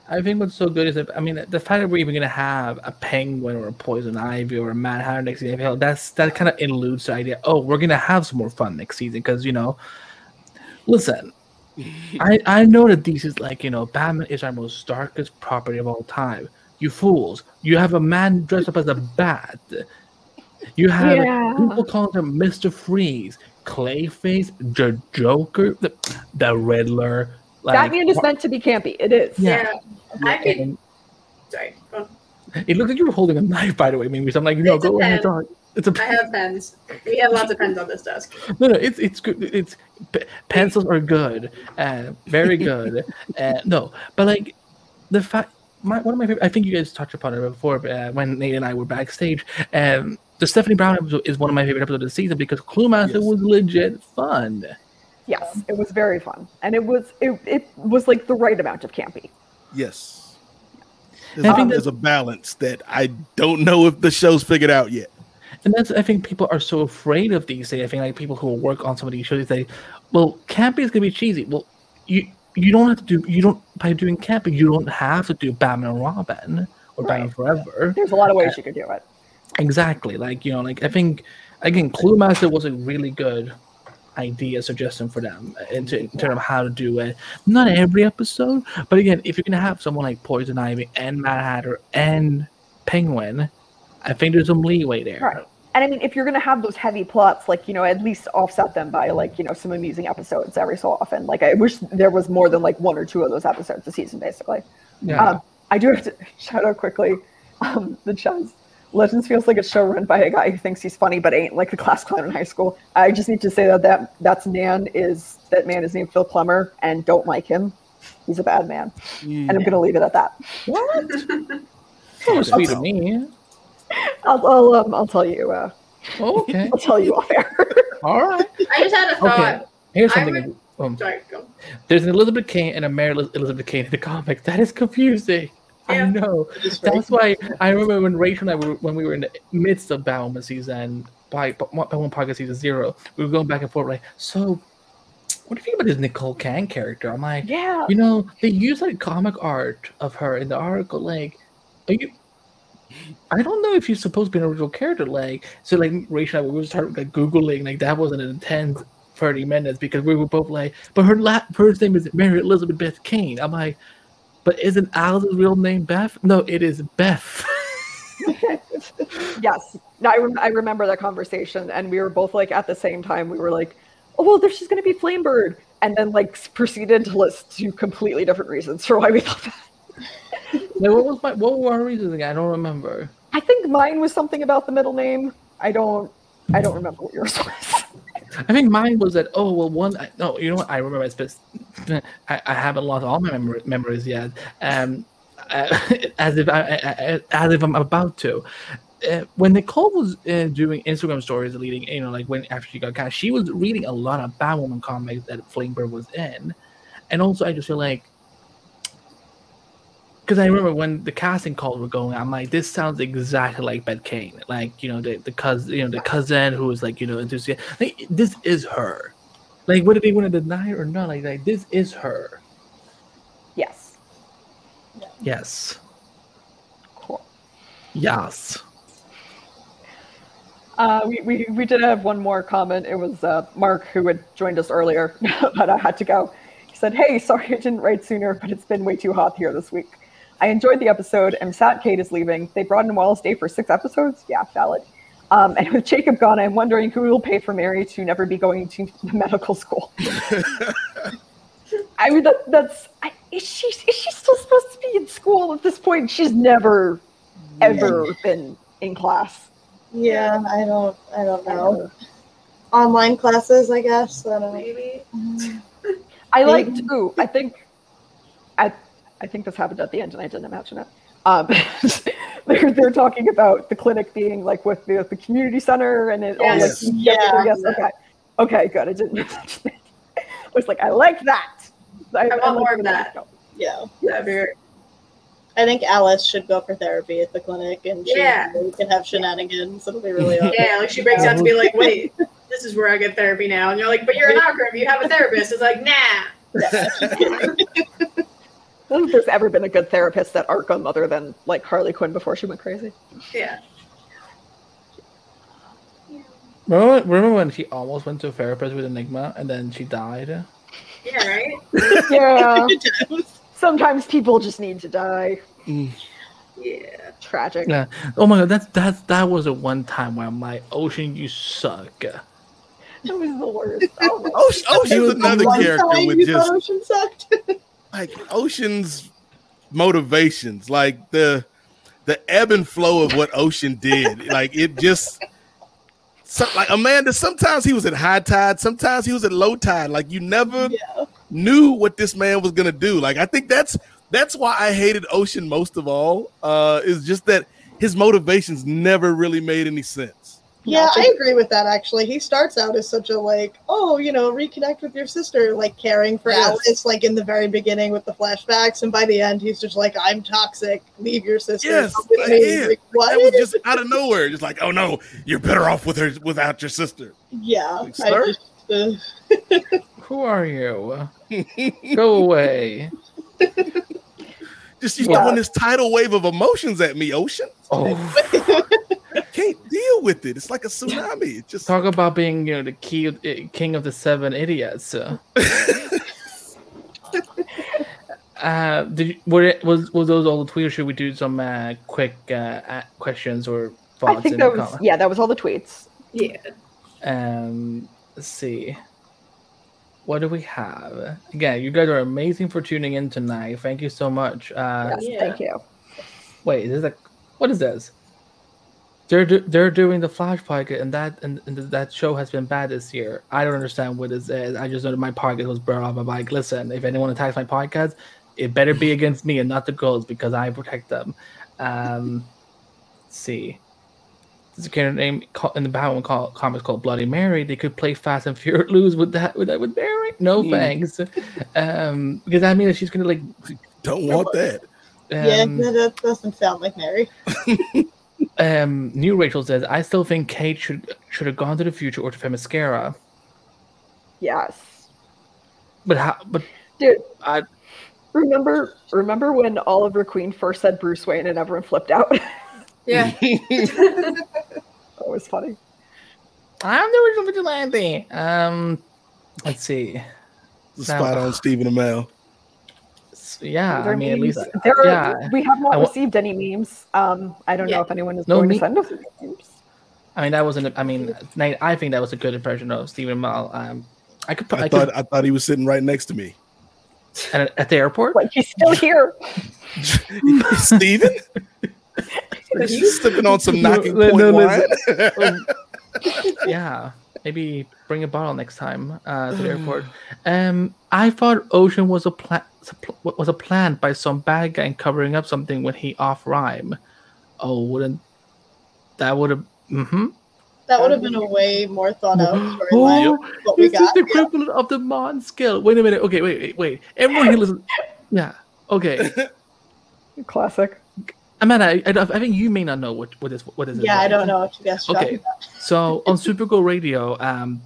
I think what's so good is that I mean the fact that we're even gonna have a penguin or a poison ivy or a mad hatter next season, that's that kind of eludes the idea. Oh, we're gonna have some more fun next season because you know, listen, I I know that this is like you know Batman is our most darkest property of all time. You fools! You have a man dressed up as a bat. You have Yeah. people calling him Mister Freeze, Clayface, the Joker, the, the Riddler. Like, Batman is meant to be campy. It is. Yeah. Yeah. I could. and- Sorry. go on. It looked like you were holding a knife, by the way, Mimi. So I'm like, no, It's a go ahead, pen. dog. It's a I have pens. We have lots of pens on this desk. no, no. It's it's good. It's p- pencils are good, uh, very good. uh, no, but like the fact, my one of my favorite. I think you guys touched upon it before uh, when Nate and I were backstage. Um, the Stephanie Brown episode is one of my favorite episodes of the season because Clue Master Yes. was legit fun. Yes, um, it was very fun, and it was it, it was like the right amount of campy. Yes. I There's, think there's a balance that I don't know if the show's figured out yet. And that's I think people are so afraid of these days. I think like people who work on some of these shows they say, well, camping is gonna be cheesy. Well, you you don't have to do you don't by doing camping you don't have to do Batman and Robin or Batman Forever. There's a lot of ways uh, you could do it. Exactly. Like you know, like I think again, Clue Master was a really good idea suggestion for them in, t- in terms of how to do it. Not every episode, but again, if you're gonna have someone like Poison Ivy and Mad Hatter and Penguin, I think there's some leeway there. Right. And I mean, if you're going to have those heavy plots, like, you know, at least offset them by, like, you know, some amusing episodes every so often. Like, I wish there was more than, like, one or two of those episodes a season, basically. Yeah. Um, I do have to shout out quickly um, the Chaz Legends feels like a show run by a guy who thinks he's funny but ain't like the class clown in high school. I just need to say that that that's Nan is that man is named Phil Klemmer and don't like him. He's a bad man, and I'm gonna leave it at that. What? so sweet of me. I'll I'll, um, I'll tell you. Uh, Okay. I'll tell you off air. All right. I just had a thought. Okay. Here's I something. um, Sorry, go. there's an Elizabeth Kane and a Mary Elizabeth Kane in the comic. That is confusing. Yeah. I know. That's why I remember when Rachel and I were when we were in the midst of Batwoman season by Batwoman podcast season zero, we were going back and forth like, so what do you think about this Nicole Kang character? I'm like, yeah. you know, they use like comic art of her in the article. Like, are you? I don't know if she's supposed to be an original character. Like, so like Rachel and I, we were starting like googling. Like that wasn't an intense thirty minutes because we were both like, but her la- first name is Mary Elizabeth Beth Kane. I'm like, but isn't Alice's real name Beth? No, it is Beth. yes. No, I, rem- I remember that conversation, and we were both like at the same time. We were like, "Oh well, there's just going to be Flamebird," and then like proceeded to list two completely different reasons for why we thought that. like, what was my what were our reasons again? I don't remember. I think mine was something about the middle name. I don't. I don't remember what yours was. I think mine was that. Oh well, one. I, no, you know what? I remember. It's best. I, I haven't lost all my memory, memories yet. Um, uh, as if I, I, as if I'm about to. Uh, when Nicole was uh, doing Instagram stories, leading, you know, like when after she got cast, she was reading a lot of Batwoman comics that Flamebird was in, and also I just feel like because I remember when the casting calls were going, I'm like, this sounds exactly like Beth Kane, like you know the the cousin, you know the cousin who was like you know enthusiastic. Like this is her. Like whether they want to deny it or not, like, like this is her. yes. Yes. Cool. Yes. Uh, we, we, we did have one more comment. It was uh, Mark who had joined us earlier, but I had to go. He said, Hey, sorry I didn't write sooner, but it's been way too hot here this week. I enjoyed the episode. I'm sad Kate is leaving. They brought in Wallis Day for six episodes. Yeah, valid. Um, and with Jacob gone, I'm wondering who will pay for Mary to never be going to medical school. I mean, that, that's I, is she is she still supposed to be in school at this point? She's never ever been in class. Yeah, I don't. I don't know. Online classes, I guess. I don't know. Maybe. I liked. Ooh, I think. I I think this happened at the end, and I didn't imagine it. Um, they're they're talking about the clinic being like with the the community center, and it all like Yes. Yeah. yes, okay, okay, good. I didn't imagine it. I was like, I like that. I, I want like more of that's that. going. Yeah, That'd. I think Alice should go for therapy at the clinic, and she Yeah. we can have shenanigans. It'll be really awesome. Yeah, like she breaks out to be like, wait, this is where I get therapy now. And you're like, but you're an Arkham, you have a therapist. It's like, nah. I don't think there's ever been a good therapist that at Arkham other than like Harley Quinn before she went crazy. Yeah. Remember, remember when she almost went to a therapist with Enigma and then she died? Yeah, right? Yeah. Sometimes people just need to die. Mm. Yeah. Tragic. Yeah. Oh my god, that's that's that was a one time where I'm like, Ocean, you suck. That was the worst. Oh, my Ocean, Ocean's another character with you just Ocean sucked. like Ocean's motivations, like the the ebb and flow of what Ocean did. like it just so, like Amanda, sometimes he was at high tide, sometimes he was at low tide. Like you never yeah. knew what this man was gonna do. Like I think that's that's why I hated Ocean most of all. Uh is just that his motivations never really made any sense. Yeah, I agree with that actually. He starts out as such a like, oh, you know, reconnect with your sister, like caring for Yes. Alice, like in the very beginning with the flashbacks, and by the end he's just like, I'm toxic, leave your sister. Yes, come with like, yeah. Like, what? That was just out of nowhere. Just like, oh no, you're better off with her without your sister. yeah. Like, I just, uh, Who are you? Go away. Just you Yeah. throwing this tidal wave of emotions at me, Ocean. Oh, Can't deal with it. It's like a tsunami. It just talk about being you know the key eh, king of the seven idiots. Uh, uh did you, were it, was was those all the tweets? Or should we do some uh, quick uh, questions or thoughts? I think in that the was com- yeah, that was all the tweets. Yeah. Um, let's see. What do we have? Again, you guys are amazing for tuning in tonight. Thank you so much. Uh, Yes, Yeah. thank you. Wait, is this a what is this? They're do- they're doing the Flash podcast, and that and, and that show has been bad this year. I don't understand what this is. I just know that my podcast was brought up. I'm like, listen, if anyone attacks my podcast, it better be against me and not the girls because I protect them. Um, let's see. There's a character name called, in the Batman call, comics called Bloody Mary. They could play Fast and Furious lose with that with that with Mary. No Hmm. thanks, um, because that means that she's gonna like. Don't want that. yeah, Um, that, that doesn't sound like Mary. um, New Rachel says, I still think Kate should should have gone to the future or to Themyscira. Yes. But how? But Dude, I remember remember when Oliver Queen first said Bruce Wayne and everyone flipped out? Yeah. that was funny. I'm the original vigilante. Um, let's see. Spot on Stephen Amell. S- Yeah, There I mean, are at least memes. there are, yeah. we have not I wa- received any memes. Um, I don't Yeah. know if anyone is No going me- to send us any memes. I mean that wasn't. I mean, I think that was a good impression of Stephen Amell. Um, I could. I I, thought could I thought he was sitting right next to me. at, at the airport. Like he's still here. Stephen? He's sipping on some knocking no, point no, wine. Um, yeah, maybe bring a bottle next time uh, to the airport. Um, I thought Ocean was a plan was a plan by some bad guy covering up something when he off rhyme. Oh, wouldn't that would have? Mm-hmm. That would have been a way more thought out Oh, storyline. What we this is got. the yeah. equivalent of the Mon skill. Wait a minute. Okay, wait, wait, wait. Everyone here listen. Yeah. Okay. Classic. Amanda, I, I, I think you may not know what what is what is. Yeah, I don't know what you guys Okay. about. So on Supergirl Radio, um,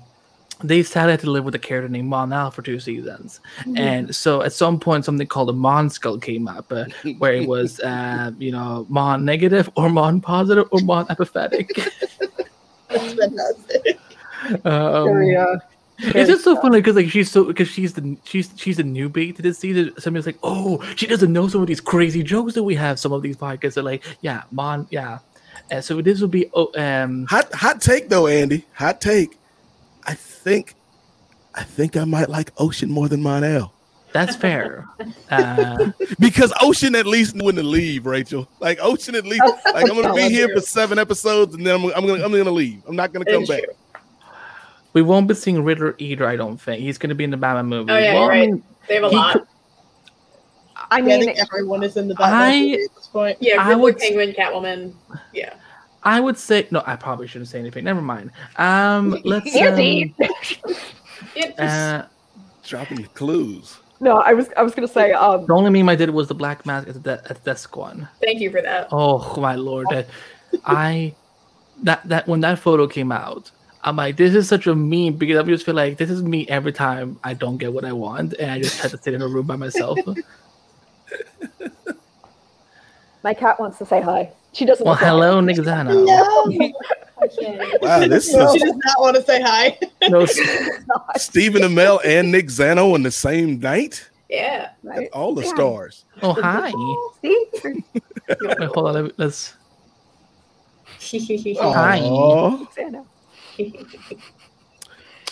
they decided to live with a character named Mon Mon-El for two seasons, and so at some point something called a Mon skull came up, uh, where it was, uh, you know, Mon negative or Mon positive or Mon apathetic. That's fantastic. um, Very, uh, it's just so funny because like she's so because she's the she's she's a newbie to this season. Somebody's like, oh, she doesn't know some of these crazy jokes that we have. Some of these podcasts are like, yeah, Mon, yeah. And so this will be oh, um Hot hot take though, Andy. Hot take. I think I think I might like Ocean more than Mon-El. that's fair. Uh, Because Ocean at least knew when to leave, Rachel. Like Ocean at least like I'm gonna be here for seven episodes and then I'm, I'm gonna I'm gonna leave. I'm not gonna come is back. true. we won't be seeing Riddler either. I don't think he's going to be in the Batman movie. Oh, yeah, Well, you're I right. mean, They have a lot. could- I Yeah, I mean, think everyone is in the Batman I- movie at this point. Yeah, I Riddler, would- Penguin, Catwoman. Yeah. I would say no. I probably shouldn't say anything. Never mind. Um, let's. Andy. Yeah, Um, uh, Dropping clues. no, I was I was gonna say um the only meme I did was the black mask at the, de- at the desk one. thank you for that. Oh my lord! That I that that when that photo came out, I'm like, this is such a meme because I just feel like this is me every time I don't get what I want, and I just have to sit in a room by myself. my cat wants to say hi. She doesn't. well, want to hello, Nick Zano. No, Wow, this no, she is does not want to say hi. No, s- Not, Stephen Amell and Nick Zano on the same night. Yeah. right? All the Yeah. stars. oh hi. See? Wait, hold on. Let me, let's. Oh. Hi.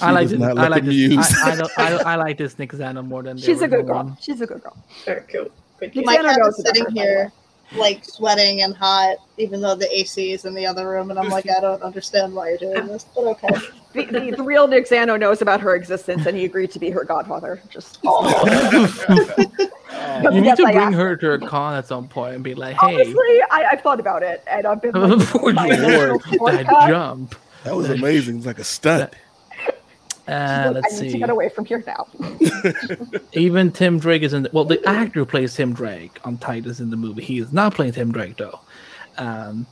I like does this. I like this. I, I, don't, I, I like this Nick Zano more than She's a good girl. one. She's a good girl. Alright, cool. Good You kid. My Xander cat knows is sitting her, by here, like sweating and hot, even though the AC is in the other room, and I'm like, I don't understand why you're doing this, but okay. The, the, the real Nick Zano knows about her existence, and he agreed to be her godfather. Just oh. You need to I bring her to a con at some point and be like, "Hey, honestly, I, I've thought about it, and I've been like, oh my lord, emotional that jump." That was amazing. It's like a stunt. Uh, Look, let's I need to see. get away from here now. Even Tim Drake is in. The, well, the actor who plays Tim Drake on Titans in the movie. He is not playing Tim Drake though. Um,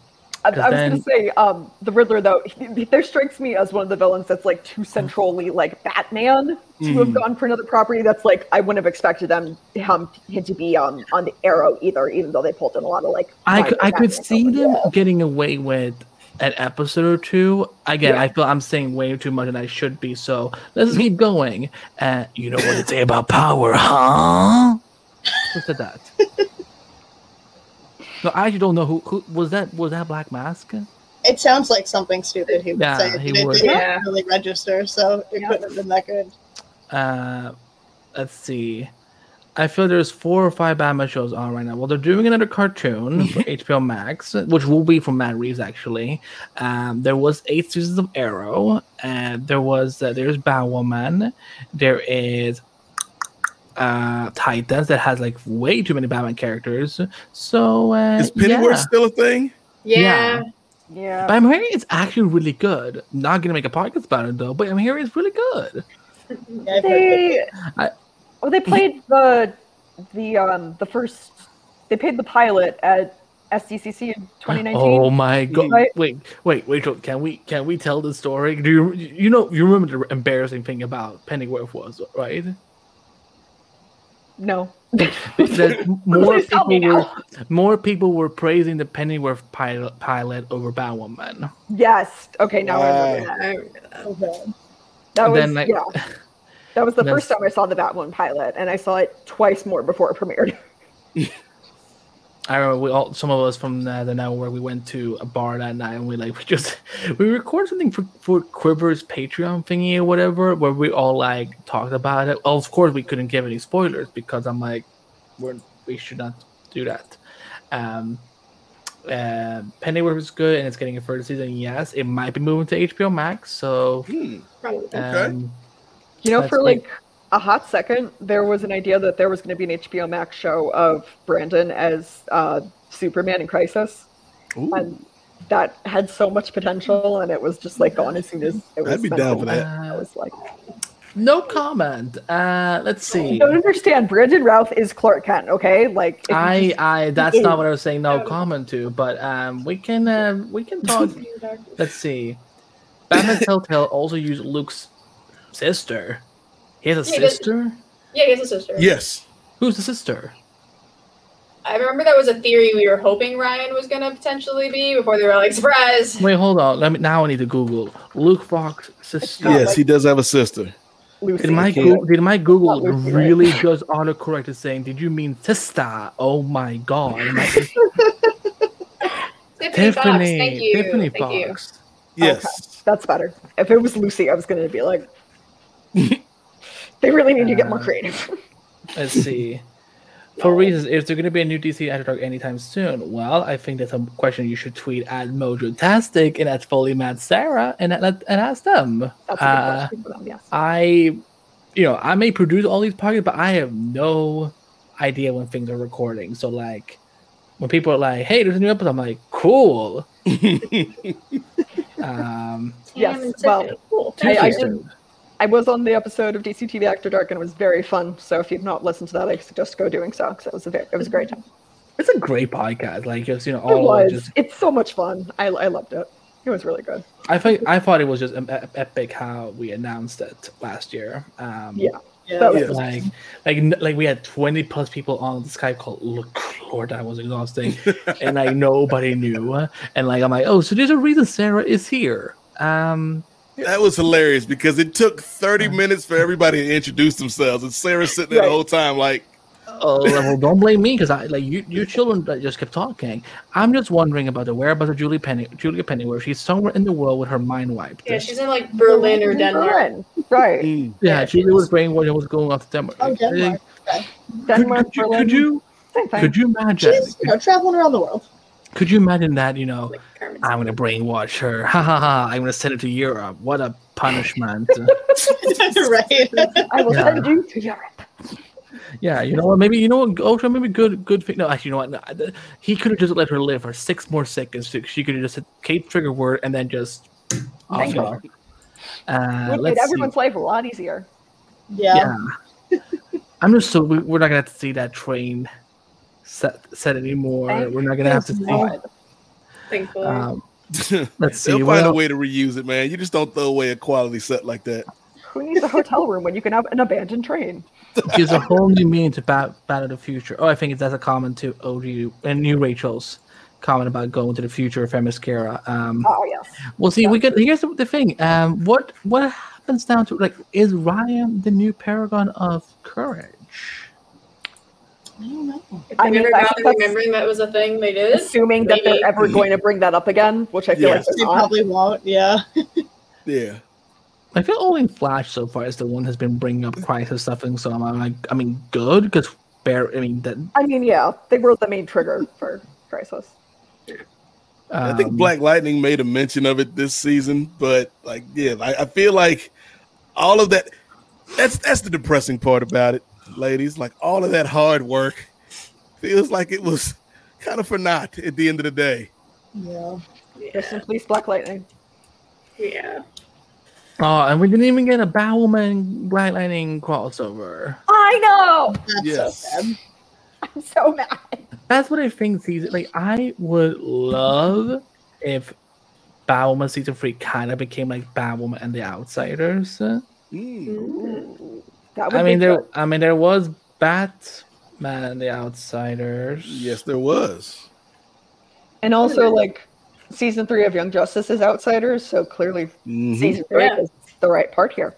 I, I was then- gonna say, um, the Riddler though, he, there strikes me as one of the villains that's like too centrally like Batman to have Mhm. gone for another property. That's like I wouldn't have expected them him, him to be um, on the Arrow either, even though they pulled in a lot of like. I could, I could see them getting away with an episode or two. Again, Yeah. I feel I'm saying way too much, and I should be. So let's keep going. Uh, you know what they say about power, huh? Who said that? No, I actually don't know who, who was that. Was that Black Mask? It sounds like something stupid he would Yeah, say. he but it would. didn't Yeah. really register, so it Yeah. couldn't have been that good. Uh, let's see. I feel there's four or five Batman shows on right now. Well, they're doing another cartoon for HBO Max, which will be from Matt Reeves actually. Um, there was eight seasons of Arrow, and there was uh, there's Batwoman. There is uh Titans that has like way too many Batman characters. So uh, Is Pennyworth yeah. still a thing? Yeah. Yeah. Yeah. But I'm hearing it's actually really good. Not gonna make a podcast about it though, but I'm hearing it's really good. Yeah, they I- oh they played the the um the first they played the pilot at SDCC in 2019. Oh my god! Right. Wait, wait, Rachel. Can we can we tell the story? Do you you know you remember the embarrassing thing about Pennyworth was right? No. That more Please tell me people were more people were praising the Pennyworth pilot pilot over Batwoman. Yes. Okay. Now I remember that. I remember that. Okay. That was then, like- yeah. That was the That's- first time I saw the Batwoman pilot, and I saw it twice more before it premiered. I remember we all some of us from the, the network we went to a bar that night and we like we just we recorded something for for Quiver's Patreon thingy or whatever where we all like talked about it. Well, of course we couldn't give any spoilers because I'm like we're we should not do that. Um, uh, Pennyworth is good and it's getting a further season. Yes, it might be moving to HBO Max. So Hmm. Okay. um, You know, That's for like- like a hot second, there was an idea that there was going to be an HBO Max show of Brandon as uh, Superman in Crisis, Ooh, and that had so much potential, and it was just like gone as soon as it was. I'd be meant down for that. I was like, no comment. Uh, let's see. I don't understand. Brandon Routh is Clark Kent, okay? Like, I, just- I, that's is. not what I was saying. No comment to, but um, we can, uh, we can talk. Let's see. Batman Telltale also used Luke's sister. He has a Yeah, he does. sister. Yeah, he has a sister. yes. Who's the sister? I remember that was a theory we were hoping Ryan was gonna potentially be before they were like, surprise. Wait, hold on. Let me. Now I need to Google Luke Fox sister. Yes, like- he does have a sister. Lucy. Did my Google, did my Google Not Lucy, right? really just autocorrect it saying, "Did you mean sister?" Oh my god! Am I- Tiffany, Fox, Tiffany, thank you. Tiffany thank you. Fox. Yes. That's better. If it was Lucy, I was going to be like, they really need to get more Uh, creative. Let's see. For reasons, is there going to be a new DC After Dark anytime soon? Well, I think that's a question you should tweet at Mojo-tastic and at Foley Mad Sarah and and, and ask them. That's a good Uh, question for them, yes. I, you know, I may produce all these podcasts, but I have no idea when things are recording. So, like, when people are like, "Hey, there's a new episode," I'm like, "Cool." um, Yes, well, Cool. I- I Thank did- I was on the episode of DC TV After Dark and it was very fun. So if you've not listened to that, I suggest go doing so because it was a very, it was a great time. it's a great podcast. Like, just you know, all It was. just It's so much fun. I, I loved it. It was really good. I thought I thought it was just epic how we announced it last year. Um, Yeah. Yeah. That was Yeah. like like like we had 20 plus people on the Skype call. Look, Lord, that was exhausting, and like nobody knew. And like I'm like, oh, so there's a reason Sarah is here. Um, That was hilarious because it took 30 minutes for everybody to introduce themselves, and Sarah's sitting there Right. the whole time like, oh, well, don't blame me because I like you. Your children just kept talking. I'm just wondering about the whereabouts of Julie Penny, Julia Pennyworth. She's somewhere in the world with her mind wiped. Yeah, she's in like Berlin or Denmark. Right. mm, yeah, Yeah, Julie she was is. brainwashed and was going off to Denmark. Oh, Denmark. Could, Denmark, could you, Berlin. could you could you imagine? She's you know traveling around the world. Could you imagine that? You know, Like I'm gonna brainwash her. Ha ha ha! I'm gonna send her to Europe. What a punishment! right. I will Yeah. send you to Europe. yeah, you know what? Maybe you know what? Ultra, maybe good, good. Thing. No, actually, you know what? No, th- he could have just let her live for six more seconds. so She could have just hit Kate trigger word and then just off Thank her. Uh, Would let's made see. everyone's life a lot easier. Yeah. Yeah. I'm just so we, we're not gonna have to see that train set set anymore. Thank we're not gonna have to see. God. Thankfully. Um, let's see. they'll what find a way to reuse it, man. You just don't throw away a quality set like that. Who needs a hotel room when you can have an abandoned train? gives a whole new meaning to Bat, Bat of the Future. Oh, I think that's a comment to OG and New Rachel's comment about going to the future of Themyscira. Um, Oh yes. well, see, we get here's the, the thing. Um, what what happens down to like is Ryan the new paragon of courage? I don't know. if I I mean, never I got think remembering that was a thing they did. Assuming that they're ever going to bring that up again, which I feel Yeah. like they're They not. probably won't. Yeah. Yeah. I feel only Flash so far is the one has been bringing up crisis stuff, and so I'm like, I mean, good because bare. I mean, that I mean, yeah, they were the main trigger for Crisis. I think um, Black Lightning made a mention of it this season, but like, yeah, I, I feel like all of that. That's that's the depressing part about it, ladies. Like all of that hard work feels like it was kind of for naught at the end of the day. Yeah. Rest in peace, Black Lightning. Yeah. Oh, and we didn't even get a Batwoman Black Lightning crossover. I know. That's Yes. so sad. I'm so mad. That's what I think season like I would love if Batwoman season three kind of became like Batwoman and the Outsiders. Mm. Ooh, that would I mean there good. I mean there was Batman and the Outsiders. Yes, there was. and also like season three of Young Justice is Outsiders, so clearly Mhm. season three Yeah. is the right part here.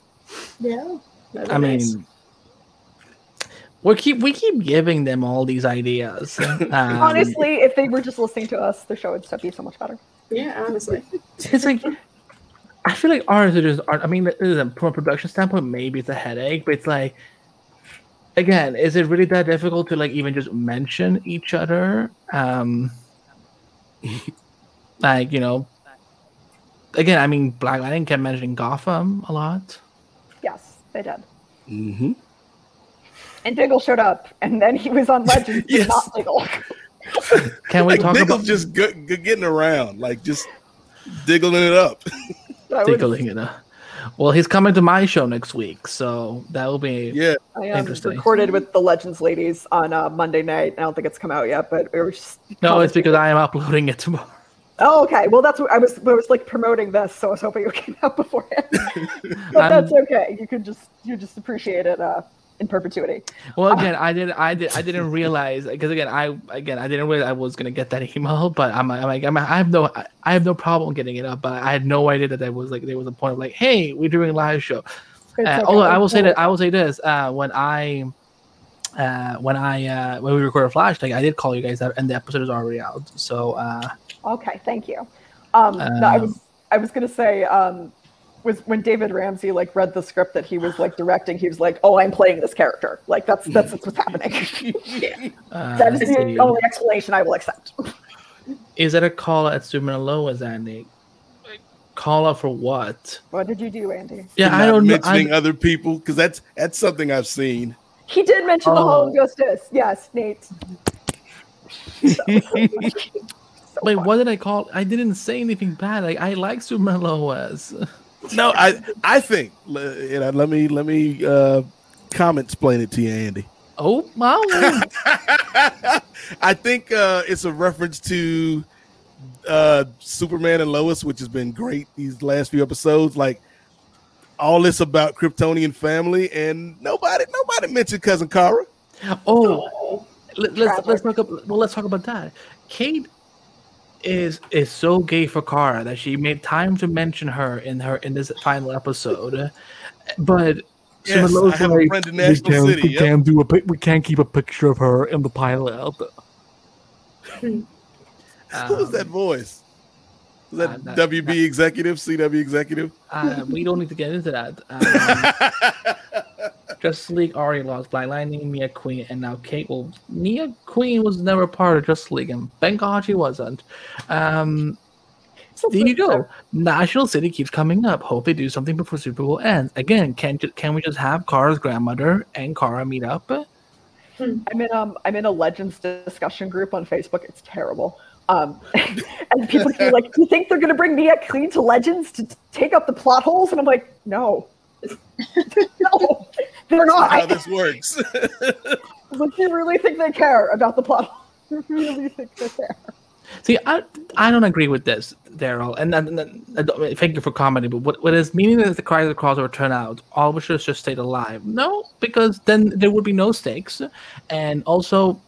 Yeah. That'd I nice. mean we keep we keep giving them all these ideas. Um, Honestly, if they were just listening to us, the show would still be so much better. yeah, honestly. it's like I feel like ours are just aren't. I mean, listen, from a production standpoint, maybe it's a headache, but it's like, again, is it really that difficult to like even just mention each other? Um, like you know, again, I mean, Black Lightning kept mentioning Gotham a lot. Yes, they did. Mm-hmm. And Diggle showed up, and then he was on Legends, Yes. not Diggle. Can we Like talk Diggle's about just g- g- getting around, like just diggling it up. That was- tickling it? uh, Well, he's coming to my show next week, so that will be. yeah, I um, Interesting. recorded with the Legends ladies on uh, Monday night. I don't think it's come out yet, but it was just No, it's because I am uploading it tomorrow. Oh, okay. Well, that's what I was. I was like promoting this, so I was hoping it came out beforehand. but I'm- that's okay. You can just you just appreciate it uh, in perpetuity. Well, again, I did, I did, I didn't realize because again, I again, I didn't realize I was gonna get that email, but I'm, I'm like, I'm, I have no, I have no problem getting it up, but I had no idea that there was like there was a point of like, hey, we're doing a live show. Uh, although I will say that I will say this, uh, when I, uh, when I, uh, when we recorded Flash, like I did call you guys out, and the episode is already out. So, uh, Okay, thank you. Um, no, I was I was gonna say um, was when David Ramsey like read the script that he was like directing. He was like, "Oh, I'm playing this character. Like that's that's, that's what's happening." Yeah. uh, that is let's the only explanation I will accept. is that a call at Superman Lois, Andy? Call out for what? what did you do, Andy? Yeah, not I don't know. I- mentioning other people because that's that's something I've seen. He did mention the Hall of Oh. Justice. Yes, Nate. So Wait, fun. what did I call? I didn't say anything bad. Like I like Superman Lois. No, I I think le- you know, let me let me uh, comment explain it to you, Andy. Oh, my I think uh, it's a reference to uh, Superman and Lois, which has been great these last few episodes. Like all this about Kryptonian family, and nobody nobody mentioned cousin Kara. oh, let, let's let's Tragic. talk. About, well, let's talk about that. Kate is is so gay for Kara that she made time to mention her in her in this final episode, but. Yes, Superman I have a like, friend in we National can't, City, We yep." can't do a we can't keep a picture of her in the pilot. Who was that Um, voice? Was that uh, WB executive, CW executive? Uh, we don't need to get into that. Um, Justice League already lost Black Lightning, Mia Queen, and now Kate. Well, Mia Queen was never part of Justice League, and thank God she wasn't. Um, so there you go. National City keeps coming up. Hope they do something before Super Bowl ends. Again, can can we just have Kara's grandmother and Kara meet up? I'm in um I'm in a Legends discussion group on Facebook. It's terrible. Um, and people are like, "Do you think they're gonna bring Mia Queen to Legends to t- take up the plot holes?" And I'm like, "No, no, they're not. How this works? Like, you really think they care about the plot? You really think they care? See, I I don't agree with this, Daryl. And, and, and- I thank you for commenting. But what, what is meaning that the Crisis crossover turn out? All we should just stayed alive. No, because then there would be no stakes, and also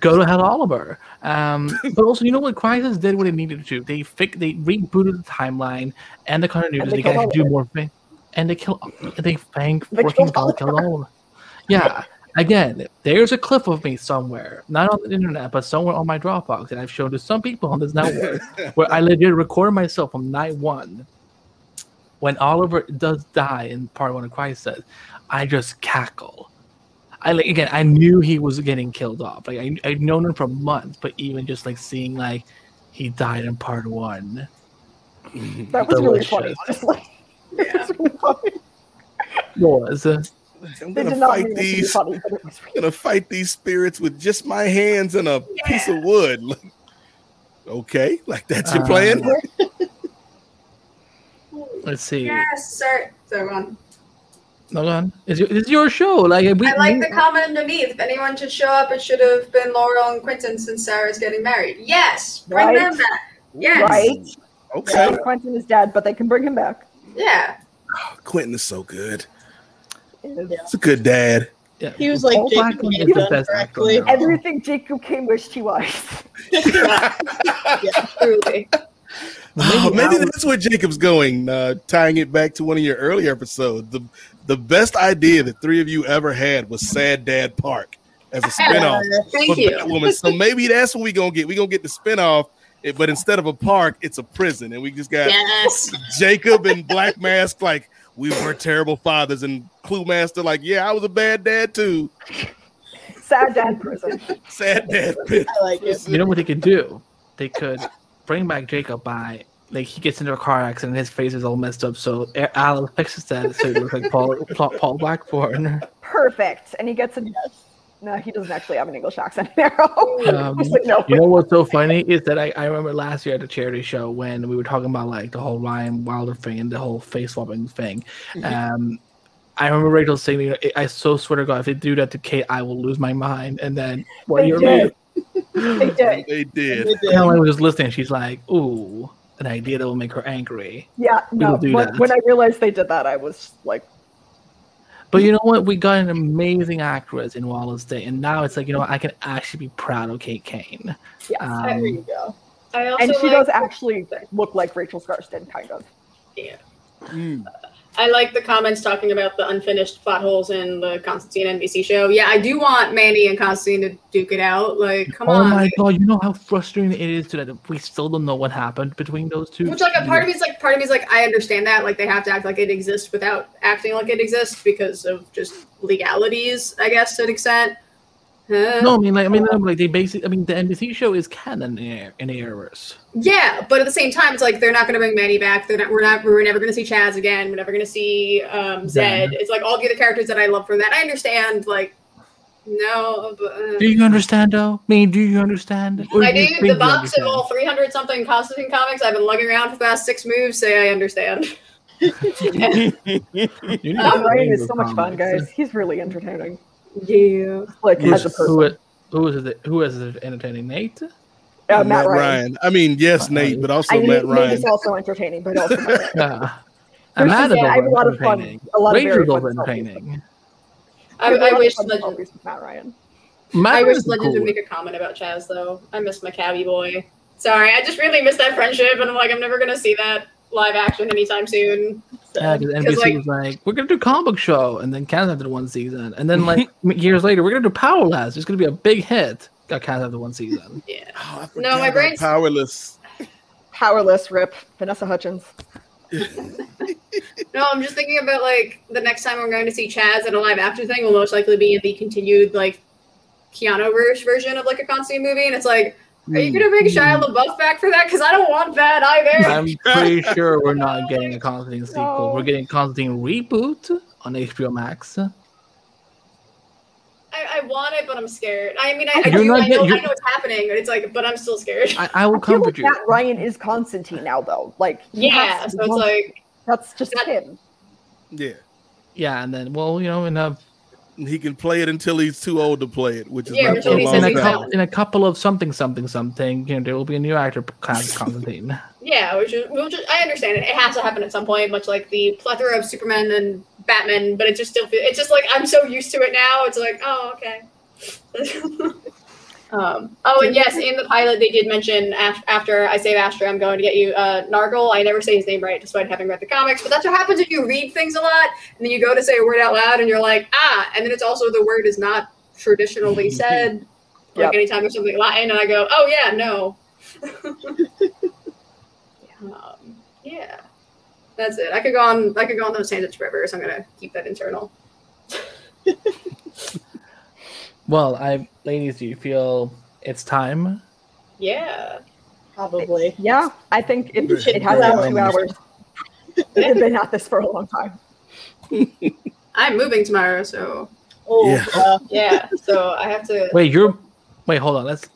go to hell, Oliver. Um, but also, you know what? Crisis did what it needed to. They fix, they rebooted the timeline and the continuity. And They, they got to do more things, and they kill. They thank They working killed God killed Oliver. Oliver. Yeah. Again, there's a clip of me somewhere, not on the internet, but somewhere on my Dropbox, and I've shown to some people on this network, where I legit record myself from night one. When Oliver does die in part one of Crisis, I just cackle. I like again. I knew he was getting killed off. Like I, I'd known him for months, but even just like seeing like he died in part one. That was really funny, honestly. It was really funny. Was uh, I'm gonna did fight mean it to these. funny, but it was I'm gonna fight these spirits with just my hands and a piece of wood. Like, okay, like that's your Uh, plan. let's see. Yes, sir. So on. No, on. It's your, it's your show. Like we, I like we- the comment underneath. If anyone should show up, it should have been Laurel and Quentin since Sarah's getting married. Yes, bring Right. them back. Yes. right. Okay, Yeah, Quentin is dead, but they can bring him back. Yeah. Quentin is so good. It is- He's a good dad. yeah. He was like Jacob Blackman Kane is the done best actor correctly. Everything Jacob King wished he was. Truly. Oh, Maybe maybe that's where Jacob's going. Uh, tying it back to one of your earlier episodes, the the best idea the three of you ever had was Sad Dad Park as a spinoff Thank you. Batwoman. So maybe that's what we're gonna get. We're gonna get the spinoff, eh, but instead of a park, it's a prison, and we just got Yes. Jacob and Black Mask like we were terrible fathers, and Clue Master like yeah, I was a bad dad too. Sad dad prison. Sad dad. pit. I like it. You know what they could do? They could bring back Jacob by like he gets into a car accident, and his face is all messed up. So A- Alan fixes that so he looks like Paul Paul, Paul Blackthorne. Perfect. And he gets a. No, he doesn't actually have an English accent there. Um, He's like, no. You know what's so funny is that I, I remember last year at the charity show when we were talking about like the whole Ryan Wilder thing and the whole face swapping thing. Um, I remember Rachel saying, you know, I so swear to God, if they do that to Kate, I will lose my mind. And then one They year did. later, They did. They did. They. Caroline was just listening. She's like, "Ooh, an idea that will make her angry." Yeah, no. will When, when I realized they did that, I was like, But you know what? We got an amazing actress in Wallis Day, and now it's like, you know. I can actually be proud of Kate Kane. yes. there Um, you go. I also and she like, does actually look like Rachel Skarsten, kind of. Mm. I like the comments talking about the unfinished plot holes in the Constantine NBC show. Yeah, I do want Manny and Constantine to duke it out. Like, come oh on. my god! You know how frustrating it is to that we still don't know what happened between those two. Which like a part of me is like part of me is like I understand that like they have to act like it exists without acting like it exists because of just legalities, I guess, to an extent. No, I mean, like, I mean, like they basically, I mean, the NBC show is canon in, in errors. Yeah, but at the same time, it's like they're not going to bring Manny back. They're not. We're not. We're never going to see Chaz again. We're never going to see um, Zed. It's like all the other characters that I love from that. I understand. Like, no, but, uh, Do you understand, though? I mean, do you understand? Or I do you do. think The you box of understand? all 300 something Constantine comics I've been lugging around for the past six moves say I understand. You need Um, to Ryan is those so much fun, guys. He's really entertaining. Yeah. Like Who's, as a person. who, is- who is it? Who is it entertaining? Nate? uh, Matt, Ryan. I mean, yes, Uh, Nate, but also I mean, Matt Nate Ryan. is also entertaining, but also Matt Ryan. Yeah. There's Amanda just- yeah, I have a lot of fun. A lot of very Rachel's fun also selfies. entertaining. I, have a I lot of wish fun Legend. Matt Ryan. Matt I wish is Legend cool. would make a comment about Chaz though. I miss my cabby boy. Sorry, I just really miss that friendship, and I'm like, I'm never gonna see that live action anytime soon. Yeah, because NBC like- was like, we're gonna do comic book show, and then canceled after one season, and then like years later, we're gonna do Powerless. It's gonna be a big hit. Got canceled after one season. Yeah. Oh, No, my about brain's- powerless. Powerless rip. Vanessa Hudgens. No, I'm just thinking about like the next time we're going to see Chaz at a live action thing will most likely be in the continued like Keanu verse version of like a Constantine movie, and it's like, are you gonna bring Shia hmm. LaBeouf back for that? Because I don't want that either. I'm pretty sure we're not getting a Constantine sequel. No. We're getting Constantine reboot on HBO Max. I, I want it, but I'm scared. I mean, I, I do. not I know, get- I know it's happening. But it's like, but I'm still scared. I, I will I feel like comfort you. Matt Ryan is Constantine now, though. Like, yeah, has so it's like, that's just that- him. Yeah. Yeah, and then well, you know, in a He can play it until he's too old to play it, which is Yeah, not until he long says in a, couple, in a couple of something something something, you know, there will be a new actor cast Constantine. yeah, which is, we'll just, I understand it. It has to happen at some point, much like the plethora of Superman and Batman. But it just still, feel, it's just like I'm so used to it now. It's like, oh, okay. um, oh, and yes, in the pilot they did mention af- after I save Astra, I'm going to get you uh, Nargle. I never say his name right, despite having read the comics. But that's what happens if you read things a lot, and then you go to say a word out loud, and you're like, ah, and then it's also the word is not traditionally said. Like Yep. anytime there's something Latin, and I go, oh yeah, no. um, yeah, that's it. I could go on. I could go on those tangents forever, so I'm gonna keep that internal. Well, I, ladies, do you feel it's time? Yeah. Probably. Yeah, I think it, it has been two hours. They've been at this for a long time. I'm moving tomorrow, so Oh, Yeah. yeah. yeah. So I have to. Wait, you're. Wait, hold on. Let's.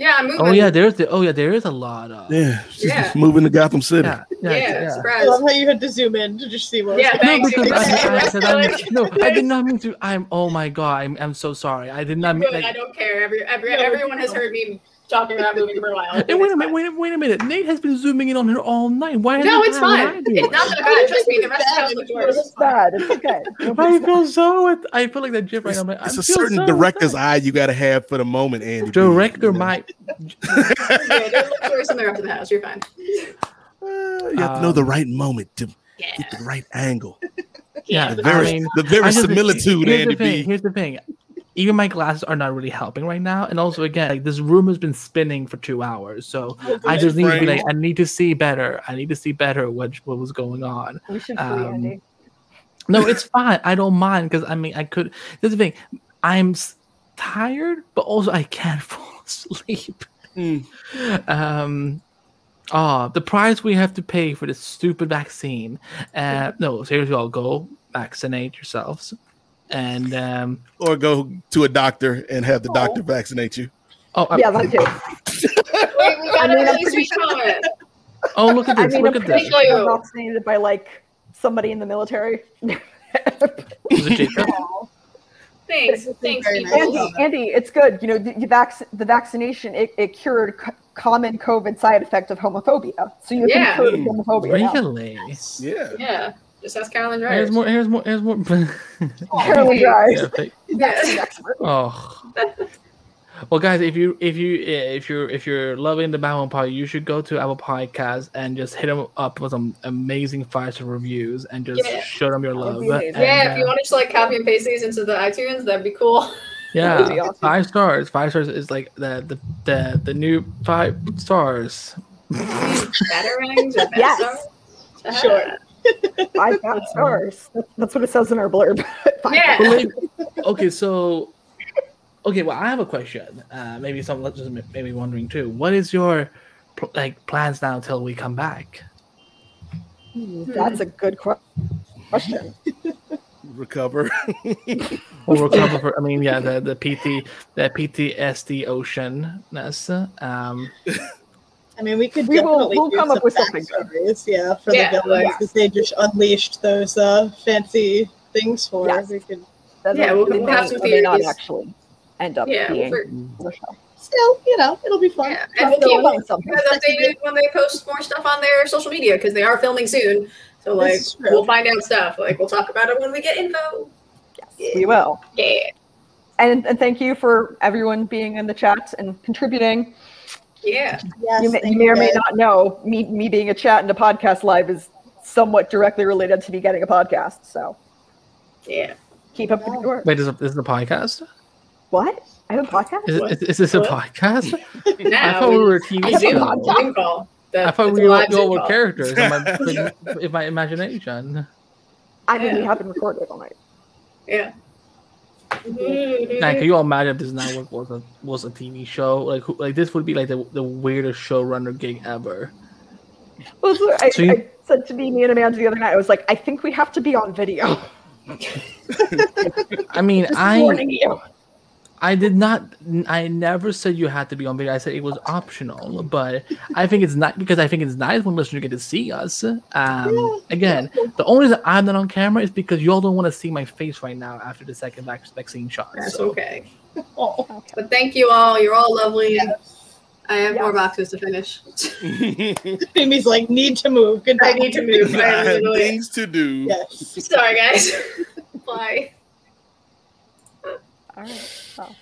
Yeah, I'm oh, moving. Oh yeah, there's the. Oh yeah, there is a lot of. Yeah, she's Yeah. moving to Gotham City. Yeah, Yeah, yeah, yeah. I surprise. love how you had to zoom in to just see what was Yeah, going No, Thanks, because you I, I said I'm, no. I did not mean to. I'm. Oh my god, I'm. I'm so sorry. I did not mean. Really, I don't care. Every, every No, everyone has heard me talking about moving for a while. Hey, wait a minute, wait, a- wait a minute. Nate has been zooming in on her all night. Why? No, it's fine. It's not that bad. Trust me. The rest of the house looks worse. It's bad. It's okay. I Nobody's feel so. I feel like that Jeff right It's, now. I'm like, it's I a certain so director's sad. eye you got to have for the moment, Andy. Director You know? might. Yeah, it looks worse than the rest of the house. You're fine. Uh, you have to know the Um, right moment to Yeah. get the right angle. Yeah, The I very, mean, the very similitude, here's Andy the thing. B. Here's the thing. Even my glasses are not really helping right now, and also again, like this room has been spinning for two hours, so I just need to be like, I need to see better. I need to see better what what was going on. We should Um, Andy. No, it's fine. I don't mind because I mean, I could. This is the thing. I'm tired, but also I can't fall asleep. Mm. Um. Oh, the price we have to pay for this stupid vaccine. Uh, no, seriously, I'll go vaccinate yourselves. And um, Or go to a doctor and have the doctor vaccinate you. oh, I- Yeah, that too. Wait, we got I mean, a I'm really pretty oh, look at I this! mean, look I'm at this! sure you. you're vaccinated by like somebody in the military. Is it Jacob? Thanks. Thanks, very nice. Andy, Andy, it's good. You know, the, the, vac- the vaccination it, it cured c- common COVID side effect of homophobia. So you Yeah. can cure homophobia. now. Really? Yeah. Yeah. Just ask Carolyn Here's more. Here's more. Here's more. Carolyn Dries, Yeah, Yeah. Oh. Well, guys, if you if you if you're if you're loving the Batman Pie, you should go to Apple Podcast and just hit them up with some amazing five star reviews and just Yeah. show them your love. be amazing. And, Yeah, if you uh, want to just like copy and paste these into the iTunes, that'd be cool. yeah, be awesome. five stars. Five stars is like the the the, the new five stars. Batarangs or Yes. Batarangs? Sure. Five five stars. That's- That's what it says in our blurb. Yeah. Like, okay, so okay, well, I have a question. Uh, maybe some listeners may- may be wondering too. What is your pl- like plans now until we come back? That's a good que- question. Recover. We'll recover for. I mean, yeah, the the PT the PTSD oceanness. Um, I mean, we could We will- we'll do come some up with something good. backstories, yeah, for Yeah, the villains because that they just unleashed those uh, fancy things for. Yes. We could That Yeah, may- we'll- we'll have some or may not actually end up Yeah, being we'll the show. still, you know, it'll be fun. Yeah, and we'll They'll keep find something. you guys updated when they post more stuff on their social media because they are filming soon. So like This is true. we'll find out stuff. Like we'll talk about it when we get info. Yes, we will. Yeah. And, and thank you for everyone being in the chat and contributing. Yeah. Yes, you may, you may or may not know me me being a chat and a podcast live is somewhat directly related to me getting a podcast. So Yeah. keep up the good work. wait, is, this a podcast? What? I have a podcast? Is, it, is, is this a What? podcast? I thought we were a TV have Zoom, show. call. The- I thought we were, all were characters in my, in my imagination. I mean, we Yeah. have been recorded all night. Yeah. Now, can you all imagine if this network was a was a TV show? Like, who, like this would be like the, the weirdest showrunner gig ever. Well, so I, So you- I said to me, me and Amanda the other night, I was like, I think we have to be on video. I mean, Just I warning you. I did not. I never said you had to be on video. I said it was optional. But I think it's not because I think it's nice when listeners get to see us. Um, again, the only reason I'm not on camera is because y'all don't want to see my face right now after the second vac- vaccine shot. That's So okay. Oh, But thank you all. You're all lovely. I have more boxes to finish. Mimi's like, need to move. Goodbye. I need to move. I literally- Things to do. Yes. Sorry, guys. Bye. All right. Well,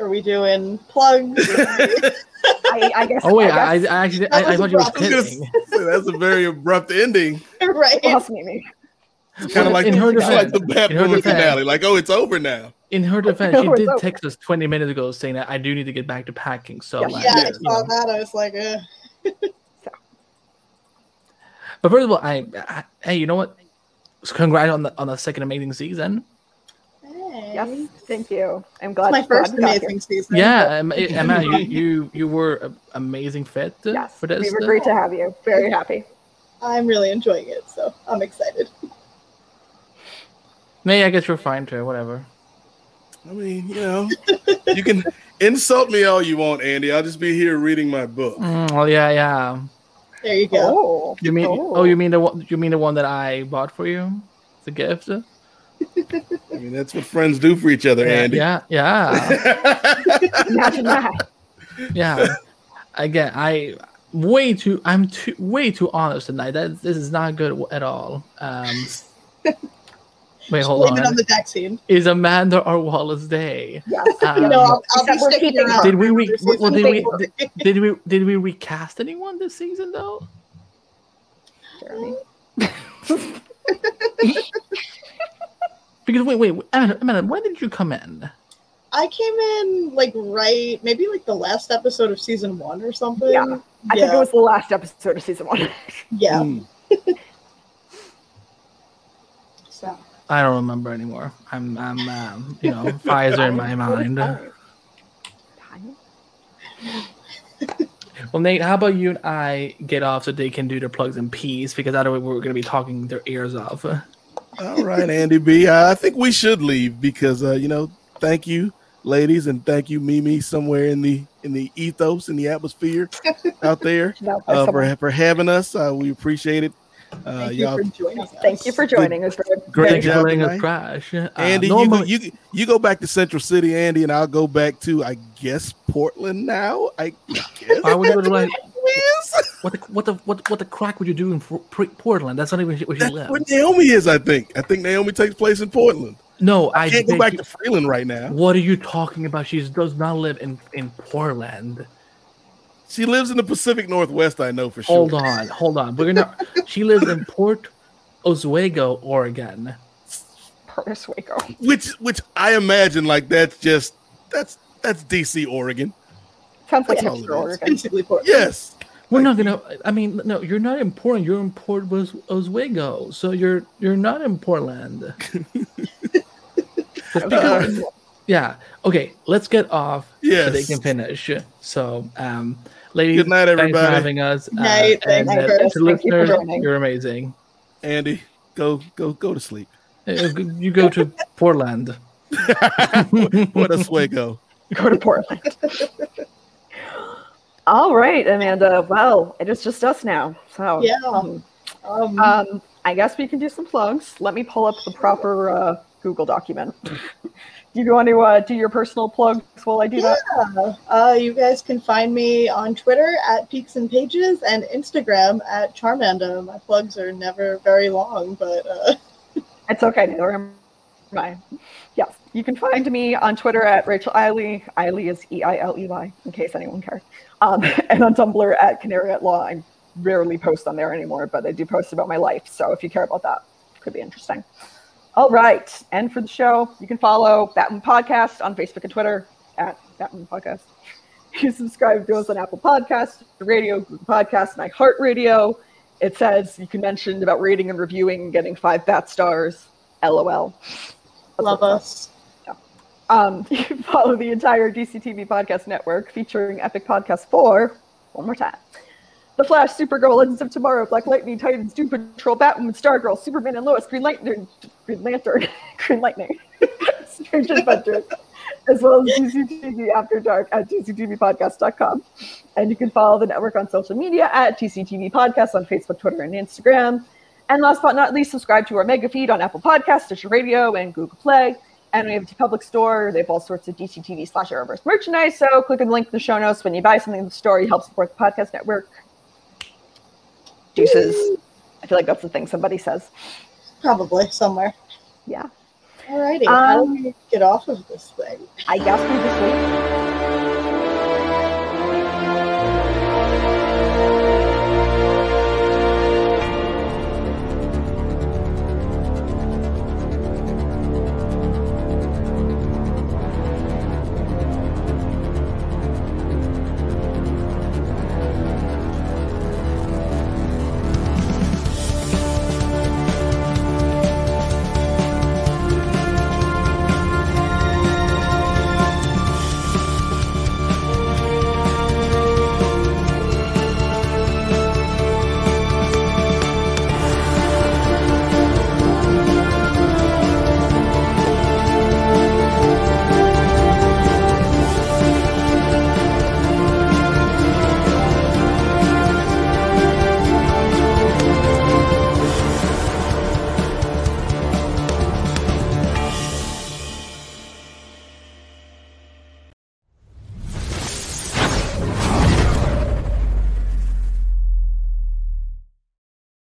Are we doing plugs? I, I guess. Oh wait, I, I guess, actually I, I thought you were abrupt. I was gonna kidding. That's a very abrupt ending. right. lost kind of like, In her it's like the defense- in her finale. Like, oh, it's over now. In her defense, she did over. text us 20 minutes ago saying that I do need to get back to packing. So, Yeah. like, Yeah, I you saw know. that. I was like, uh, But first of all, I, I hey, you know what? Congrats on the on the second amazing season. Hey. Yes, thank you. I'm It's glad. my first glad we got here. amazing season. Yeah, Em- Emma, you, you you were an amazing fit Yes, for this. we were great to have you. Very happy. I'm really enjoying it, so I'm excited. May I guess you're fine too. Whatever. I mean, you know, you can insult me all you want, Andy. I'll just be here reading my book. Mm, well, yeah, yeah. There you go. Oh, You mean? Oh, you mean the one? You mean the one that I bought for you? It's a gift. I mean, that's what friends do for each other, Yeah, Andy. yeah, yeah, imagine that. yeah. Again, I way too. I'm too way too honest tonight. That this is not good at all. Um, wait, hold on. it on the deck scene. Is Amanda or Wallis Day? Yes. Um, You know, I'll, I'll be sticking around. Did we re- well, did we- four. Did we did we recast anyone this season though? Jeremy. Because wait, wait, Amanda, Amanda, when did you come in? I came in like right, maybe like the last episode of season one or something. Yeah. I think it was the last episode of season one. Yeah. Hmm. So I don't remember anymore. I'm, I'm, um, you know, Pfizer in my mind. Well, Nate, how about you and I get off so they can do their plugs and peace? Because otherwise we're going to be talking their ears off. All right, Andy B. I think we should leave because uh, you know, thank you, ladies, and thank you, Mimi, somewhere in the in the ethos in the atmosphere out there No, uh, for for having us. Uh, we appreciate it. Uh, thank you y'all, for joining us. Thank you for joining us. Great Thank job us tonight. crash. Uh, Andy, you, go, normally- you you go back to Central City, Andy, and I'll go back to I guess Portland now. I guess. I would go like, Yes. What the what the what what the crack would you do in Fo- Portland? That's not even where she That's lives. where Naomi is. I think. I think Naomi takes place in Portland. No, I, I can't go back you- to Freeland right now. What are you talking about? She does not live in in Portland. She lives in the Pacific Northwest. I know for sure. Hold on, hold on. We're gonna. she lives in Port Oswego, Oregon. Port Oswego. Which which I imagine like that's just that's that's DC, Oregon. Sounds like That's all it. Oregon. Basically, Portland. Yes. We're not gonna. I mean, no, you're not in Portland. You're in Port Os- Oswego, so you're you're not in Portland. Because- yeah. Okay. Let's get off so they can finish. So, um, ladies, Good night, thanks for everybody. having us. Uh, Night, and thanks, uh, to Thank you for listeners, joining. you're amazing. Andy, go go go to sleep. Uh, You go to Portland. Port Oswego. Go to Portland. All right, Amanda. Well, it is just us now. So Yeah. um, Um, um, I guess we can do some plugs. Let me pull up the proper uh, Google document. do you want to uh, do your personal plugs while I do that? yeah. Uh, you guys can find me on Twitter at Peaks and Pages and Instagram at Charmanda. My plugs are never very long, but uh, It's okay. Neither am I. Yes, you can find me on Twitter at Rachel Eiley. Eiley is E I L E Y, in case anyone cares. Um, and on Tumblr at Canary at Law. I rarely post on there anymore, but I do post about my life. So if you care about that, could be interesting. All right, and for the show, you can follow Batman Podcast on Facebook and Twitter at Batman Podcast. You subscribe to us on Apple Podcasts, Radio, Google Podcasts, and iHeartRadio. It says you can mention about rating and reviewing and getting five bat stars. LOL. That's love us. Um, you follow the entire DCTV podcast network featuring Epic Podcast 4, one more time. The Flash, Supergirl, Legends of Tomorrow, Black Lightning, Titans, Doom Patrol, Batwoman, Stargirl, Superman and Lois, Green Lantern, Green Lantern, Green Lightning, Strange Adventures, as well as DCTV After Dark at DCTVpodcast.com. And you can follow the network on social media at DCTV Podcast on Facebook, Twitter, and Instagram. And last but not least, subscribe to our mega feed on Apple Podcasts, Stitcher Radio, and Google Play. And we have a public store. They have all sorts of DCTV slash Arrowverse merchandise. So click on the link in the show notes. When you buy something in the store, you help support the podcast network. Deuces. I feel like that's the thing somebody says. Probably somewhere. Yeah. Alrighty. How Um, do we get off of this thing? I guess we just wait.